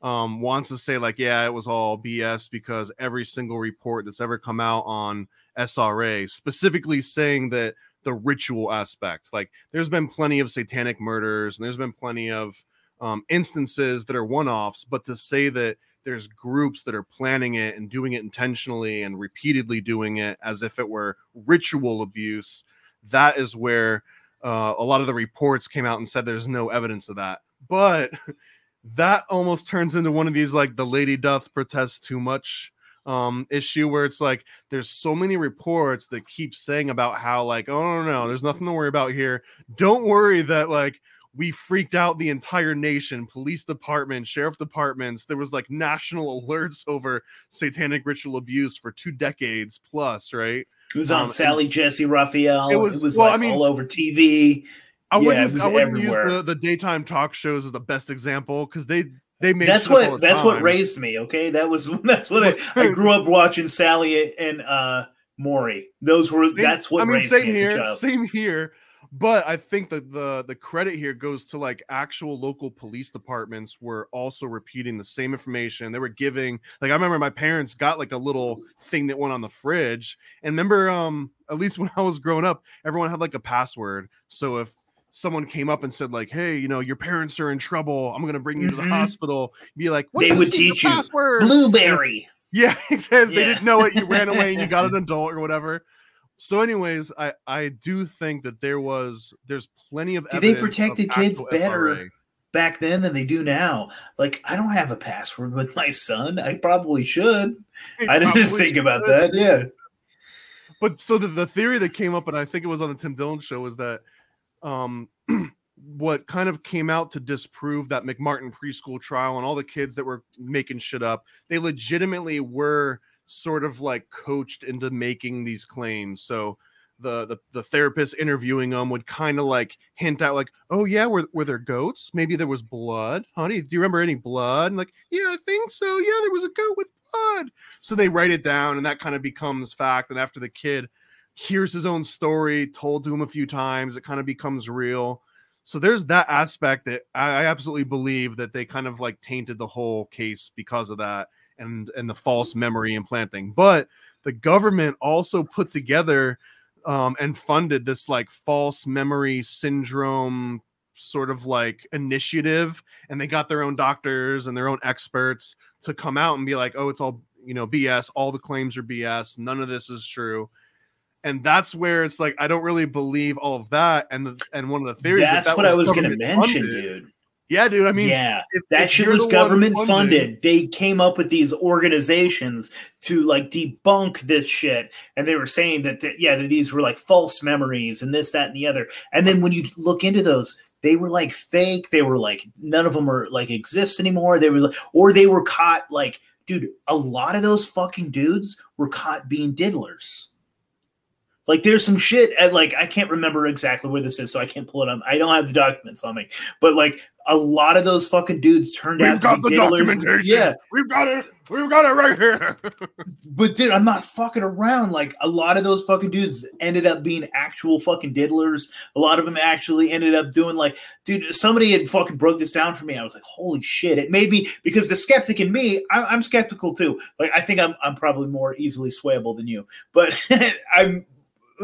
Speaker 2: um, wants to say like, yeah, it was all BS because every single report that's ever come out on SRA specifically saying that the ritual aspect, like, there's been plenty of satanic murders and there's been plenty of um, instances that are one-offs, but to say that there's groups that are planning it and doing it intentionally and repeatedly doing it as if it were ritual abuse that is where uh, a lot of the reports came out and said there's no evidence of that. But that almost turns into one of these like the lady doth protest too much um issue where it's like there's so many reports that keep saying about how like oh no no there's nothing to worry about here. Don't worry that like we freaked out the entire nation police department sheriff departments. There was like national alerts over satanic ritual abuse for two decades plus right?
Speaker 1: It was
Speaker 2: Um,
Speaker 1: on
Speaker 2: and-
Speaker 1: Sally Jessy Raphael.
Speaker 2: It
Speaker 1: it
Speaker 2: was-
Speaker 1: was,
Speaker 2: well,
Speaker 1: like
Speaker 2: I mean-
Speaker 1: all over tv
Speaker 2: i
Speaker 1: Yeah,
Speaker 2: wouldn't, I wouldn't use the, the daytime talk shows as the best example because they they made
Speaker 1: that's
Speaker 2: shit up all
Speaker 1: what that's what raised me okay that was that's what I, I grew up watching sally and uh maury those were
Speaker 2: Same-
Speaker 1: that's what
Speaker 2: I mean, same
Speaker 1: me
Speaker 2: here, same here. But I think that the the credit here goes to like actual local police departments were also repeating the same information. They were giving like I remember my parents got like a little thing that went on the fridge. And remember, um, at least when I was growing up, everyone had like a password. So if someone came up and said like, "Hey, you know, your parents are in trouble. I'm gonna bring you to the
Speaker 1: Mhm.
Speaker 2: hospital," be like, "What's
Speaker 1: They would
Speaker 2: secret
Speaker 1: teach you.
Speaker 2: password?"
Speaker 1: blueberry
Speaker 2: Yeah, exactly. They
Speaker 1: Yeah.
Speaker 2: didn't know it. You ran away and you got an adult or whatever. So, anyways, I I do think that there was there's plenty of
Speaker 1: Do they
Speaker 2: evidence of
Speaker 1: protected kids better?
Speaker 2: SRA.
Speaker 1: back then than they do now. Like I don't have a password with my son. I probably should.
Speaker 2: They
Speaker 1: I didn't
Speaker 2: probably
Speaker 1: think about that. Yeah.
Speaker 2: But so the, the theory that came up, and I think it was on the Tim Dillon show, was that um what kind of came out to disprove that McMartin preschool trial and all the kids that were making shit up, they legitimately were sort of like coached into making these claims. So the the, the therapist interviewing them would kind of like hint out like, oh yeah, were, were there goats? Maybe there was blood. Honey, do you remember any blood? And like, yeah, I think so. Yeah, there was a goat with blood. So they write it down, and that kind of becomes fact. And after the kid hears his own story told to him a few times, it kind of becomes real. So there's that aspect that I, I absolutely believe that they kind of like tainted the whole case because of that and and the false memory implanting. But the government also put together um, and funded this like false memory syndrome sort of like initiative and they got their own doctors and their own experts to come out and be like oh it's all you know bs all the claims are bs none of this is true and that's where it's like i don't really believe all of that and the, and one of the theories
Speaker 1: that's
Speaker 2: that, that
Speaker 1: what i was going to mention
Speaker 2: funded.
Speaker 1: dude.
Speaker 2: Yeah dude i mean
Speaker 1: yeah
Speaker 2: if-
Speaker 1: that
Speaker 2: if
Speaker 1: shit was government
Speaker 2: funding-
Speaker 1: funded. They came up with these organizations to like debunk this shit and they were saying that, that yeah that these were like false memories and this that and the other. And then when you look into those they were like fake. They were like none of them are like exist anymore. They were like or they were caught like dude a lot of those fucking dudes were caught being diddlers like there's some shit at like I can't remember exactly where this is, so I can't pull it up. I don't have the documents on me, but like a lot of those fucking dudes turned
Speaker 2: we've
Speaker 1: out
Speaker 2: got the
Speaker 1: diddlers.
Speaker 2: documentation
Speaker 1: Yeah,
Speaker 2: we've got it we've got it right here
Speaker 1: but dude, I'm not fucking around. Like a lot of those fucking dudes ended up being actual fucking diddlers. A lot of them actually ended up doing like, dude, somebody had fucking broke this down for me. I was like, holy shit! It made me because the skeptic in me, I, I'm skeptical too. Like I think I'm I'm probably more easily swayable than you, but I'm.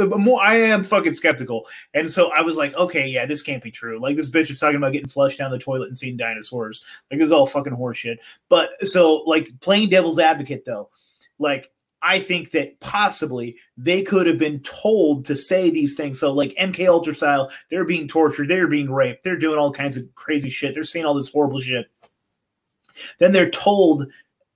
Speaker 1: But More, I am fucking skeptical, and so I was like, okay, yeah, this can't be true. Like this bitch is talking about getting flushed down the toilet and seeing dinosaurs. Like this is all fucking horseshit. But so, like playing devil's advocate, though, like I think that possibly they could have been told to say these things. So, like MK Ultra style, they're being tortured, they're being raped, they're doing all kinds of crazy shit, they're seeing all this horrible shit. Then they're told,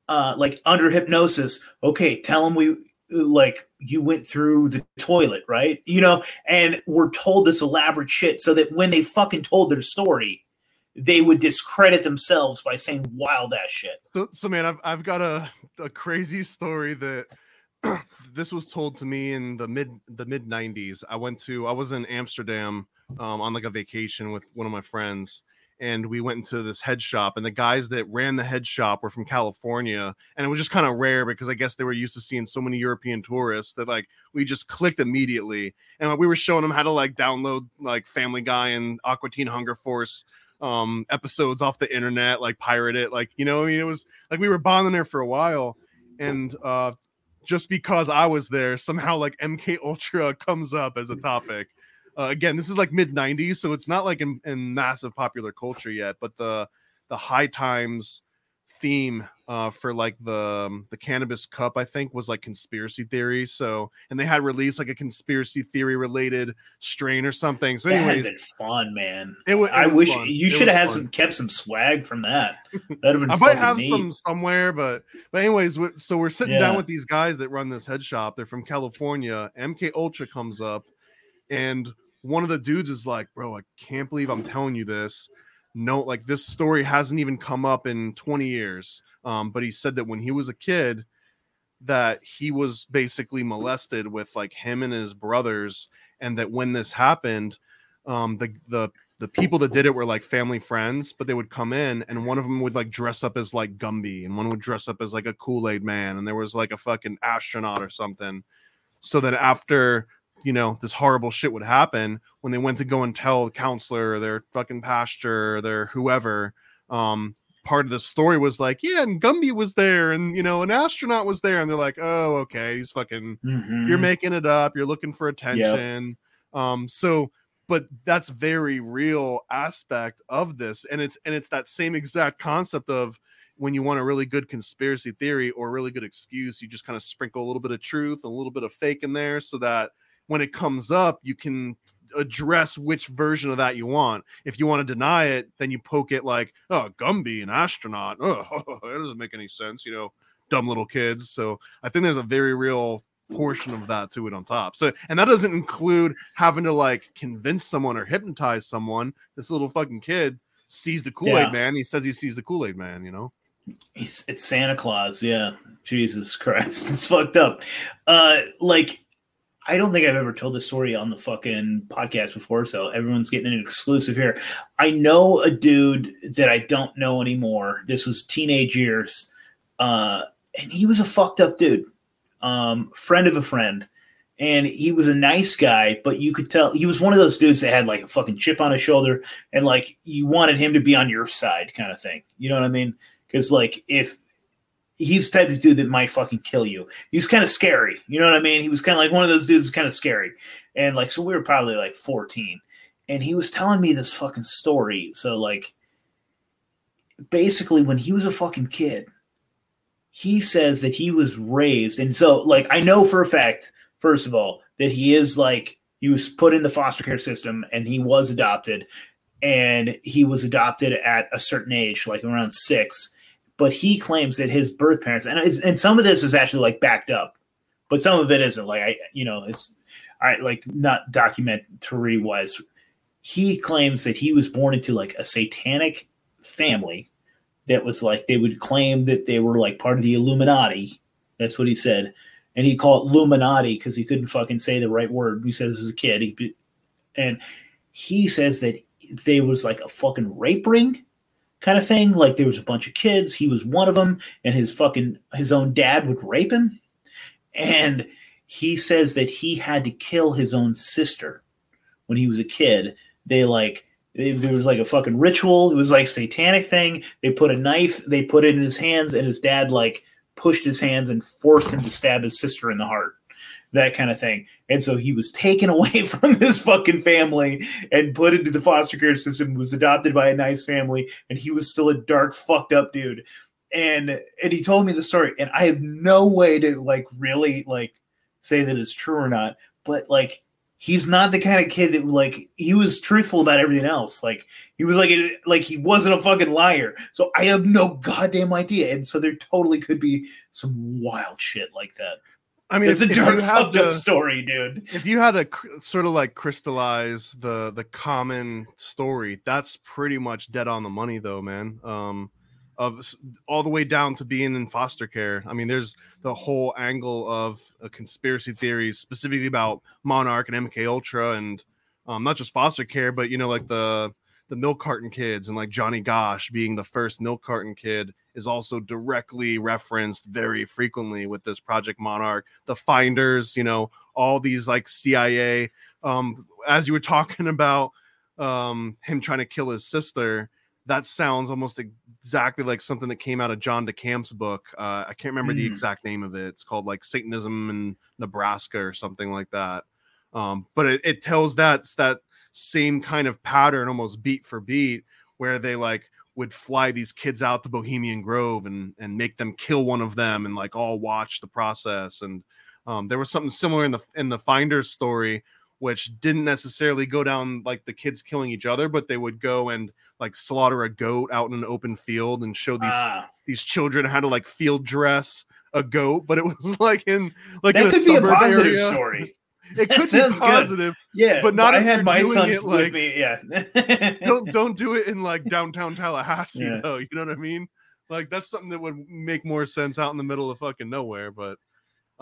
Speaker 1: uh, like under hypnosis, okay, tell them we like you went through the toilet, right? You know, and we're told this elaborate shit so that when they fucking told their story, they would discredit themselves by saying wild ass shit.
Speaker 2: So, so man, I've I've got a a crazy story that this was told to me in the mid the mid '90s. I went to I was in Amsterdam um, on like a vacation with one of my friends, and we went into this head shop. And the guys that ran the head shop were from California, and it was just kind of rare because I guess they were used to seeing so many European tourists that like we just clicked immediately. And like, we were showing them how to like download like Family Guy and Aqua Teen Hunger Force um episodes off the internet like pirate it like you know i mean it was like we were bonding there for a while and uh just because i was there somehow like mk ultra comes up as a topic uh, again this is like mid 90s so it's not like in, in massive popular culture yet but the the high times theme uh for like the um, the cannabis cup i think was like conspiracy theory so and they had released like a conspiracy theory related strain or something so
Speaker 1: That
Speaker 2: anyways
Speaker 1: been fun, man.
Speaker 2: it, wa- it
Speaker 1: I wish
Speaker 2: fun.
Speaker 1: you should have had some kept some swag from that. That'd have been
Speaker 2: I might have
Speaker 1: neat.
Speaker 2: some somewhere, but but anyways, w- so we're sitting down with these guys that run this head shop. They're from California. MK Ultra comes up, and one of the dudes is like, "Bro, I can't believe I'm telling you this. No, like this story hasn't even come up in 20 years." Um, but he said that when he was a kid, that he was basically molested with like him and his brothers, and that when this happened, um, the the the people that did it were like family friends, but they would come in and one of them would like dress up as like Gumby and one would dress up as like a Kool Aid man and there was like a fucking astronaut or something. So then after, you know, this horrible shit would happen, when they went to go and tell the counselor their fucking pastor their whoever, um, part of the story was like, yeah, and Gumby was there and, you know, an astronaut was there. And they're like, oh, okay, he's fucking
Speaker 1: Mhm.
Speaker 2: you're making it up you're looking for attention um so but that's very real aspect of this and it's and it's that same exact concept of when you want a really good conspiracy theory or a really good excuse you just kind of sprinkle a little bit of truth a little bit of fake in there so that when it comes up you can address which version of that you want if you want to deny it then you poke it like oh gumby an astronaut oh that doesn't make any sense you know dumb little kids so i think there's a very real portion of that to it on top. So, and that doesn't include having to like convince someone or hypnotize someone. This little fucking kid sees the Kool Aid
Speaker 1: Yeah.
Speaker 2: man. He says he sees the Kool Aid man. You know,
Speaker 1: It's, it's Santa Claus, yeah. Jesus Christ, it's fucked up. Uh, like, I don't think I've ever told this story on the fucking podcast before, so everyone's getting an exclusive here. I know a dude that I don't know anymore. This was teenage years, uh, and he was a fucked up dude, um, friend of a friend. And he was a nice guy, but you could tell he was one of those dudes that had like a fucking chip on his shoulder, and like you wanted him to be on your side, kind of thing. You know what I mean? Because like if he's the type of dude that might fucking kill you. He's kind of scary. You know what I mean? He was kind of like one of those dudes kind of scary. And like, so we were probably like 14. and he was telling me this fucking story. So like, basically, when he was a fucking kid, he says that he was raised, and so like I know for a fact, first of all, that he is like he was put in the foster care system and he was adopted, and he was adopted at a certain age, like around six. But he claims that his birth parents, and and some of this is actually like backed up, but some of it isn't. Like I, you know, it's I like not documentary wise. He claims that he was born into like a satanic family that was like they would claim that they were like part of the Illuminati. That's what he said, and he called it Illuminati because he couldn't fucking say the right word. He says as a kid, he, and he says that there was like a fucking rape ring kind of thing. Like there was a bunch of kids. He was one of them, and his fucking his own dad would rape him, and he says that he had to kill his own sister when he was a kid. They like there was like a fucking ritual. It was like satanic thing. They put a knife, they put it in his hands, and his dad like pushed his hands and forced him to stab his sister in the heart. That kind of thing. And so he was taken away from his fucking family and put into the foster care system, was adopted by a nice family, and he was still a dark, fucked up dude. And and he told me the story, and I have no way to like really like say that it's true or not, but like he's not the kind of kid that like he was truthful about everything else. Like he was like like he wasn't a fucking liar. So I have no goddamn idea. And so there totally could be some wild shit like that.
Speaker 2: I mean,
Speaker 1: it's
Speaker 2: if,
Speaker 1: a dark fucked up story, dude.
Speaker 2: If you had to sort of like crystallize the the common story, that's pretty much dead on the money, though, man. Um, of all the way down to being in foster care. I mean, there's the whole angle of a conspiracy theories, specifically about Monarch and MK Ultra, and um, not just foster care, but you know, like the the milk carton kids and like Johnny Gosch being the first milk carton kid is also directly referenced very frequently with this Project Monarch, the Finders, you know, all these like CIA. Um, as you were talking about um, him trying to kill his sister that sounds almost exactly like something that came out of John DeCamp's book. Uh, I can't remember mm. the exact name of it. It's called like Satanism in Nebraska or something like that. Um, but it, it tells that that same kind of pattern, almost beat for beat, where they like would fly these kids out to Bohemian Grove and and make them kill one of them and like all watch the process. And um, there was something similar in the in the Finders story, which didn't necessarily go down like the kids killing each other, but they would go and like slaughter a goat out in an open field and show these ah. these children how to like field dress a goat, but it was like in like
Speaker 1: that could
Speaker 2: be
Speaker 1: a positive
Speaker 2: area.
Speaker 1: story.
Speaker 2: It could be positive,
Speaker 1: good. yeah,
Speaker 2: but not.
Speaker 1: I had my son
Speaker 2: like,
Speaker 1: me. Yeah,
Speaker 2: don't don't do it in like downtown Tallahassee
Speaker 1: Yeah.
Speaker 2: though. You know what I mean? Like that's something that would make more sense out in the middle of fucking nowhere. But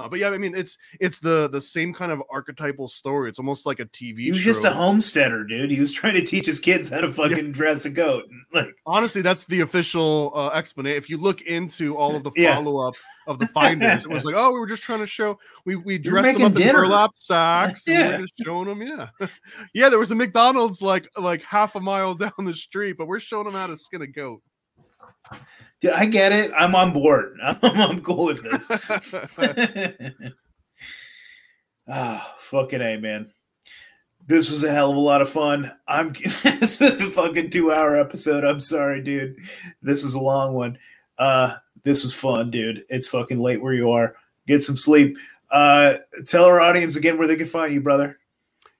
Speaker 2: uh, but yeah, I mean, it's it's the the same kind of archetypal story. It's almost like a TV.
Speaker 1: he was just a homesteader, dude. He was trying to teach his kids how to fucking dress a goat. Like,
Speaker 2: Honestly, that's the official uh, explanation. If you look into all of the
Speaker 1: Yeah.
Speaker 2: follow up of the finders, it was like, oh, we were just trying to show we we dressed them up in
Speaker 1: dinner.
Speaker 2: burlap sacks. and we
Speaker 1: Yeah.
Speaker 2: were just showing them, yeah, yeah. There was a McDonald's like like half a mile down the street, but we're showing them how to skin a goat.
Speaker 1: Yeah, I get it. I'm on board. I'm, I'm cool with this. Ah, fucking a man. This was a hell of a lot of fun. I'm this is the fucking two hour episode. I'm sorry, dude. This was a long one. Uh, this was fun, dude. It's fucking late where you are. Get some sleep. Uh, tell our audience again where they can find you, brother.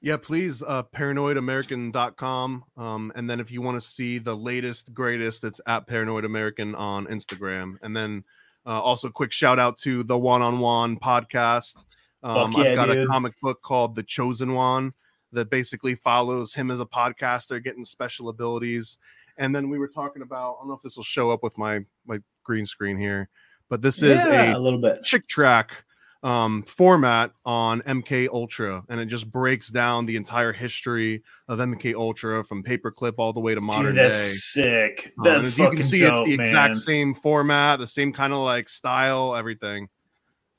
Speaker 2: Yeah, please, uh, paranoidamerican.com. Um, and then if you want to see the latest, greatest, it's at Paranoid American on Instagram. And then uh, also, quick shout out to the One on One podcast. Um,
Speaker 1: yeah,
Speaker 2: I've got
Speaker 1: dude.
Speaker 2: a comic book called The Chosen One that basically follows him as a podcaster getting special abilities. And then we were talking about, I don't know if this will show up with my my green screen here, but this is
Speaker 1: Yeah,
Speaker 2: a
Speaker 1: a little bit.
Speaker 2: chick track um, format on MK Ultra, and it just breaks down the entire history of MK Ultra from paperclip all the way to modern
Speaker 1: Dude,
Speaker 2: day.
Speaker 1: that's sick.
Speaker 2: Um,
Speaker 1: That's
Speaker 2: as you can see,
Speaker 1: dope,
Speaker 2: it's the
Speaker 1: man.
Speaker 2: exact same format, the same kind of like style, everything.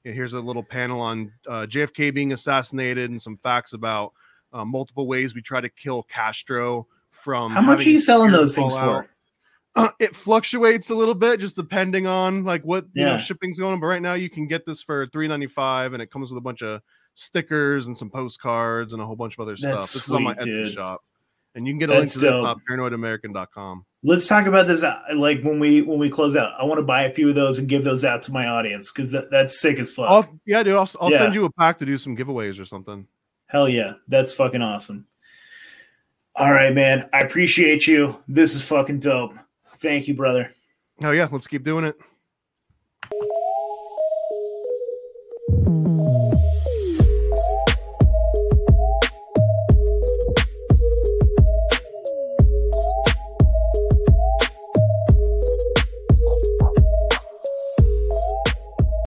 Speaker 2: Yeah, here's a little panel on uh, JFK being assassinated and some facts about uh, multiple ways we try to kill Castro. From
Speaker 1: How much are you selling those things for?
Speaker 2: Uh, it fluctuates a little bit just depending on like what you know shipping's going on. But right now you can get this for three ninety five, and it comes with a bunch of stickers and some postcards and a whole bunch of other
Speaker 1: That's
Speaker 2: stuff. This is on my Etsy
Speaker 1: dude.
Speaker 2: shop. And you can get a link
Speaker 1: That's
Speaker 2: to this on paranoidamerican.com.
Speaker 1: Let's talk about this. uh, Like when we when we close out, I want to buy a few of those and give those out to my audience because that, that's sick as fuck.
Speaker 2: Oh yeah, dude. I'll, I'll
Speaker 1: Yeah.
Speaker 2: send you a pack to do some giveaways or something.
Speaker 1: Hell yeah, that's fucking awesome. All right, man. I appreciate you. This is fucking dope. Thank you, brother.
Speaker 2: Oh yeah, let's keep doing it.